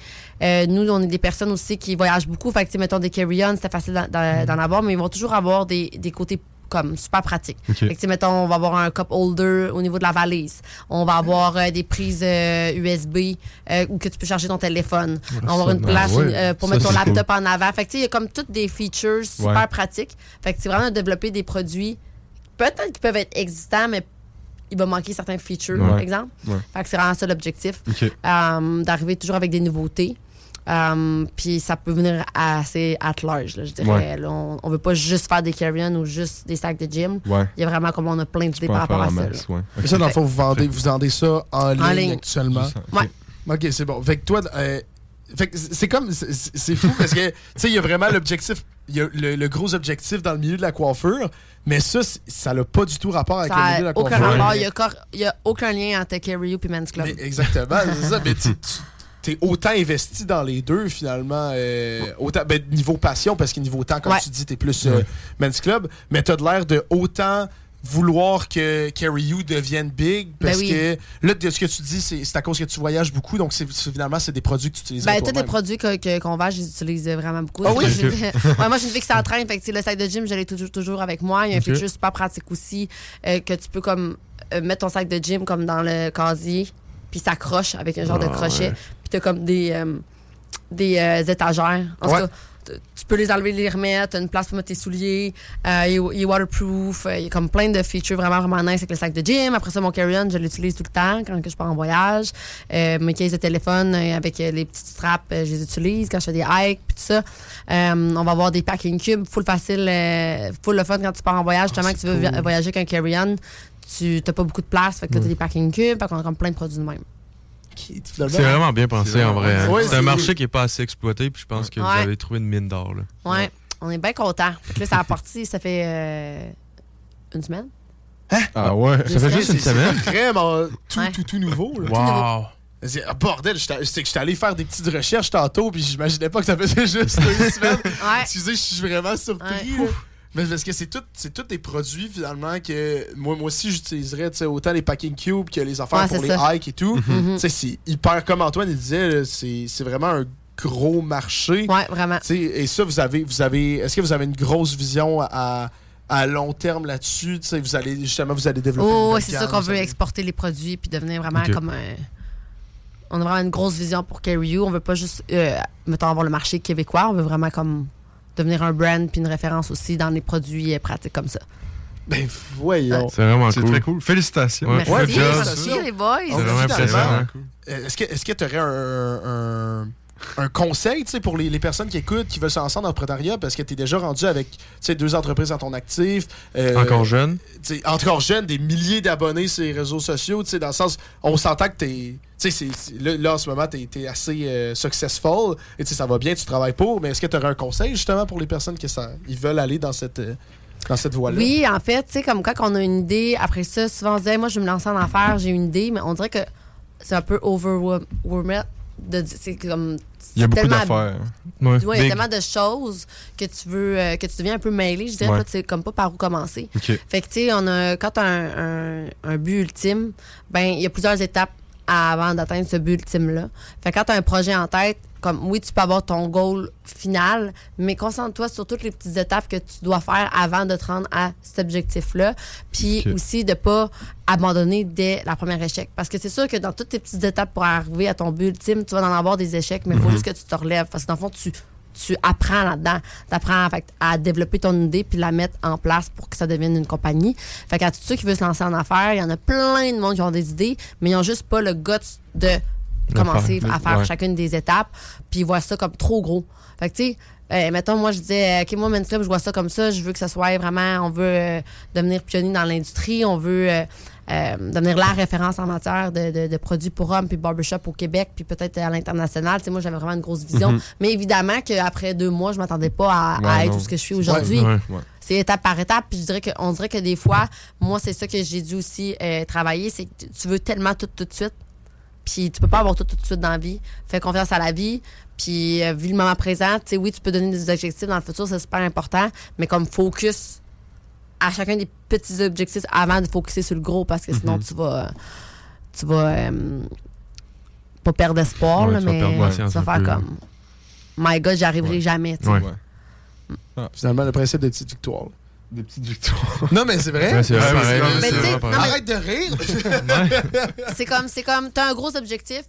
Speaker 5: Nous, on est des personnes aussi qui voyagent beaucoup. Fait que, mettons, des carry-on, c'était facile d'en- d'en d'en avoir, mais ils vont toujours avoir des, des côtés comme super pratiques.
Speaker 6: Ok.
Speaker 5: Fait que, mettons, on va avoir un cup holder au niveau de la valise. On va avoir euh, des prises euh, USB euh, où que tu peux charger ton téléphone. on va avoir une
Speaker 6: ben
Speaker 5: place
Speaker 6: ouais.
Speaker 5: euh, pour
Speaker 6: Ça,
Speaker 5: mettre ton
Speaker 6: cool.
Speaker 5: laptop en avant. Fait que, tu sais, il y a comme toutes des features super
Speaker 6: Ouais.
Speaker 5: pratiques. Fait que c'est vraiment de développer des produits peut-être qu'ils peuvent être existants, mais il va manquer certains features, par
Speaker 6: Ouais.
Speaker 5: exemple. Fait que c'est vraiment ça l'objectif. Euh, D'arriver toujours avec des nouveautés. Euh, puis ça peut venir assez at large, là, je dirais.
Speaker 6: Ouais.
Speaker 5: Là, on, on veut pas juste faire des carry-on ou juste des sacs de gym.
Speaker 6: Ouais.
Speaker 5: Il y a vraiment comme on a plein d'idées par
Speaker 6: en
Speaker 5: rapport à
Speaker 6: en
Speaker 5: ça.
Speaker 6: masse, ouais.
Speaker 3: Ça, dans le fond, vous vendez, vous vendez ça en ligne,
Speaker 5: ligne.
Speaker 3: actuellement?
Speaker 6: En-
Speaker 5: Ouais.
Speaker 3: OK, c'est bon. Fait que toi, euh, fait que c'est comme. c'est- fou parce que, tu sais, il y a vraiment l'objectif. Il y a le, le gros objectif dans le milieu de la coiffure, mais ça, ça n'a pas du tout rapport avec
Speaker 5: Ça
Speaker 3: le milieu de la
Speaker 5: aucun
Speaker 3: coiffure.
Speaker 5: Il y a, cor- il y a aucun lien entre Carry You et Men's Club.
Speaker 3: Mais exactement, c'est ça. Mais tu es autant investi dans les deux, finalement. euh, autant, ben, niveau passion, parce que niveau temps, comme
Speaker 5: Ouais.
Speaker 3: tu dis, tu es plus euh, men's club. Mais tu as de l'air de autant vouloir que Carry You devienne big
Speaker 5: Ben
Speaker 3: parce
Speaker 5: oui.
Speaker 3: que là de ce que tu dis c'est c'est à cause que tu voyages beaucoup donc c'est finalement c'est des produits que tu utilises
Speaker 5: Ben, tous les produits que- que- qu'on vend, je les utilise vraiment beaucoup.
Speaker 3: Ah
Speaker 5: Moi,
Speaker 3: oui?
Speaker 5: je suis une- ouais, moi, je suis une fille qui s'entraîne. Fait que, le sac de gym, je l'ai toujours, toujours avec moi. Il y a un
Speaker 4: Ok.
Speaker 5: feature super pratique aussi euh, que tu peux comme euh, mettre ton sac de gym comme dans le casier, puis ça accroche avec un genre de
Speaker 4: Ah,
Speaker 5: crochet.
Speaker 4: ouais.
Speaker 5: Puis t'as comme des, euh, des euh, étagères. En
Speaker 3: Ouais.
Speaker 5: tout cas, t- tu peux les enlever, les remettre. Une place pour mettre tes souliers. Euh, il, est, waterproof. euh, Il y a comme plein de features vraiment, vraiment nice avec le sac de gym. Après ça, mon carry-on, je l'utilise tout le temps quand je pars en voyage. Euh, mes cases de téléphone avec les petites straps, je les utilise quand je fais des hikes puis tout ça. On va avoir des packing cubes, full facile, full le fun quand tu pars en voyage. Justement, que tu veux
Speaker 3: cool.
Speaker 5: voyager avec un carry-on, tu n'as pas beaucoup de place, fait que tu as des packing cubes, fait qu'on a comme plein de produits de même.
Speaker 4: C'est vraiment bien pensé en vrai. hein.
Speaker 3: Ouais,
Speaker 4: c'est un marché qui est pas assez exploité, puis je pense que vous avez trouvé une mine d'or. là.
Speaker 5: Ouais, on est bien content. Fait que là, ça a parti, ça fait euh, une semaine.
Speaker 6: Ah ouais.
Speaker 4: Ça fait juste une
Speaker 3: c'est
Speaker 4: semaine.
Speaker 3: vraiment tout
Speaker 5: Ouais.
Speaker 3: tout tout nouveau là.
Speaker 4: Wow!
Speaker 3: C'est- ah, bordel, j'étais- c'est que j'étais allé faire des petites recherches tantôt, puis j'imaginais pas que ça faisait juste semaines.
Speaker 5: Ouais.
Speaker 3: Excusez, je suis vraiment surpris. Mais parce que c'est tout, c'est tous des produits finalement que moi, moi aussi j'utiliserais, tu sais, autant les packing cubes que les affaires
Speaker 5: Ouais,
Speaker 3: pour les
Speaker 5: ça.
Speaker 3: hikes et tout. Tu sais, c'est hyper, comme Antoine il disait, là, c'est c'est vraiment un gros marché.
Speaker 5: Ouais, vraiment.
Speaker 3: Tu sais, et ça, vous avez, vous avez, est-ce que vous avez une grosse vision à, à long terme là-dessus? Tu sais, vous allez justement, vous allez développer.
Speaker 5: Oh, c'est ça
Speaker 3: gamme,
Speaker 5: qu'on veut
Speaker 3: allez-
Speaker 5: exporter les produits puis devenir vraiment comme un. On a vraiment une grosse vision pour Carry You. On veut pas juste, euh, mettons, avoir le marché québécois. On veut vraiment comme devenir un brand puis une référence aussi dans les produits euh, pratiques comme ça.
Speaker 3: Ben voyons.
Speaker 4: C'est vraiment
Speaker 6: C'est
Speaker 4: cool.
Speaker 6: très cool. Félicitations.
Speaker 4: Ouais,
Speaker 5: Merci, merci les boys.
Speaker 4: C'est vraiment impressionnant.
Speaker 3: Euh, Est-ce que est-ce que tu aurais un, un, un conseil tu sais, pour les, les personnes qui écoutent, qui veulent se lancer en entrepreneuriat, parce que tu es déjà rendu avec tu deux entreprises dans ton actif. euh,
Speaker 4: Encore jeune.
Speaker 3: tu encore jeune, des milliers d'abonnés sur les réseaux sociaux, tu sais, dans le sens, on s'entend que t'es. Tu sais, c'est- c'est- là, là, en ce moment, t'es es assez euh, successful, et tu sais, ça va bien, tu travailles pour, mais est-ce que tu aurais un conseil, justement, pour les personnes qui ils veulent aller dans cette, euh, dans cette voie-là?
Speaker 5: Oui, en fait, tu sais, comme quand on a une idée, après ça, souvent on se dit, Hey, moi, je vais me lancer en affaires, j'ai une idée, mais on dirait que c'est un peu overwhelming. C'est comme
Speaker 6: Il y a beaucoup
Speaker 5: tellement-
Speaker 6: d'affaires.
Speaker 4: Ouais,
Speaker 5: il y a tellement de choses que tu veux, euh, que tu deviens un peu mêlé. Je dirais,
Speaker 6: Ouais.
Speaker 5: là, tu sais comme pas par où commencer. Fait que, tu sais, on a, quand tu as un, un- un but ultime, ben, il y a plusieurs étapes avant d'atteindre ce but ultime-là. Fait que quand tu as un projet en tête, comme oui, tu peux avoir ton goal final, mais concentre-toi sur toutes les petites étapes que tu dois faire avant de te rendre à cet objectif-là. Puis aussi de pas abandonner dès la première échec. Parce que c'est sûr que dans toutes tes petites étapes pour arriver à ton but ultime, tu vas en avoir des échecs, mais il faut juste que tu te relèves. Parce que dans le fond, tu, tu apprends là-dedans. Tu apprends fait, à développer ton idée puis la mettre en place pour que ça devienne une compagnie. Fait qu'à tous ceux qui veulent se lancer en affaires, il y en a plein de monde qui ont des idées, mais ils n'ont juste pas le guts de commencer
Speaker 4: faire.
Speaker 5: à faire
Speaker 6: Ouais.
Speaker 5: chacune des étapes, puis ils voient ça comme trop gros. Fait que, tu sais, euh, mettons, moi, je disais, euh, OK, moi, Men's Club, je vois ça comme ça. Je veux que ça soit vraiment, on veut euh, devenir pionnier dans l'industrie. On veut euh, devenir la référence en matière de, de- de produits pour hommes puis barbershop au Québec, puis peut-être à l'international. Tu sais, moi, j'avais vraiment une grosse vision. Mais évidemment qu'après deux mois, je m'attendais pas à, être tout ce que je suis aujourd'hui.
Speaker 4: Ouais.
Speaker 6: Ouais.
Speaker 5: C'est étape par étape. Puis je dirais que, on dirait que des fois, moi, c'est ça que j'ai dû aussi travailler. C'est que tu veux tellement tout tout de suite. Puis tu peux pas avoir tout tout de suite dans la vie. Fais confiance à la vie. Puis euh, vu le moment présent, tu sais, oui, tu peux donner des objectifs dans le futur, c'est super important. Mais comme focus à chacun des petits objectifs avant de focuser sur le gros parce que sinon tu vas. Tu vas. euh, pas perdre espoir,
Speaker 4: Ouais,
Speaker 5: là,
Speaker 4: tu vas
Speaker 5: mais
Speaker 4: perdre
Speaker 5: tu vas faire
Speaker 4: peu,
Speaker 5: comme. My God, j'y arriverai jamais. tu.
Speaker 4: Ouais.
Speaker 3: Finalement, le principe des petites victoires.
Speaker 6: Des petites victoires.
Speaker 3: Non, mais c'est vrai.
Speaker 4: Ouais, c'est vrai,
Speaker 6: Ouais,
Speaker 4: pareil.
Speaker 6: mais
Speaker 5: tu
Speaker 4: vrai,
Speaker 5: non, mais-
Speaker 3: Arrête de rire.
Speaker 5: C'est comme, c'est comme, t'as un gros objectif,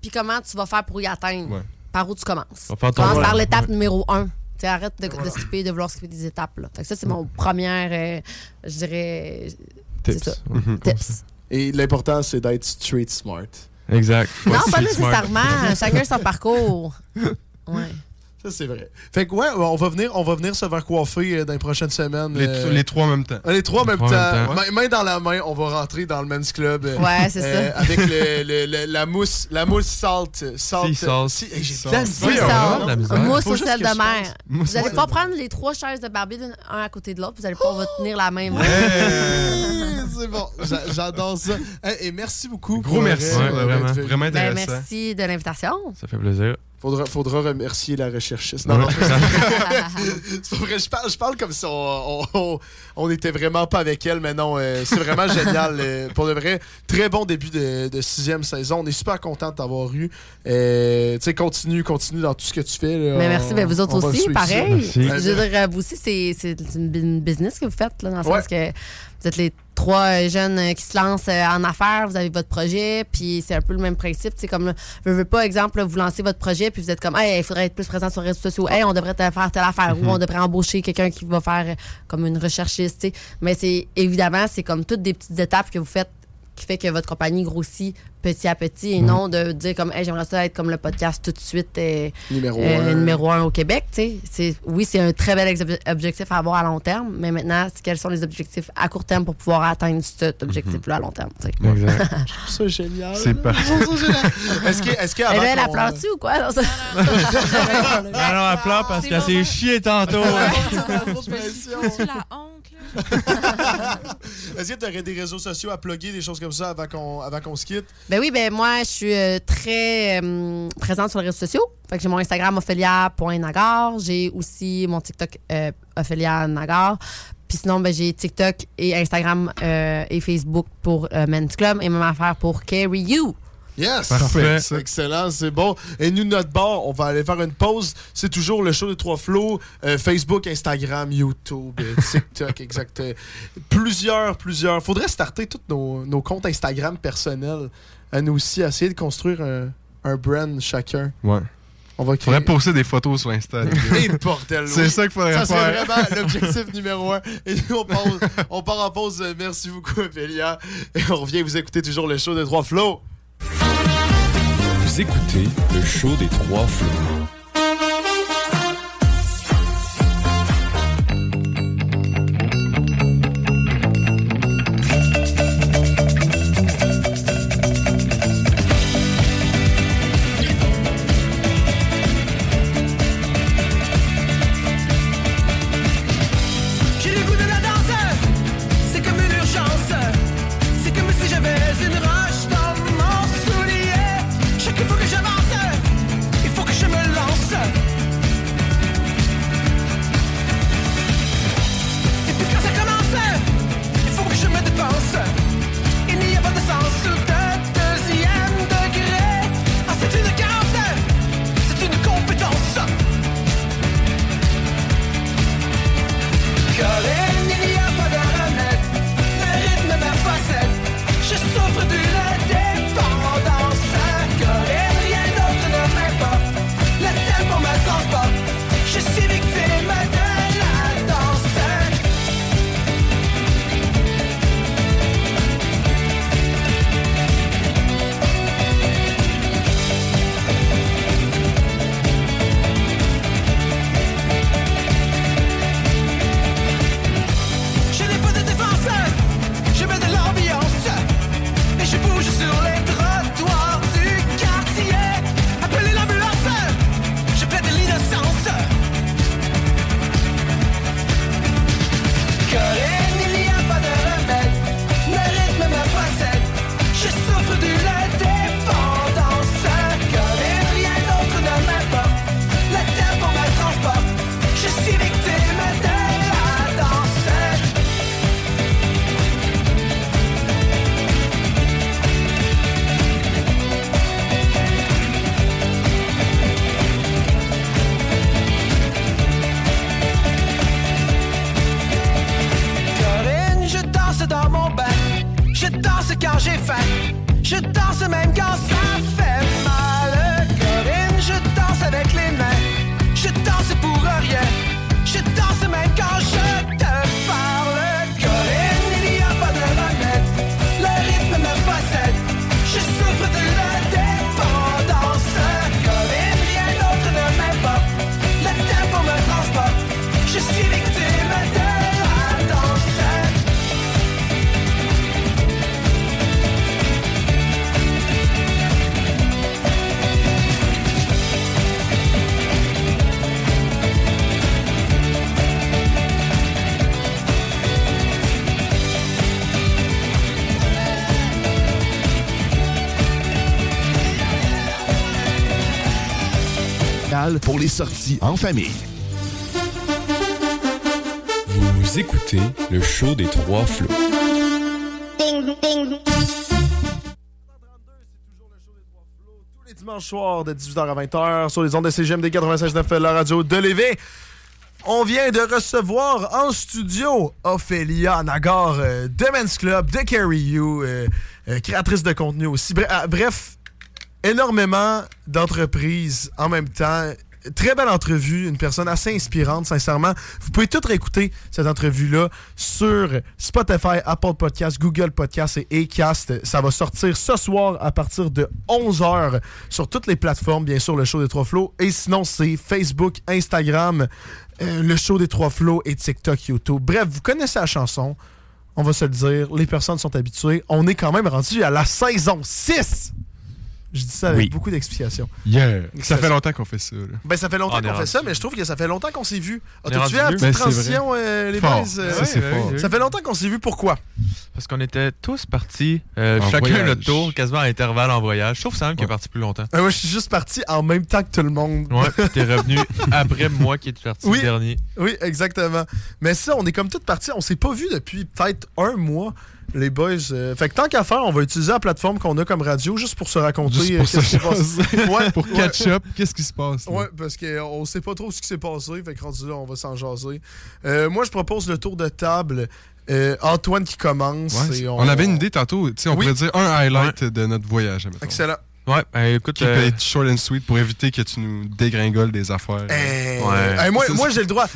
Speaker 5: puis comment tu vas faire pour y atteindre?
Speaker 6: Ouais.
Speaker 5: Par où tu commences?
Speaker 4: Va faire ton-
Speaker 5: Commence par
Speaker 4: Ouais.
Speaker 5: l'étape numéro un. Tu arrête de, de skipper, de vouloir skipper des étapes. Là. Fait que ça, c'est mon première, euh, je dirais,
Speaker 4: Tips.
Speaker 5: ça. Tips.
Speaker 3: Et l'important, c'est d'être street smart.
Speaker 4: Exact.
Speaker 5: Non, pas nécessairement. Chacun son parcours. Ouais.
Speaker 3: Ça, c'est vrai. Fait que, ouais, on va venir, on va venir se faire coiffer euh, dans les prochaines semaines.
Speaker 6: Les,
Speaker 3: euh,
Speaker 6: les trois en même temps.
Speaker 3: les trois en même temps.
Speaker 4: même temps.
Speaker 3: Main, main dans la main, on va rentrer dans le men's club. euh,
Speaker 5: Ouais, c'est
Speaker 3: euh,
Speaker 5: ça.
Speaker 3: Avec le, le- le- la mousse, la mousse salt. salt
Speaker 4: Sea salt.
Speaker 3: Si- hey, J'ai
Speaker 6: salt.
Speaker 5: Mousse au sel de mer. Vous allez pas prendre les trois chaises de Barbie un à côté de l'autre. Vous allez pas vous tenir la même.
Speaker 3: Hey, c'est bon, J'a- j'adore ça. Et merci beaucoup.
Speaker 6: Gros merci.
Speaker 4: Ouais. Vraiment
Speaker 5: Ben,
Speaker 6: intéressant.
Speaker 5: merci de l'invitation.
Speaker 4: Ça fait plaisir.
Speaker 3: Faudra, faudra remercier la recherchiste. Non, non, c'est pas vrai. Je parle, je parle comme si on, on, on- était vraiment pas avec elle, mais non, euh, c'est vraiment génial. euh, pour de vrai, très bon début de, de sixième saison. On est super content de t'avoir eu. Euh, tu sais, continue, continue dans tout ce que tu fais. là.
Speaker 5: Mais
Speaker 3: On-
Speaker 5: merci, ben vous autres
Speaker 3: on
Speaker 5: aussi, pareil.
Speaker 4: Merci.
Speaker 5: Je veux dire, vous aussi, c'est c'est une bu- une business que vous faites, là, dans le
Speaker 3: Ouais.
Speaker 5: sens que vous êtes les trois jeunes qui se lancent en affaires, vous avez votre projet, puis c'est un peu le même principe. C'est comme, je veux pas, exemple, vous lancez votre projet, puis vous êtes comme, hey, il faudrait être plus présent sur les réseaux sociaux, hey, on devrait faire telle affaire, ou on devrait embaucher quelqu'un qui va faire euh, comme une recherchiste, tu sais. Mais c'est évidemment, c'est comme toutes des petites étapes que vous faites qui fait que votre compagnie grossit petit à petit et non de dire comme hey, j'aimerais ça être comme le podcast tout de suite euh,
Speaker 3: Numéro
Speaker 5: euh,
Speaker 3: un.
Speaker 5: numéro un au Québec. tu sais. C'est, oui, c'est un très bel objectif à avoir à long terme, mais maintenant, c'est quels sont les objectifs à court terme pour pouvoir atteindre cet objectif-là à long terme?
Speaker 4: Exact.
Speaker 3: C'est.
Speaker 6: C'est.
Speaker 3: Je trouve ça génial. Est-ce que, est-ce que
Speaker 5: Elle,
Speaker 3: avant
Speaker 5: elle, elle pleure-tu ou quoi? Non, ça-
Speaker 4: Non, non, elle pleure parce
Speaker 7: C'est
Speaker 4: qu'elle s'est chiée tantôt.
Speaker 7: Foutu la honte, là.
Speaker 3: Est-ce que tu aurais des réseaux sociaux à plugger, des choses comme ça avant qu'on avant qu'on se quitte?
Speaker 5: Ben oui, ben moi, je suis euh, très euh, présente sur les réseaux sociaux. Fait que j'ai mon Instagram ophelia.nagar. J'ai aussi mon TikTok euh, Ophelia Nagar. Puis sinon, ben, j'ai TikTok et Instagram euh, et Facebook pour Men's Club et même affaire pour Carry You.
Speaker 3: Yes!
Speaker 6: Parfait.
Speaker 3: C'est Excellent, c'est bon. Et nous, notre bord, on va aller faire une pause. C'est toujours le show des trois flots. euh, Facebook, Instagram, YouTube, TikTok, exact. Plusieurs, plusieurs. Faudrait starter tous nos, nos comptes Instagram personnels. À nous aussi, essayer de construire un, un brand chacun.
Speaker 6: Ouais.
Speaker 3: On va créer...
Speaker 6: Faudrait poster des photos sur Insta. C'est ça qu'il faudrait
Speaker 3: Ça serait
Speaker 6: faire.
Speaker 3: vraiment l'objectif numéro un. Et nous, on, pause- on part en pause. Merci beaucoup, Ophélia. Et on revient vous écouter toujours le show des trois flots.
Speaker 8: Vous écoutez le show des trois flots.
Speaker 10: Les
Speaker 11: sorties en famille.
Speaker 8: Vous écoutez le show des trois flots.
Speaker 3: Tous les dimanches soirs de 18h à 20h sur les ondes de CGMD 96.9, la radio de Lévis. On vient de recevoir en studio Ophélia Nagar euh, de Men's Club, de Carry You, euh, euh, créatrice de contenu aussi. Ah, bref, énormément d'entreprises en même temps. Très belle entrevue, une personne assez inspirante, sincèrement. Vous pouvez tout réécouter cette entrevue-là sur Spotify, Apple Podcasts, Google Podcasts et Acast. Ça va sortir ce soir à partir de 11h sur toutes les plateformes, bien sûr, le show des trois flots. Et sinon, c'est Facebook, Instagram, euh, le show des trois flots et TikTok, YouTube. Bref, vous connaissez la chanson. On va se le dire, les personnes sont habituées. On est quand même rendu à la saison 6. Je dis ça avec
Speaker 6: Oui.
Speaker 3: beaucoup d'explications.
Speaker 6: Yeah. Ça fait longtemps qu'on fait ça. là.
Speaker 3: Ben, ça fait longtemps qu'on fait ça, mais je trouve que ça fait longtemps qu'on s'est vu.
Speaker 4: On est
Speaker 3: As-tu vu
Speaker 4: rendu
Speaker 3: la petite
Speaker 4: Ben,
Speaker 3: transition, euh, les boys? euh,
Speaker 4: Ça,
Speaker 3: ouais, ouais, Ça fait longtemps qu'on s'est vu. Pourquoi?
Speaker 4: Parce qu'on était tous partis, euh, chacun
Speaker 3: voyage.
Speaker 4: notre tour, quasiment à intervalle en voyage. Sauf Sam qui est parti plus longtemps.
Speaker 3: Euh, moi, je suis juste parti en même temps que tout le monde.
Speaker 4: Ouais, t'es revenu après moi qui est parti
Speaker 3: Oui.
Speaker 4: le dernier.
Speaker 3: Oui, exactement. Mais ça, on est comme tous partis. On s'est pas vu depuis peut-être un mois, les boys. Euh, fait que tant qu'à faire, on va utiliser la plateforme qu'on a comme radio juste pour se raconter. Euh,
Speaker 6: pour
Speaker 3: qu'est-ce qui
Speaker 6: se
Speaker 3: s'est passé.
Speaker 6: jaser.
Speaker 3: Ouais,
Speaker 6: Pour
Speaker 3: ouais.
Speaker 6: catch up, qu'est-ce qui se passe? là?
Speaker 3: Ouais, parce qu'on sait pas trop ce qui s'est passé. Fait que rendu là, on va s'en jaser. Euh, moi, je propose le tour de table. Euh, Antoine qui commence.
Speaker 6: Ouais,
Speaker 3: et
Speaker 6: on... avait une idée tantôt. tu sais, On
Speaker 3: Oui.
Speaker 6: pourrait dire un highlight de notre voyage. admettons.
Speaker 3: Excellent.
Speaker 4: Ouais, ben, écoute.
Speaker 6: Qui
Speaker 4: euh,
Speaker 6: peut être short and sweet pour éviter que tu nous dégringoles des affaires.
Speaker 3: Eh,
Speaker 6: Ouais.
Speaker 3: eh, moi, moi j'ai le droit.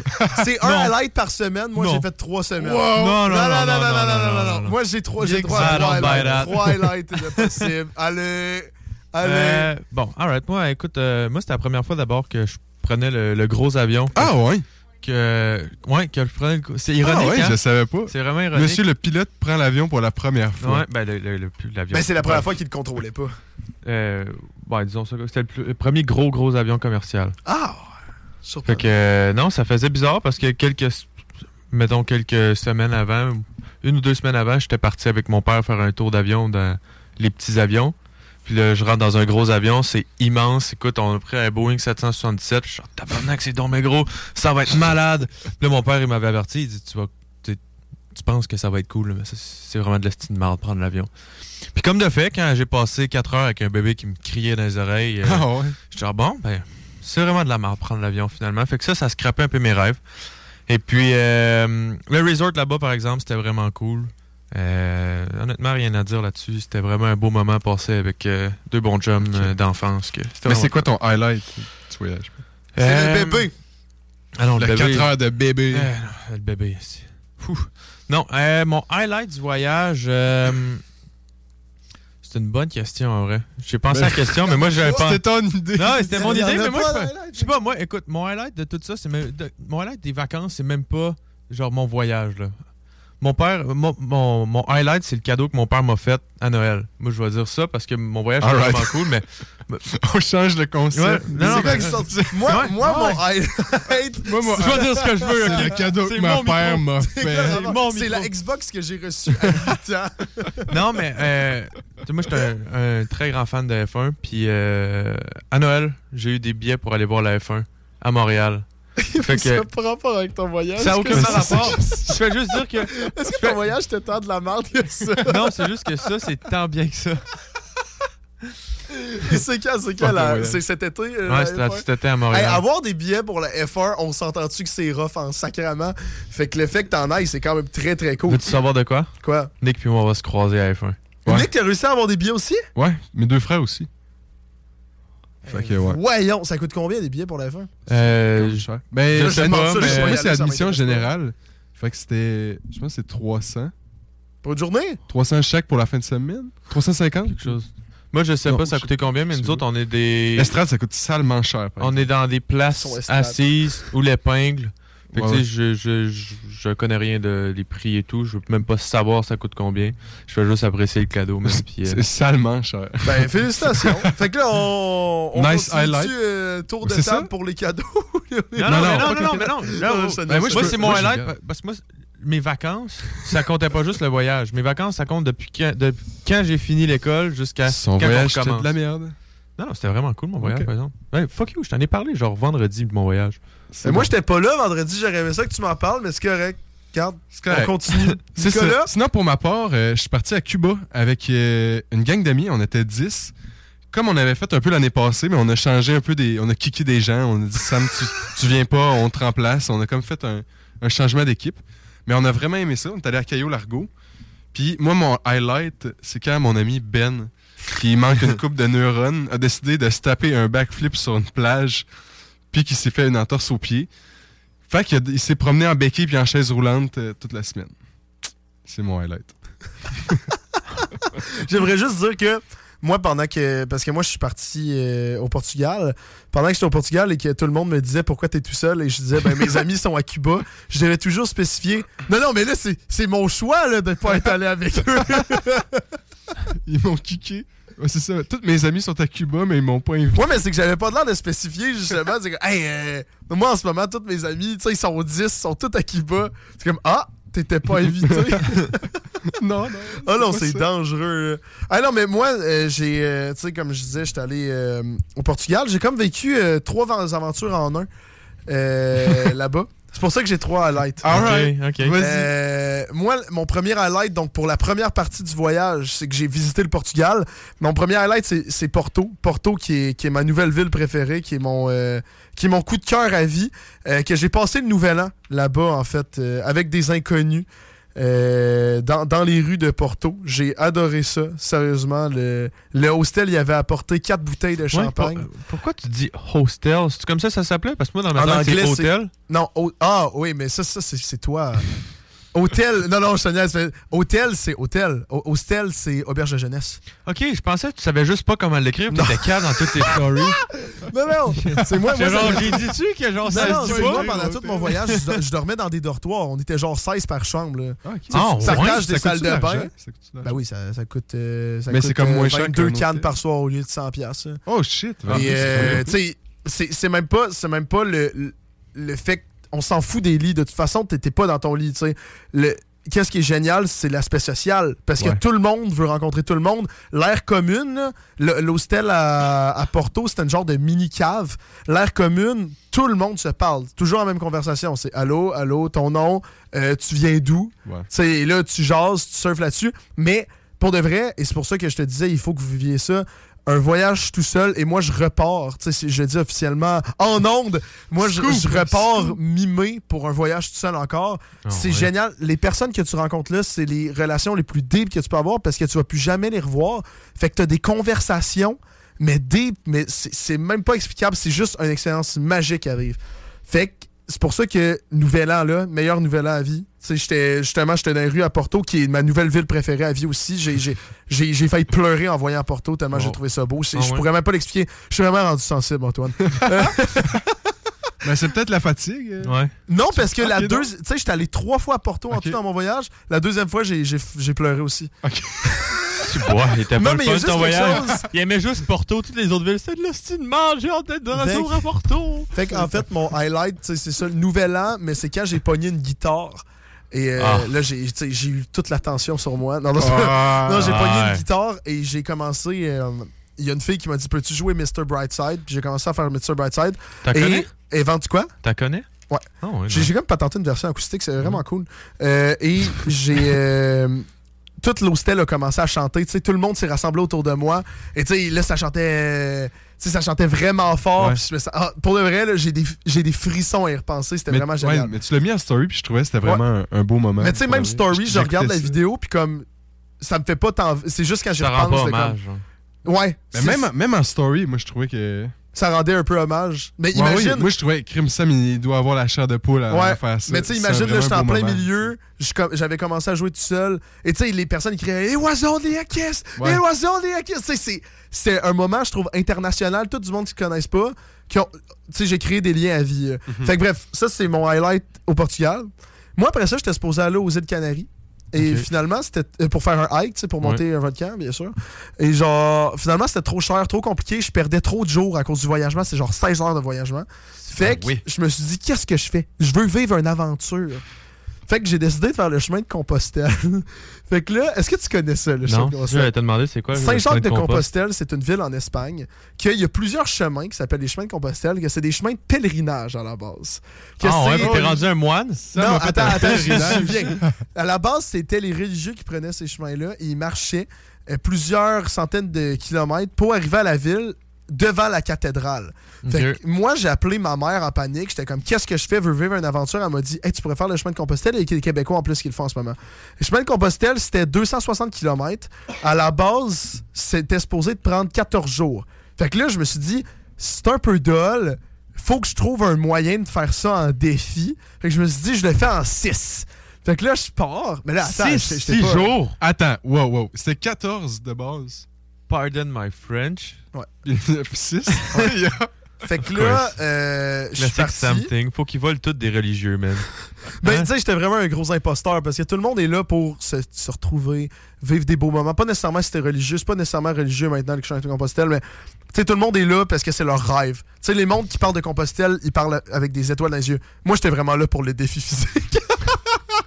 Speaker 3: C'est un
Speaker 6: Non.
Speaker 3: highlight par semaine. Moi,
Speaker 6: Non.
Speaker 3: j'ai fait trois semaines.
Speaker 6: Wow. Non, non, non, non, non,
Speaker 3: non,
Speaker 6: non, non.
Speaker 3: Moi, j'ai trois, j'ai le droit
Speaker 4: I
Speaker 3: à trois highlights. Trois highlights de possible. Allez, allez.
Speaker 4: Euh, bon, alright. Moi, écoute, euh, moi, c'était la première fois d'abord que je prenais le, le gros avion.
Speaker 6: Ah, ouais?
Speaker 4: Que, ouais, que je prenais le. C'est ironique.
Speaker 6: Ah ouais,
Speaker 4: hein?
Speaker 6: je savais pas.
Speaker 4: C'est vraiment ironique.
Speaker 6: Monsieur le pilote prend l'avion pour la première fois.
Speaker 4: Ouais, ben, le, le- le- l'avion.
Speaker 3: Ben, c'est la première fois qu'il ne contrôlait pas.
Speaker 4: Euh, ouais, disons ça. C'était le, plus- le premier gros, gros avion commercial.
Speaker 3: Ah!
Speaker 4: Fait que, euh, non, ça faisait bizarre parce que quelques, mettons, quelques semaines avant, une ou deux semaines avant, j'étais parti avec mon père faire un tour d'avion dans les petits avions. Puis là, je rentre dans un gros avion, c'est immense. Écoute, on a pris un Boeing 777. Je suis en tabarnak, c'est donc mais gros, ça va être malade. Puis là, mon père, il m'avait averti, il dit, tu vas, tu, tu penses que ça va être cool, mais c'est vraiment de la de marde prendre l'avion. Puis comme de fait, quand j'ai passé 4 heures avec un bébé qui me criait dans les oreilles, euh,
Speaker 6: Ah ouais?
Speaker 4: j'étais ah bon, ben, c'est vraiment de la merde prendre l'avion finalement. Fait que ça, ça scrapait un peu mes rêves. Et puis, euh, le resort là-bas, par exemple, c'était vraiment cool. Euh, honnêtement, rien à dire là-dessus. C'était vraiment un beau moment passé avec euh, deux bons chums euh, d'enfance.
Speaker 6: Mais c'est quoi ton highlight du voyage?
Speaker 3: C'est
Speaker 4: Euh,
Speaker 3: le bébé.
Speaker 4: Ah non,
Speaker 6: Le
Speaker 4: le, bébé.
Speaker 6: 4 heures de bébé.
Speaker 4: Euh, non, le bébé. Fou. Non, euh, mon highlight du voyage. euh, c'est une bonne question en vrai. J'ai pensé à la question, mais moi j'avais pas.
Speaker 6: C'était ton idée.
Speaker 4: Non, c'était mon idée, mais moi je
Speaker 3: de
Speaker 4: fais- je sais pas, moi, écoute, mon highlight de tout ça, c'est mon highlight des vacances, c'est même pas genre mon voyage là. Mon père, mon, mon, mon highlight, c'est le cadeau que mon père m'a fait à Noël. Moi, je vais dire ça parce que mon voyage est vraiment cool, mais.
Speaker 6: On change de concept.
Speaker 4: Ouais, non, non, mais-
Speaker 3: Moi,
Speaker 4: Ouais,
Speaker 3: moi
Speaker 4: ouais.
Speaker 3: mon highlight.
Speaker 6: Moi, moi,
Speaker 4: Je vais dire ce que je veux,
Speaker 6: le cadeau que mon père m'a fait.
Speaker 3: C'est la Xbox que j'ai reçue à 8 ans.
Speaker 4: Non, mais euh, moi, j'étais un, un très grand fan de F1. Puis euh, à Noël, j'ai eu des billets pour aller voir la F1 à Montréal. Fait
Speaker 3: Ça n'a
Speaker 4: que
Speaker 3: pas rapport avec ton voyage.
Speaker 4: ça n'a aucun
Speaker 3: que-
Speaker 4: rapport. Je fais juste dire que.
Speaker 3: Est-ce que ton voyage était tant de la merde que ça?
Speaker 4: Non, c'est juste que ça, c'est tant bien que ça.
Speaker 3: c'est quand, c'est quand, la- c'est cet été? euh,
Speaker 4: Ouais, c'était
Speaker 3: F1?
Speaker 4: cet été à Montréal.
Speaker 3: Hey, avoir des billets pour la F1, on s'entend-tu que c'est rough en sacrament? Fait que le fait que t'en ailles, c'est quand même très très cool.
Speaker 4: Veux-tu savoir de quoi?
Speaker 3: Quoi?
Speaker 4: Nick puis moi, on va se croiser à F1.
Speaker 6: Ouais.
Speaker 3: Nick, t'as réussi à avoir des billets aussi?
Speaker 6: Ouais, mes deux frères aussi. Fait que, ouais.
Speaker 3: Voyons, ça coûte combien des billets pour la fin?
Speaker 4: Euh, je-
Speaker 6: Ben,
Speaker 4: je sais pas, mais-
Speaker 6: c'est admission générale. Fait que c'était. Je pense que c'est 300.
Speaker 3: Pour une journée?
Speaker 6: 300 chaque pour la fin de semaine 350
Speaker 4: quelque chose. Moi, je sais
Speaker 6: Non,
Speaker 4: pas ça coûté combien, mais nous autres, on est des.
Speaker 6: L'estrade, ça coûte salement cher.
Speaker 4: On est dans des places
Speaker 3: estrade.
Speaker 4: assises ou l'épingle. Fait que,
Speaker 6: Ouais,
Speaker 4: tu sais, je, je, je, je connais rien de les prix et tout. Je veux même pas savoir ça coûte combien. Je fais juste apprécier le cadeau, même. puis, euh,
Speaker 6: C'est salement cher.
Speaker 3: Ben, félicitations. fait que là, on, on
Speaker 6: Nice highlight.
Speaker 3: euh, tour de
Speaker 6: C'est
Speaker 3: table
Speaker 6: ça?
Speaker 3: pour les cadeaux.
Speaker 4: Non, non,
Speaker 6: Non,
Speaker 4: non,
Speaker 6: non,
Speaker 4: mais non, mais non. Ben, moi, c'est mon
Speaker 6: moi,
Speaker 4: highlight. Parce que moi, mes vacances, ça comptait pas juste le voyage. Mes vacances, ça compte depuis quand, depuis quand j'ai fini l'école jusqu'à
Speaker 6: Son
Speaker 4: quand
Speaker 6: voyage,
Speaker 4: on recommence.
Speaker 6: de la merde.
Speaker 4: Non, non, c'était vraiment cool, mon voyage, par exemple. Ouais, fuck you, je t'en ai parlé, genre vendredi de mon voyage.
Speaker 3: Mais moi, j'étais pas là vendredi, j'aurais aimé ça que tu m'en parles, mais c'est correct. Regarde,
Speaker 6: correct.
Speaker 3: on continue.
Speaker 6: C'est ça. Sinon, pour ma part, euh, je suis parti à Cuba avec euh, une gang d'amis. On était 10. Comme on avait fait un peu l'année passée, mais on a changé un peu des. On a kické des gens. On a dit Sam, tu, tu viens pas, on te remplace. On a comme fait un, un changement d'équipe. Mais on a vraiment aimé ça. On est allé à Cayo Largo. Puis moi, mon highlight, c'est quand mon ami Ben, qui manque une coupe de neurones, a décidé de se taper un backflip sur une plage, puis qui s'est fait une entorse au pied. Fait qu'il s'est promené en béquille puis en chaise roulante euh, toute la semaine. C'est mon highlight.
Speaker 3: J'aimerais juste dire que moi, pendant que. Parce que moi, je suis parti euh, au Portugal. Pendant que j'étais au Portugal et que tout le monde me disait pourquoi t'es tout seul et je disais, ben mes amis sont à Cuba, je devais toujours spécifier. Non, non, mais là, c'est mon choix là, de pas être allé avec eux.
Speaker 6: Ils m'ont kické. Ouais, c'est ça. Tous mes amis sont à Cuba, mais ils m'ont pas invité.
Speaker 3: Ouais, mais c'est que j'avais pas l'air de spécifier, justement. C'est que, hey, euh, moi, en ce moment, tous mes amis, tu sais, ils sont 10, ils sont tous à Cuba. C'est comme, ah, t'étais pas invité.
Speaker 6: non, non.
Speaker 3: Ah non, c'est dangereux. Ah non, mais moi, euh, j'ai, euh, tu sais, comme je disais, j'étais allé euh, au Portugal. J'ai comme vécu trois aventures en un euh, là-bas. C'est pour ça que j'ai trois highlights.
Speaker 4: Alright. Ok, ok.
Speaker 3: Vas-y. Euh, moi, mon premier highlight, donc pour la première partie du voyage, c'est que j'ai visité le Portugal. Mon premier highlight, c'est c'est Porto. Porto, qui est, qui est ma nouvelle ville préférée, qui est mon, euh, qui est mon coup de cœur à vie, euh, que j'ai passé le nouvel an là-bas, en fait, euh, avec des inconnus. Euh, dans, dans les rues de Porto. J'ai adoré ça, sérieusement. Le, le hostel, il avait apporté quatre bouteilles de
Speaker 4: Ouais,
Speaker 3: champagne.
Speaker 4: pour- pourquoi tu dis hostel? C'est comme ça ça s'appelait? Parce que moi, dans ma tête, c'est hôtel.
Speaker 3: Non, ah oui, mais ça, ça c'est toi. Hôtel, non, non, je te Hôtel, c'est hôtel. Ho- Hostel, c'est auberge de jeunesse.
Speaker 4: Ok, je pensais que tu savais juste pas comment l'écrire, puis t'étais calme dans toutes tes stories.
Speaker 3: Non, non, c'est moi. moi
Speaker 4: J'ai genre, j'ai dit-tu que genre
Speaker 3: Non,
Speaker 4: ça
Speaker 3: non,
Speaker 4: se dit
Speaker 3: c'est
Speaker 4: pas?
Speaker 3: moi, pendant tout mon voyage, je, do- je dormais dans des dortoirs. On était genre 16 par chambre. Là.
Speaker 6: Ah,
Speaker 4: Ah,
Speaker 3: ça
Speaker 4: ouais?
Speaker 6: Ça
Speaker 3: des salles de bain. Ben oui, ça, ça coûte, euh, ça
Speaker 6: Mais c'est comme moins
Speaker 3: euh,
Speaker 6: cher
Speaker 3: 22
Speaker 6: qu'un
Speaker 3: cannes par soir au lieu de 100 piastres. là.
Speaker 6: Oh shit.
Speaker 3: Et euh, tu sais, c'est c'est même pas, c'est même pas le, le- le fait qu'on s'en fout des lits. De toute façon, t'étais pas dans ton lit. tu sais. Le Qu'est-ce qui est génial, c'est l'aspect social. Parce que tout le monde veut rencontrer tout le monde. L'air commune, l'hostel à, à Porto, c'était une genre de mini-cave. L'air commune, tout le monde se parle. Toujours la même conversation. C'est allô, allô, ton nom, euh, tu viens d'où?
Speaker 6: Ouais.
Speaker 3: Et là, tu jases, tu surfes là-dessus. Mais pour de vrai, et c'est pour ça que je te disais, il faut que vous viviez ça. Un voyage tout seul et moi je repars, tu sais, je le dis officiellement en onde, moi je, repars mi-mai pour un voyage tout seul encore.
Speaker 4: Ah,
Speaker 3: c'est
Speaker 4: ouais.
Speaker 3: génial. Les personnes que tu rencontres là, c'est les relations les plus deep que tu peux avoir parce que tu vas plus jamais les revoir. Fait que tu as des conversations, mais deep, mais c'est c'est même pas explicable, c'est juste une expérience magique qui arrive. Fait que c'est pour ça que Nouvel An, là, meilleur Nouvel An à vie. J'étais, justement, j'étais dans les rues à Porto, qui est ma nouvelle ville préférée à vie aussi. J'ai, j'ai, j'ai, j'ai failli pleurer en voyant Porto, tellement j'ai
Speaker 4: Oh.
Speaker 3: trouvé ça beau.
Speaker 4: Ah
Speaker 3: je
Speaker 4: ouais?
Speaker 3: pourrais même pas l'expliquer. Je suis vraiment rendu sensible, Antoine.
Speaker 6: Ben, c'est peut-être la fatigue. euh.
Speaker 4: Ouais.
Speaker 3: non, parce que la deuxième... Tu sais, j'étais allé trois fois à Porto en tout dans mon voyage. La deuxième fois, j'ai, j'ai, j'ai pleuré aussi.
Speaker 4: Tu bois, il était
Speaker 3: Non,
Speaker 4: pas le
Speaker 3: mais
Speaker 4: fun ton voyage.
Speaker 3: chose.
Speaker 4: Il aimait juste Porto, toutes les autres villes. C'est de la style mange, j'ai hâte d'être de retour à Porto.
Speaker 3: Fait qu'en fait, mon highlight, tu sais, c'est ça, le nouvel an, mais c'est quand j'ai pogné une guitare. Et euh,
Speaker 4: Ah.
Speaker 3: là, j'ai eu toute l'attention sur moi. Non, non,
Speaker 6: Ah.
Speaker 3: non, j'ai pogné
Speaker 4: ouais.
Speaker 3: une guitare et j'ai commencé. euh, Il y a une fille qui m'a dit Peux-tu jouer Mr. Brightside? Puis j'ai commencé à faire Mr. Brightside.
Speaker 4: T'as connais?
Speaker 3: et vendu quoi?
Speaker 4: T'as connais?
Speaker 3: Ouais.
Speaker 4: Ah ouais,
Speaker 3: J'ai comme patenté une version acoustique, c'est vraiment cool. Euh, et j'ai. euh, tout l'hostel a commencé à chanter. Tu sais, tout le monde s'est rassemblé autour de moi. Et tu sais, là, ça chantait. Sais, ça chantait vraiment fort.
Speaker 6: Ouais.
Speaker 3: Puis je me sens- ah, pour de vrai, j'ai des, des frissons à y repenser. C'était vraiment
Speaker 6: ouais,
Speaker 3: génial.
Speaker 6: mais tu l'as mis en story, puis je trouvais que c'était vraiment un, un beau moment.
Speaker 3: Mais tu sais, même story, je regarde la vidéo, puis comme. ça me fait pas tant. C'est juste quand j'y
Speaker 4: Ça rend
Speaker 3: repense.
Speaker 4: pas
Speaker 3: comme-
Speaker 4: hein.
Speaker 3: Ouais.
Speaker 6: Mais même en story, moi, je trouvais que.
Speaker 3: Ça rendait un peu hommage. Mais
Speaker 6: Ouais,
Speaker 3: imagine.
Speaker 6: oui, moi, je trouvais Crime Sam, il doit avoir la chair de poule à,
Speaker 3: Ouais,
Speaker 6: faire ça.
Speaker 3: mais tu sais, imagine, là, j'étais en plein
Speaker 6: moment.
Speaker 3: milieu, j'avais commencé à jouer tout seul, et tu sais, les personnes ils criaient « It was only a kiss!
Speaker 6: Ouais.
Speaker 3: It was only a kiss! » Tu sais, c'est- un moment, je trouve, international, tout du monde qui ne connaissent pas, qui ont... Tu sais, j'ai créé des liens à vie. euh.
Speaker 6: Mhm.
Speaker 3: Fait que bref, ça, c'est mon highlight au Portugal. Moi, après ça, j'étais supposé aller aux îles Canaries. Et finalement, c'était euh, pour faire un hike, pour monter un volcan, bien sûr. Et genre, finalement, c'était trop cher, trop compliqué. Je perdais trop de jours à cause du voyagement. C'est genre 16 heures de voyagement. Fait que je me suis dit, qu'est-ce que je fais? Je veux vivre une aventure. Fait que j'ai décidé de faire le chemin de Compostelle. fait que là, est-ce que tu connais ça, le chemin
Speaker 4: Non,
Speaker 3: de
Speaker 4: je
Speaker 3: Compostelle?
Speaker 4: vais te demander c'est quoi. le chemin
Speaker 3: Saint-Jacques de
Speaker 4: Compostelle?
Speaker 3: Compostelle, c'est une ville en Espagne. Qu'il y a plusieurs chemins qui s'appellent les chemins de Compostelle, que c'est des chemins de pèlerinage à la base. Que
Speaker 4: Ah ouais, t'es rendu un moine?
Speaker 3: non,
Speaker 4: m'a fait
Speaker 3: attends, attends,
Speaker 4: pèlerinage.
Speaker 3: viens. À la base, c'était les religieux qui prenaient ces chemins-là et ils marchaient euh, plusieurs centaines de kilomètres pour arriver à la ville devant la cathédrale. Fait que moi, j'ai appelé ma mère en panique. J'étais comme, qu'est-ce que je fais? Veux vivre une aventure? Elle m'a dit, hey, tu pourrais faire le chemin de Compostelle. Et il y a des Québécois en plus qui le font en ce moment. Le chemin de Compostelle, c'était 260 km. À la base, c'était supposé de prendre 14 jours. Fait que là, je me suis dit, c'est un peu dole. Faut que je trouve un moyen de faire ça en défi. Fait que je me suis dit, je le fais en 6. Fait que là, je pars. Mais là, attends,
Speaker 6: Six,
Speaker 3: j'étais- j'étais
Speaker 6: six
Speaker 3: pas-
Speaker 6: jours? Attends, wow, wow. C'était 14 de base.
Speaker 4: Pardon my French.
Speaker 3: Ouais.
Speaker 6: 6.
Speaker 3: Fait que là, euh, je suis parti.
Speaker 4: something. Faut qu'ils volent tous des religieux, man.
Speaker 3: Ben,
Speaker 4: Hein?
Speaker 3: tu sais, j'étais vraiment un gros imposteur parce que tout le monde est là pour se, se retrouver, vivre des beaux moments. Pas nécessairement si t'es religieux, c'est pas nécessairement religieux maintenant le chemin de Compostelle, mais tu sais, tout le monde est là parce que c'est leur rêve. Tu sais, les mondes qui parlent de Compostelle, ils parlent avec des étoiles dans les yeux. Moi, j'étais vraiment là pour le défi physique.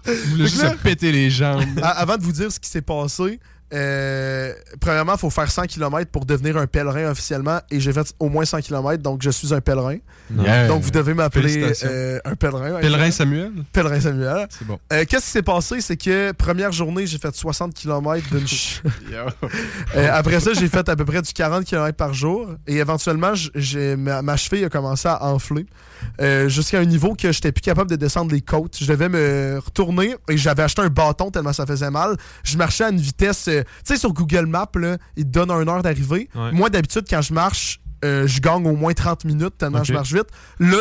Speaker 6: Vous voulez juste
Speaker 3: là-
Speaker 6: péter les jambes.
Speaker 3: Avant de vous dire ce qui s'est passé, euh, premièrement, il faut faire 100 km pour devenir un pèlerin officiellement et j'ai fait au moins 100 km, donc je suis un pèlerin.
Speaker 6: Yeah.
Speaker 3: Donc vous devez m'appeler euh, un pèlerin.
Speaker 6: Pèlerin Samuel?
Speaker 3: Pèlerin Samuel.
Speaker 6: C'est bon.
Speaker 3: Euh, Qu'est-ce qui s'est passé? C'est que première journée, j'ai fait 60 km d'une ch- Euh, après ça, j'ai fait à peu près du 40 km par jour. Et éventuellement, ma, ma cheville a commencé à enfler. euh, Jusqu'à un niveau que j'étais plus capable de descendre les côtes. Je devais me retourner et j'avais acheté un bâton tellement ça faisait mal. Je marchais à une vitesse. Tu sais, sur Google Maps, là, il te donne une heure d'arrivée.
Speaker 4: Ouais.
Speaker 3: Moi, d'habitude, quand je marche, euh, je gagne au moins 30 minutes tellement je marche vite. Là,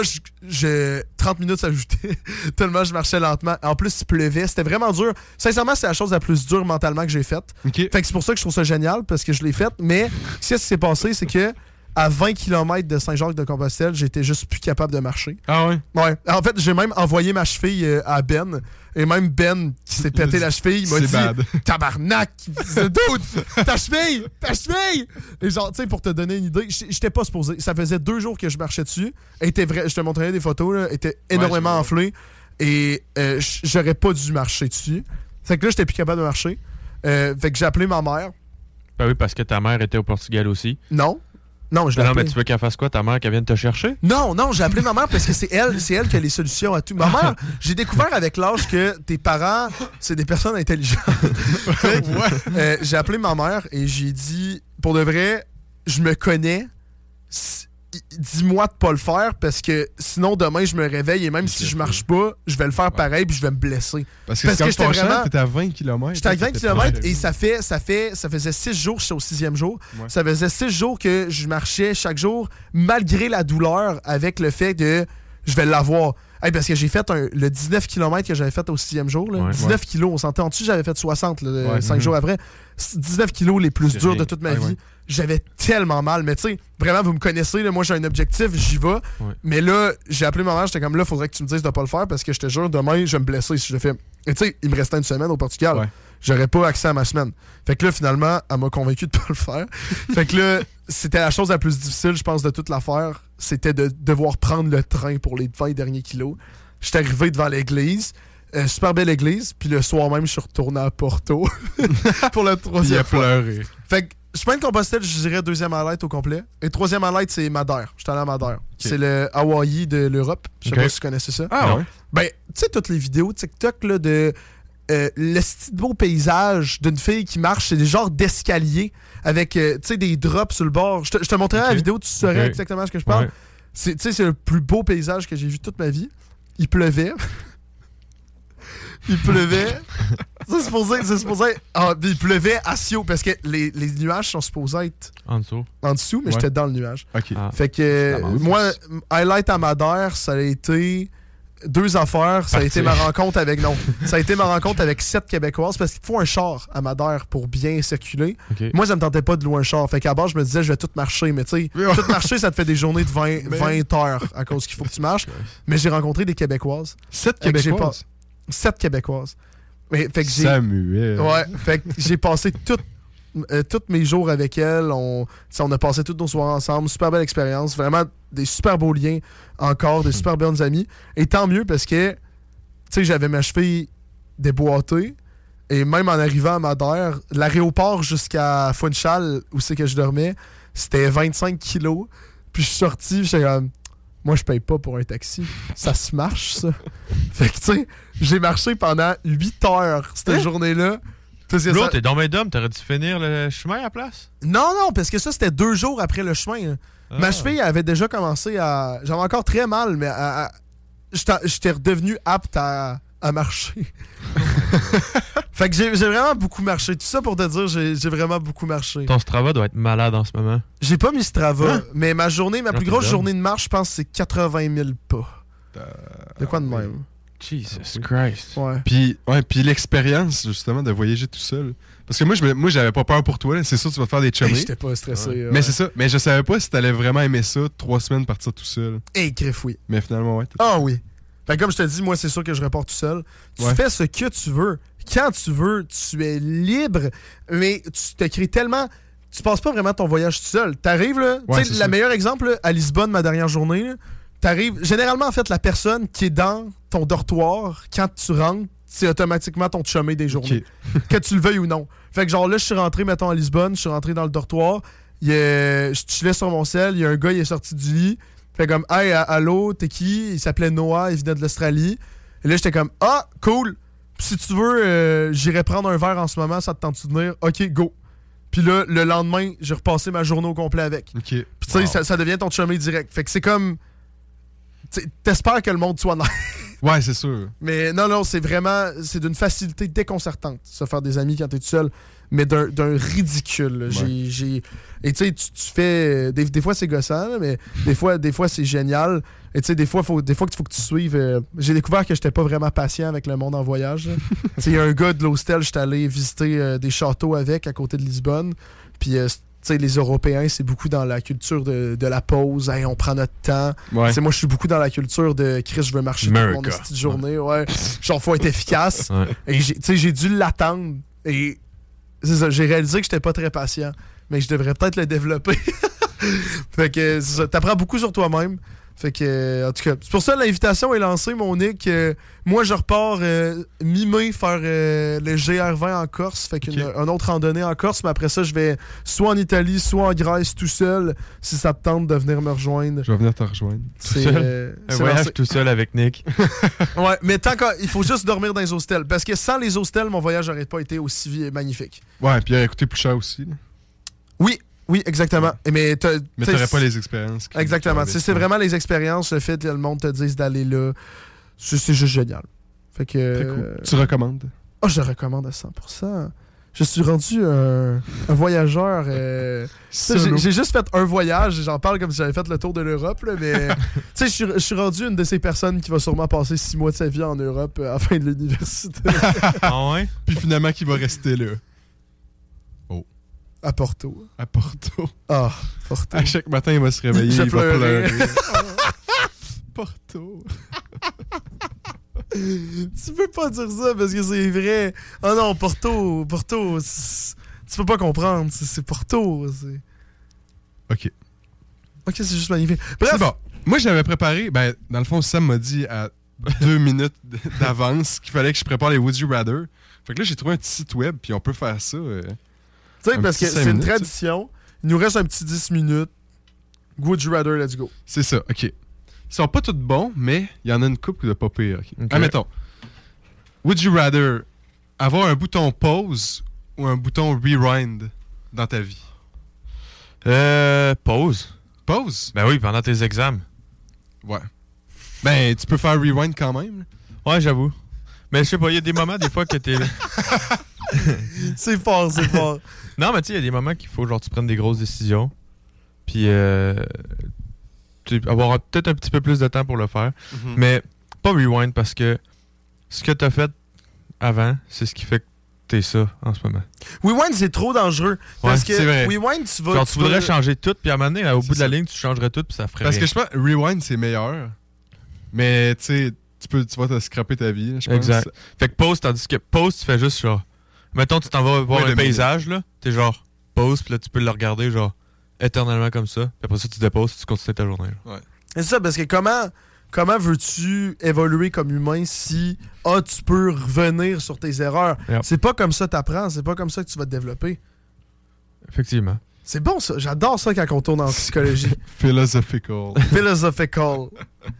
Speaker 3: je- 30 minutes s'ajoutaient tellement je marchais lentement. En plus, il pleuvait. C'était vraiment dur. Sincèrement, c'est la chose la plus dure mentalement que j'ai faite. Fait que c'est pour ça que je trouve ça génial parce que je l'ai faite. Mais ce qui s'est passé, c'est que à 20 km de Saint-Jacques-de-Compostelle, j'étais juste plus capable de marcher.
Speaker 6: Ah ouais?
Speaker 3: Ouais. En fait, j'ai même envoyé ma cheville euh, à Ben. Et même Ben, qui s'est pété la cheville, il m'a
Speaker 6: C'est
Speaker 3: dit
Speaker 6: bad.
Speaker 3: Tabarnak! Dude! Ta cheville! Ta cheville! Et genre, tu sais, pour te donner une idée, j'étais pas supposé. Ça faisait deux jours que je marchais dessus. Était vrai, je te montrerai des photos, là, elle était énormément enflée. Et euh, j'aurais pas dû marcher dessus. Fait que là, j'étais plus capable de marcher. Euh, fait que j'ai appelé ma mère.
Speaker 4: Ben oui, parce que ta mère était au Portugal aussi.
Speaker 3: Non. Non, je l'ai
Speaker 4: Ben non, mais tu veux qu'elle fasse quoi, ta mère, qu'elle vienne te chercher?
Speaker 3: Non, non, j'ai appelé ma mère parce que c'est elle, c'est elle qui a les solutions à tout. Ma mère, j'ai découvert avec l'âge que tes parents, c'est des personnes intelligentes. Euh, j'ai appelé ma mère et j'ai dit, pour de vrai, je me connais. Dis-moi de pas le faire parce que sinon demain je me réveille et même si je marche pas, je vais le faire pareil puis je vais me blesser.
Speaker 6: Parce que c'est comme
Speaker 3: j'étais vraiment-
Speaker 6: à 20 km.
Speaker 3: J'étais à 20 km et ça fait ça fait ça faisait 6 jours, j'étais au sixième jour.
Speaker 6: Ouais.
Speaker 3: Ça faisait 6 jours que je marchais chaque jour malgré la douleur avec le fait de je vais l'avoir. Hey, parce que j'ai fait un- le 19 km que j'avais fait au sixième jour. là.
Speaker 4: Ouais.
Speaker 3: 19 kilos, on s'entend en dessus, j'avais fait 60
Speaker 6: Ouais.
Speaker 3: 5
Speaker 6: Mhm.
Speaker 3: jours après. C'est 19 kilos les plus durs de toute ma
Speaker 6: Ouais,
Speaker 3: vie. J'avais tellement mal. Mais tu sais, vraiment, vous me connaissez, là, moi j'ai un objectif, j'y vais. Mais là, j'ai appelé ma mère, j'étais comme là, faudrait que tu me dises de pas le faire parce que je te jure, demain, je vais me blesser si je le fais. Et tu sais, il me restait une semaine au Portugal. J'aurais pas accès à ma semaine. Fait que là, finalement, elle m'a convaincu de pas le faire. fait que là, c'était la chose la plus difficile, je pense, de toute l'affaire. C'était de devoir prendre le train pour les 20 derniers kilos. J'étais arrivé devant l'église. euh, super belle église. Puis le soir même, je suis retourné à Porto pour la
Speaker 6: Il a
Speaker 3: troisième
Speaker 6: pleuré.
Speaker 3: Fait que chemin de Compostelle, je dirais deuxième highlight au complet. Et troisième highlight, c'est Madère. J'étais allé à Madère. C'est le Hawaii de l'Europe. Je sais pas si tu connaissais ça.
Speaker 6: Ah ouais?
Speaker 3: Ben, tu sais, toutes les vidéos TikTok là, de euh, le style beau paysage d'une fille qui marche, c'est des genres d'escalier avec euh, tu sais, des drops sur le bord. Je te, je te montrerai la vidéo, tu saurais
Speaker 4: Ok.
Speaker 3: exactement ce que je parle.
Speaker 4: Ouais.
Speaker 3: C'est, tu sais, c'est le plus beau paysage que j'ai vu toute ma vie. Il pleuvait. il pleuvait. C'est supposé, c'est supposé. Ah, il pleuvait à Sio parce que les, les nuages sont supposés être
Speaker 4: En dessous.
Speaker 3: en dessous, mais
Speaker 4: Ouais.
Speaker 3: j'étais dans le nuage.
Speaker 6: OK.
Speaker 4: Ah.
Speaker 3: Fait que moi, highlight à Madère, ça a été deux affaires. Ça a été ma rencontre avec non, ça a été ma rencontre avec sept Québécoises parce qu'il faut un char à Madère pour bien circuler.
Speaker 4: OK.
Speaker 3: Moi, ça me tentait pas de louer un char. Fait qu'à base, je me disais, je vais tout marcher. Mais tu sais, tout marcher, ça te fait des journées de 20, 20 heures à cause qu'il faut que tu marches. Mais j'ai rencontré des Québécoises.
Speaker 6: Sept Québécoises?
Speaker 3: Sept Québécoises. Mais, fait que j'ai.
Speaker 6: Samuel.
Speaker 3: Ouais, fait que j'ai passé tout, euh, tous mes jours avec elle. On, on a passé toutes nos soirées ensemble. Super belle expérience. Vraiment des super beaux liens encore, des super bonnes amies. Et tant mieux parce que, tu sais, j'avais ma cheville déboîtée. Et même en arrivant à Madère, l'aéroport jusqu'à Funchal, où c'est que je dormais, c'était 25 kilos. Puis je suis sorti, j'étais comme, moi je paye pas pour un taxi. Ça se marche, ça. fait que, tu sais, j'ai marché pendant 8 heures cette
Speaker 4: Hein?
Speaker 3: journée-là.
Speaker 4: L'autre, t'es dans mes d'hommes, t'aurais dû finir le chemin à la place?
Speaker 3: Non, non, parce que ça, c'était deux jours après le chemin.
Speaker 4: Ah.
Speaker 3: Ma cheville avait déjà commencé à. J'avais encore très mal, mais à- à- j'étais redevenu apte à, à marcher. fait que j'ai vraiment beaucoup marché. Tout ça pour te dire, j'ai vraiment beaucoup marché.
Speaker 4: Ton Strava doit être malade en ce moment.
Speaker 3: J'ai pas mis Strava,
Speaker 4: Hein?
Speaker 3: mais ma journée, ma
Speaker 4: Non,
Speaker 3: plus grosse journée de marche, je pense, c'est 80 000 pas. De quoi de même?
Speaker 4: Jesus Christ.
Speaker 3: Ouais.
Speaker 6: Puis, ouais, puis l'expérience, justement, de voyager tout seul. Parce que moi, je me- moi j'avais pas peur pour toi. C'est sûr, tu vas te faire des chummies.
Speaker 3: Hey, j'étais pas stressé, ouais.
Speaker 6: Mais c'est ça. Mais je savais pas si t'allais vraiment aimer ça, trois semaines partir tout seul.
Speaker 3: Hey, crif, oui.
Speaker 6: Mais finalement, ouais.
Speaker 3: Ah oui. Que comme je te dis, moi, c'est sûr que je repars tout seul. Tu
Speaker 6: Ouais.
Speaker 3: fais ce que tu veux, quand tu veux, tu es libre, mais tu te crées tellement. Tu passes pas vraiment ton voyage tout seul. T'arrives, là.
Speaker 6: Ouais,
Speaker 3: tu sais, le meilleur exemple, là, à Lisbonne, ma dernière journée, là, t'arrives. Généralement, en fait, la personne qui est dans ton dortoir, quand tu rentres, c'est automatiquement ton chemin des journées. que tu le veuilles ou non. Fait que, genre, là, je suis rentré, mettons, à Lisbonne, je suis rentré dans le dortoir. Il a- je chillais sur mon sel, il y a un gars, il est sorti du lit. Fait comme, hey, allô, t'es qui? Il s'appelait Noah, il venait de l'Australie. Et là, j'étais comme, ah, cool. Puis si tu veux, euh, j'irai prendre un verre en ce moment, ça te tente de venir? Ok, go. Puis là, le lendemain, j'ai repassé ma journée au complet avec.
Speaker 6: Ok.
Speaker 3: Puis tu sais, ça, ça devient ton chemin direct. Fait que c'est comme. T'espères que le monde soit nice.
Speaker 6: Ouais, c'est sûr.
Speaker 3: Mais non, non, c'est vraiment. C'est d'une facilité déconcertante, se faire des amis quand t'es tout seul, mais d'un ridicule. J'ai- Et tu sais, tu fais. Des, des fois, c'est gossant, là, mais des fois, des fois c'est génial. Et tu sais, des fois, faut, des fois qu'il faut que tu suives. euh, J'ai découvert que j'étais pas vraiment patient avec le monde en voyage. Tu sais, il y a un gars de l'hostel, j'étais allé visiter euh, des châteaux avec à côté de Lisbonne. Puis. euh, tu sais, les Européens, c'est beaucoup dans la culture de, de la pause. Hey, on prend notre temps.
Speaker 6: Ouais.
Speaker 3: Moi, je suis beaucoup dans la culture de Chris, je veux marcher toute mon
Speaker 4: America.
Speaker 3: esti de journée. Ouais. Genre, faut être efficace.
Speaker 4: Ouais.
Speaker 3: Et j'ai- dû l'attendre. Et j'ai réalisé que j'étais pas très patient. Mais je devrais peut-être le développer. fait que. T'apprends beaucoup sur toi-même. Fait que, euh, en tout cas, c'est pour ça que l'invitation est lancée, mon Nick. Euh, moi, je repars euh, mi-mai faire euh, le GR20 en Corse. Fait qu'une une autre randonnée en Corse. Mais après ça, je vais soit en Italie, soit en Grèce tout seul. Si ça te tente de venir me rejoindre.
Speaker 6: Je vais venir te rejoindre.
Speaker 3: C'est, euh,
Speaker 4: Un voyage
Speaker 3: lancé.
Speaker 4: tout seul avec Nick.
Speaker 3: Ouais, mais tant qu'il faut juste dormir dans les hostels. Parce que sans les hostels, mon voyage n'aurait pas été aussi magnifique.
Speaker 6: Ouais, puis il aurait coûté plus cher aussi. là.
Speaker 3: Oui, oui, exactement. Mais, t'sais,
Speaker 6: t'aurais pas les expériences.
Speaker 3: Exactement. Tu C'est vraiment les expériences, le fait que le monde te dise d'aller là. C'est juste génial. Fait que.
Speaker 6: Très
Speaker 3: euh,
Speaker 6: cool. Tu recommandes?
Speaker 3: Oh, je le recommande à 100%. Je suis rendu un, un voyageur. euh, tu. J'ai juste fait un voyage. et J'en parle comme si j'avais fait le tour de l'Europe. Mais tu sais, je suis- je suis rendu une de ces personnes qui va sûrement passer six mois de sa vie en Europe euh, à la fin de l'université.
Speaker 4: Ah ouais?
Speaker 6: Puis finalement, qui va rester là?
Speaker 3: À Porto.
Speaker 6: À Porto.
Speaker 3: Ah, Porto.
Speaker 6: À chaque matin, il va se réveiller,
Speaker 3: Je
Speaker 6: il va pleurer. Porto.
Speaker 3: tu peux pas dire ça parce que c'est vrai. Oh non, Porto, Porto, tu peux pas comprendre. C'est Porto.
Speaker 6: OK.
Speaker 3: Ok, c'est juste magnifique. Bref,
Speaker 6: bon. Moi, j'avais préparé. Ben, dans le fond, Sam m'a dit à deux minutes d'avance qu'il fallait que je prépare les Would You Rather. Fait que là, j'ai trouvé un petit site web, puis on peut faire ça. euh,
Speaker 3: tu sais, parce que c'est une tradition. Il nous reste un petit 10 minutes. Would you rather, let's go.
Speaker 6: C'est ça, OK. Ils sont pas tous bons, mais il y en a une couple de pas pire. Admettons. Would you rather avoir un bouton pause ou un bouton rewind dans ta vie?
Speaker 4: Euh. Pause.
Speaker 6: Pause?
Speaker 4: Ben oui, pendant tes examens.
Speaker 6: Ouais. Ben, tu peux faire rewind quand même. là.
Speaker 4: Ouais, j'avoue. Mais je sais pas, il y a des moments, des fois, que t'es.
Speaker 3: c'est fort, c'est fort.
Speaker 4: Non, mais tu sais, il y a des moments qu'il faut, genre, tu prennes des grosses décisions. Puis, euh, tu avoir peut-être un petit peu plus de temps pour le faire.
Speaker 3: Mhm.
Speaker 4: Mais pas rewind parce que ce que t'as fait avant, c'est ce qui fait que t'es ça en ce moment.
Speaker 3: Rewind, c'est trop dangereux. Parce
Speaker 4: Ouais,
Speaker 3: que. Rewind, tu vas.
Speaker 4: Genre, tu voudrais
Speaker 3: vas-
Speaker 4: changer tout, puis à un moment donné, au bout de la ligne, tu changerais tout, puis ça ferait
Speaker 6: Parce
Speaker 4: rien.
Speaker 6: que je pense Rewind, c'est meilleur. Mais tu sais, tu peux, tu vas te scraper ta vie, je pense.
Speaker 4: Exact. Fait que pause, tandis que pause, tu fais juste genre. Mettons, tu t'en vas voir
Speaker 6: Ouais,
Speaker 4: un
Speaker 6: le
Speaker 4: paysage, là. T'es genre pause, puis là, tu peux le regarder, genre, éternellement comme ça. Puis après ça, tu déposes, tu continues ta journée. là.
Speaker 3: C'est ça, parce que comment, comment veux-tu évoluer comme humain si ah, tu peux revenir sur tes erreurs?
Speaker 4: Yep.
Speaker 3: C'est pas comme ça que t'apprends, c'est pas comme ça que tu vas te développer.
Speaker 4: Effectivement.
Speaker 3: C'est bon ça, j'adore ça quand on tourne en psychologie.
Speaker 6: Philosophical.
Speaker 3: Philosophical.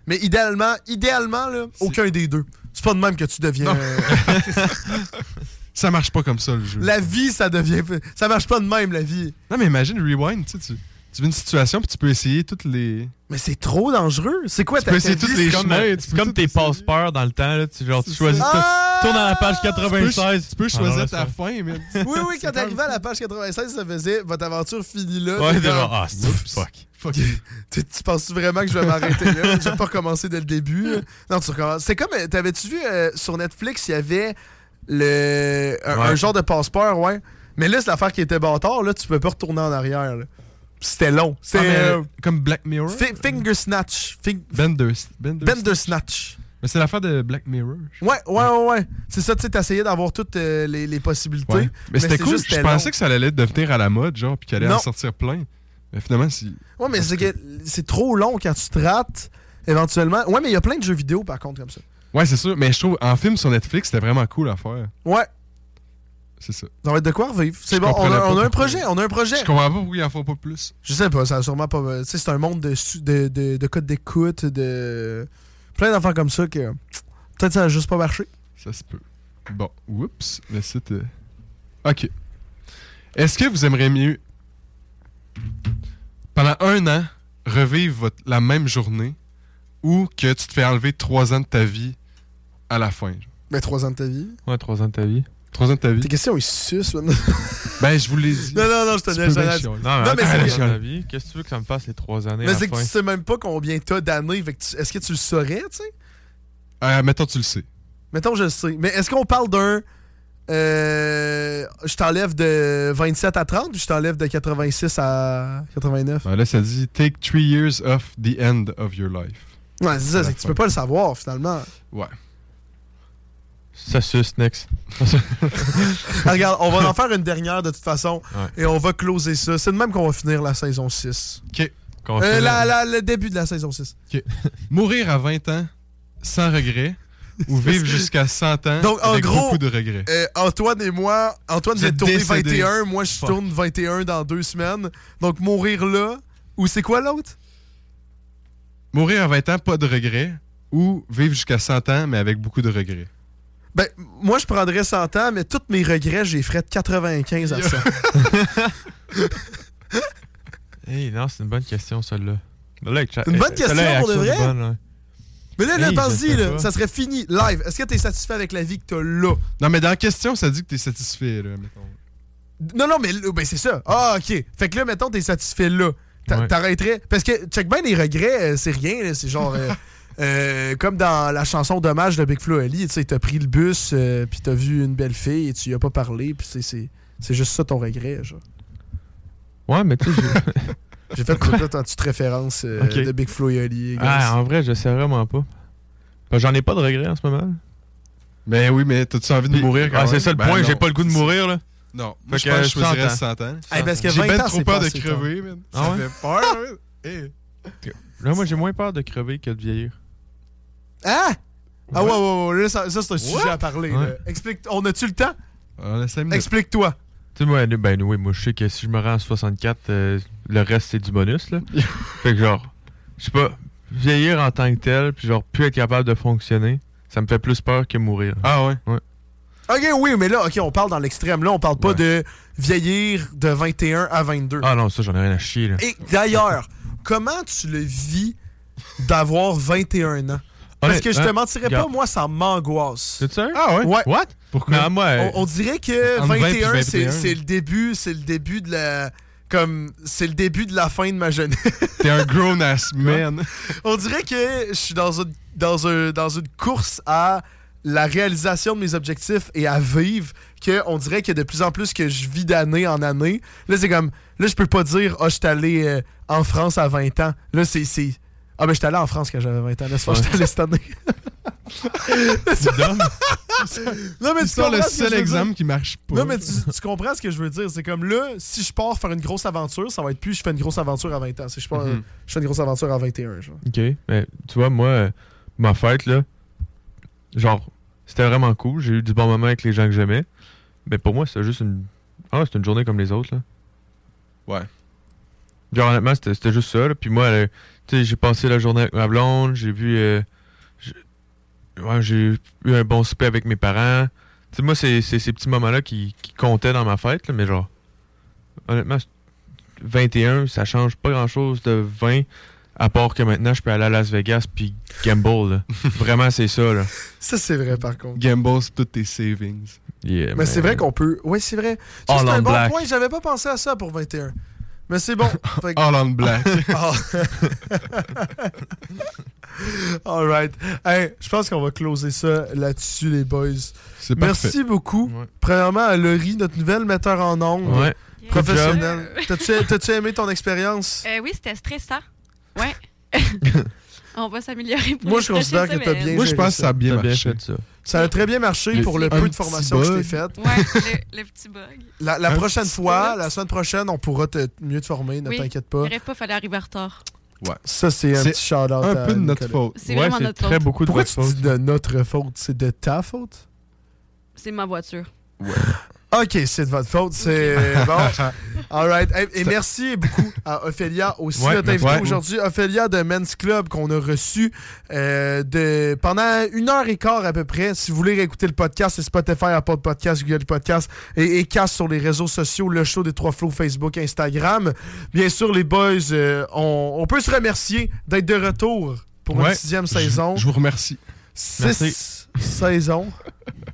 Speaker 3: Mais idéalement, idéalement, là, aucun des deux. C'est pas de même que tu deviens.
Speaker 6: Ça marche pas comme ça, le jeu.
Speaker 3: la vie, ça devient. Ça marche pas de même, la vie.
Speaker 6: Non, mais imagine Rewind, tu sais, tu, tu vis une situation, puis tu peux essayer toutes les.
Speaker 3: Mais c'est trop dangereux. C'est quoi
Speaker 6: Tu
Speaker 3: ta
Speaker 6: peux essayer toutes les
Speaker 3: c'est
Speaker 4: Comme,
Speaker 6: chemins, tu
Speaker 4: comme tes passe-peurs dans le temps, là. Tu, genre, tu choisis. tu- Tourne à la page
Speaker 6: Tu peux,
Speaker 4: 96.
Speaker 6: tu peux
Speaker 4: Ah,
Speaker 6: choisir ta fin, mais.
Speaker 3: Oui, oui, quand t'arrivais à la page 96, ça faisait votre aventure finie là.
Speaker 4: Ouais, genre, ah, c'est fuck.
Speaker 6: Fuck.
Speaker 3: Tu, tu penses vraiment que je vais m'arrêter là? Je vais pas recommencer dès le début. Non, tu recommences. C'est comme, euh, t'avais-tu vu euh, sur Netflix, il y avait le, un,
Speaker 4: Ouais.
Speaker 3: un genre de passeport, ouais. Mais là, c'est l'affaire qui était bâtard, là, tu peux pas retourner en arrière. là. C'était long.
Speaker 6: Ah,
Speaker 3: C'est
Speaker 6: mais,
Speaker 3: euh,
Speaker 6: comme Black Mirror?
Speaker 3: fi- Finger Snatch. Fing-
Speaker 6: Bender. Bender.
Speaker 3: Bender Snatch.
Speaker 6: Mais c'est l'affaire de Black Mirror.
Speaker 3: Ouais, ouais, ouais, ouais. C'est ça, tu sais, t'essayais d'avoir toutes euh, les, les possibilités.
Speaker 6: Ouais. Mais c'était
Speaker 3: c'est
Speaker 6: cool.
Speaker 3: juste,
Speaker 6: Je pensais
Speaker 3: long.
Speaker 6: que ça allait devenir à la mode, genre, puis qu'il allait en sortir plein. Mais finalement, si.
Speaker 3: Ouais, mais c'est que c'est trop long quand tu te rates, éventuellement. Ouais, mais il y a plein de jeux vidéo, par contre, comme ça.
Speaker 6: Ouais, c'est sûr. Mais je trouve, en film sur Netflix, c'était vraiment cool à faire.
Speaker 3: Ouais.
Speaker 6: C'est ça.
Speaker 3: Ça va être de quoi revivre? C'est bon, on a,
Speaker 6: pas
Speaker 3: on a un projet, on a un projet.
Speaker 6: Je comprends pas pourquoi ils en font pas plus.
Speaker 3: Je sais pas, ça a sûrement pas. Tu sais, c'est un monde de, de, de, de codes d'écoute, de. plein d'affaires comme ça que. Peut-être ça a juste pas marché.
Speaker 6: Ça se peut. Bon, oups, le site. euh, Ok. Est-ce que vous aimeriez mieux, pendant un an, revivre votre- la même journée ou que tu te fais enlever trois ans de ta vie à la fin? genre?
Speaker 3: Mais trois ans de ta vie.
Speaker 4: Ouais, trois ans de ta vie.
Speaker 6: Trois ans de ta vie?
Speaker 3: Tes questions, ils sucent, man.
Speaker 6: Ben, je vous l'ai dit.
Speaker 3: Non, non, non, je te laisse.
Speaker 4: Non, mais,
Speaker 3: Non, mais c'est-
Speaker 4: vie. Qu'est-ce que tu veux que ça me fasse les trois années?
Speaker 3: Mais c'est que tu sais même pas combien t'as d'années. tu- Est-ce que tu le saurais, tu sais?
Speaker 6: Euh, mettons, tu le sais.
Speaker 3: Mettons, je le sais. Mais est-ce qu'on parle d'un. euh, je t'enlève de 27 à 30 ou je t'enlève de 86 à 89?
Speaker 6: Ben, là, ça dit Take three years off the end of your life.
Speaker 3: Ouais, c'est ça, c'est que tu peux pas le savoir finalement.
Speaker 6: Ouais.
Speaker 4: Ça suce, next.
Speaker 3: Ah, regarde, on va en faire une dernière de toute façon
Speaker 4: Ouais.
Speaker 3: et on va closer ça. C'est de même qu'on va finir la saison 6.
Speaker 6: Ok.
Speaker 3: Euh, la-
Speaker 4: la-
Speaker 3: le début de la saison 6.
Speaker 6: Ok. Mourir à 20 ans sans regret ou vivre jusqu'à 100 ans
Speaker 3: Donc, en
Speaker 6: avec
Speaker 3: gros,
Speaker 6: beaucoup de regrets.
Speaker 3: Euh, Antoine et moi, Antoine
Speaker 6: Vous
Speaker 3: vient
Speaker 6: êtes
Speaker 3: de tourner
Speaker 6: décédés.
Speaker 3: 21, moi je
Speaker 6: Fuck.
Speaker 3: tourne 21 dans deux semaines. Donc mourir là, ou c'est quoi l'autre?
Speaker 6: Mourir à 20 ans, pas de regrets ou vivre jusqu'à 100 ans mais avec beaucoup de regrets.
Speaker 3: Ben, moi je prendrais 100 ans, mais tous mes regrets, j'ai ferais de 95 à 100.
Speaker 4: Hey, non, c'est une bonne question, celle-là. Là,
Speaker 3: C'est une bonne question, pour de vrai?
Speaker 4: bonne, ouais.
Speaker 3: Mais là, là
Speaker 4: Hey,
Speaker 3: pense-y, ça serait fini, live. Est-ce que t'es satisfait avec la vie que t'as là?
Speaker 6: Non, mais dans la question, ça dit que t'es satisfait, là, mettons.
Speaker 3: Non, non, mais là, ben, c'est ça. Ah, ok. Fait que là, mettons, t'es satisfait là.
Speaker 4: Ouais.
Speaker 3: T'arrêterais. Parce que, check bien, les regrets, euh, c'est rien. là. C'est genre. euh, euh, comme dans la chanson Dommage de Big Flo et Ali, tu sais, t'as pris le bus, euh, puis t'as vu une belle fille et tu y as pas parlé, puis c'est- c'est c'est juste ça ton regret, genre.
Speaker 4: Ouais, mais tu sais, j'ai-
Speaker 3: fait toute une petite référence euh, de Big Flo et Ali. guys.
Speaker 4: Ah, en vrai, je sais vraiment pas. Ben, J'en ai pas de regrets en ce moment.
Speaker 6: Ben oui, mais t'as-tu envie de mourir quand
Speaker 4: Ah,
Speaker 6: même?
Speaker 4: c'est ça le
Speaker 6: Ben
Speaker 4: point, j'ai pas le goût de mourir, là.
Speaker 6: Non,
Speaker 4: Fait
Speaker 6: moi je
Speaker 4: que,
Speaker 6: pense que je choisirais
Speaker 4: 100
Speaker 6: 100 ans.
Speaker 3: Hey, parce que
Speaker 6: J'ai
Speaker 3: 20
Speaker 6: ben trop peur de crever, man.
Speaker 4: Ah
Speaker 6: Ça
Speaker 4: ouais?
Speaker 6: fait peur. Hey.
Speaker 4: Là, moi, j'ai moins peur de crever que de vieillir.
Speaker 3: Ah! Ah ouais, ouais, ouais, là, ça, ça, c'est un sujet
Speaker 4: What?
Speaker 3: à parler.
Speaker 4: Ouais.
Speaker 3: Explique, on a-tu le temps?
Speaker 6: On a cinq minutes.
Speaker 3: Explique-toi.
Speaker 4: Tu sais, moi, ben oui, moi, je sais que si je me rends à 64, euh, le reste, c'est du bonus, là. fait que genre, je sais pas, vieillir en tant que tel, puis genre, plus être capable de fonctionner, ça me fait plus peur que mourir.
Speaker 6: Ah ouais?
Speaker 4: Ouais.
Speaker 3: Ok, oui, mais là, ok, on parle dans l'extrême. Là, on parle pas de vieillir de 21 à 22.
Speaker 4: Ah non, ça, j'en ai rien à chier, là.
Speaker 3: Et d'ailleurs, comment tu le vis d'avoir 21 ans? Parce que je te
Speaker 4: Honnêtement,
Speaker 3: mentirais pas, moi, ça m'angoisse.
Speaker 4: C'est ça?
Speaker 6: Ah ouais?
Speaker 3: Ouais.
Speaker 4: What?
Speaker 6: Pourquoi?
Speaker 4: Non, moi, euh,
Speaker 3: On, on dirait que
Speaker 6: Entre 20 et
Speaker 3: 21, c'est
Speaker 6: 21.
Speaker 3: c'est le début, c'est le début de la. Comme, c'est le début de la fin de ma jeunesse.
Speaker 6: T'es un grown-ass man.
Speaker 3: On dirait que je suis dans une, dans, un, dans une course à la réalisation de mes objectifs et à vivre que on dirait que de plus en plus que je vis d'année en année, là c'est comme là je peux pas dire ah je suis allé euh, en France à 20 ans. Là c'est c'est ah ben je suis allé en France quand j'avais 20 ans. Laisse faire, je suis allé cette année. non mais tu
Speaker 6: C'est le seul exemple qui marche pas.
Speaker 3: Non, mais tu, tu comprends ce que je veux dire. C'est comme là, si je pars faire une grosse aventure, ça va être plus je fais une grosse aventure à 20 ans. Si je, pars,
Speaker 6: Mhm.
Speaker 3: je fais une grosse aventure à 21, genre.
Speaker 4: Ok. Mais tu vois, moi, ma fête, là, genre, c'était vraiment cool. J'ai eu du bon moment avec les gens que j'aimais. Mais pour moi, c'était juste une. Ah, c'était une journée comme les autres, là.
Speaker 6: Ouais.
Speaker 4: Genre, honnêtement, c'était c'était juste ça, là. Puis moi, tu sais, j'ai passé la journée avec ma blonde. J'ai vu. euh, j'ai- eu un bon souper avec mes parents. Tu sais, moi, c'est c'est ces petits moments-là qui, qui comptaient dans ma fête, là. Mais genre, honnêtement, c'est- 21, ça change pas grand-chose de 20. À part que maintenant, je peux aller à Las Vegas puis gamble. là. Vraiment, c'est ça. Là.
Speaker 3: Ça, c'est vrai, par contre.
Speaker 6: Gamble sur toutes tes savings.
Speaker 4: Yeah,
Speaker 3: Mais c'est vrai qu'on peut. Oui, c'est vrai. C'est un
Speaker 6: on
Speaker 3: bon
Speaker 6: black.
Speaker 3: point. J'avais pas pensé à ça pour 21. Mais c'est bon. Fait que-
Speaker 6: All on black.
Speaker 3: All right. Hey, je pense qu'on va closer ça là-dessus, les boys.
Speaker 6: C'est
Speaker 3: Merci
Speaker 6: parfait.
Speaker 3: beaucoup. Premièrement, à Laurie, notre nouvelle metteur en ondes.
Speaker 4: Ouais.
Speaker 3: Professionnel. T'as-tu t'as-tu aimé ton expérience?
Speaker 7: Euh, oui, c'était stressant. Ouais. On va s'améliorer pour
Speaker 3: Moi, je considère que t'as
Speaker 7: semaines.
Speaker 3: bien
Speaker 6: Moi, je pense que ça a bien
Speaker 4: T'as bien
Speaker 6: marché.
Speaker 4: fait ça.
Speaker 3: Ça a très bien marché
Speaker 6: Le-
Speaker 3: pour le peu de formation que je t'ai faite.
Speaker 7: Ouais, le, le petit bug.
Speaker 3: La, prochaine fois, la semaine prochaine, on pourra te, mieux te former, ne
Speaker 7: Oui.
Speaker 3: t'inquiète
Speaker 7: Il
Speaker 3: pas.
Speaker 7: rêve pas, fallait arriver en retard.
Speaker 6: Ouais.
Speaker 3: Ça, c'est un petit shout-out
Speaker 6: un peu de notre faute.
Speaker 7: C'est
Speaker 4: Ouais,
Speaker 7: vraiment notre
Speaker 4: très
Speaker 7: faute.
Speaker 4: beaucoup de
Speaker 3: Pourquoi tu dis de notre faute? C'est de ta faute?
Speaker 7: C'est ma voiture.
Speaker 3: Ok, c'est de votre faute, c'est bon. All right. Et, et merci beaucoup à Ophélia aussi,
Speaker 4: Ouais,
Speaker 3: notre invité
Speaker 4: ouais.
Speaker 3: aujourd'hui. Ophélia de Men's Club qu'on a reçu euh, de, pendant une heure et quart à peu près. Si vous voulez réécouter le podcast, c'est Spotify, Apple Podcast, Google Podcast et, et casse sur les réseaux sociaux, le show des trois flots, Facebook, Instagram. Bien sûr, les boys, euh, on, on peut se remercier d'être de retour pour
Speaker 6: Ouais.
Speaker 3: une sixième saison.
Speaker 6: Je vous remercie.
Speaker 3: Six saisons.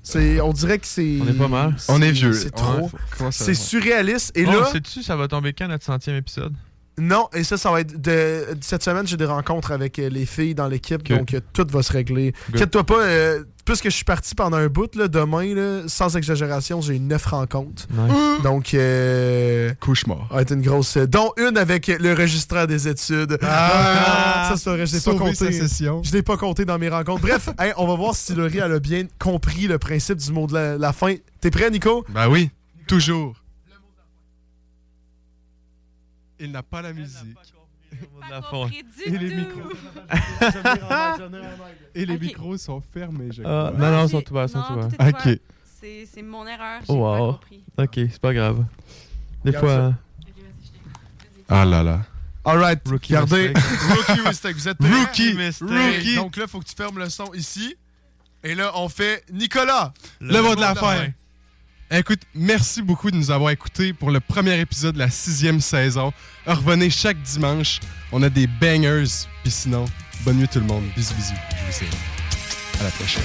Speaker 3: C'est, on dirait que c'est.
Speaker 4: On est pas mal.
Speaker 6: On est vieux.
Speaker 3: C'est
Speaker 6: Ouais,
Speaker 3: trop. C'est surréaliste. Et
Speaker 4: Oh,
Speaker 3: là,
Speaker 4: sais-tu, ça va tomber quand notre centième épisode?
Speaker 3: Non, et ça, ça va être de cette semaine, j'ai des rencontres avec euh, les filles dans l'équipe, donc euh, tout va se régler. Inquiète-toi pas, euh, puisque je suis parti pendant un bout, là, demain, là, sans exagération, j'ai neuf rencontres.
Speaker 4: Nice.
Speaker 3: Donc, euh,
Speaker 6: Cauchemar.
Speaker 3: ça va être une grosse. euh, dont une avec le registraire des études.
Speaker 6: Ah!
Speaker 3: ça, c'est vrai, je l'ai pas compté.
Speaker 6: session.
Speaker 3: Je l'ai pas compté dans mes rencontres. Bref, hey, on va voir si Laurie elle a bien compris le principe du mot de la, la fin. T'es prêt, Nico?
Speaker 6: Ben oui, toujours. Il n'a pas la musique.
Speaker 7: Pas compris
Speaker 6: Et
Speaker 7: du
Speaker 6: les
Speaker 7: tout.
Speaker 6: micros. Et les micros sont fermés, je
Speaker 4: Ah, non, non, sont ouverts, sont
Speaker 7: non, tout
Speaker 6: Ok.
Speaker 7: C'est mon erreur, j'ai
Speaker 4: Oh,
Speaker 7: pas
Speaker 4: wow.
Speaker 7: compris.
Speaker 4: Ok, c'est pas grave. Des
Speaker 3: Regarde
Speaker 4: fois.
Speaker 6: Ah là là.
Speaker 3: Alright,
Speaker 4: Rookie
Speaker 3: regardez.
Speaker 4: mistake.
Speaker 3: Rookie mistake. Vous êtes?
Speaker 6: Rookie
Speaker 4: mistake.
Speaker 3: Rookie. Donc là, faut que tu fermes le son ici. Et là, on fait Nicolas.
Speaker 6: Le mot de la fin. Écoute, merci beaucoup de nous avoir écoutés pour le premier épisode de la sixième saison. Revenez chaque dimanche. On a des bangers. Puis sinon, bonne nuit tout le monde. Bisous, bisous. Je vous. À la prochaine.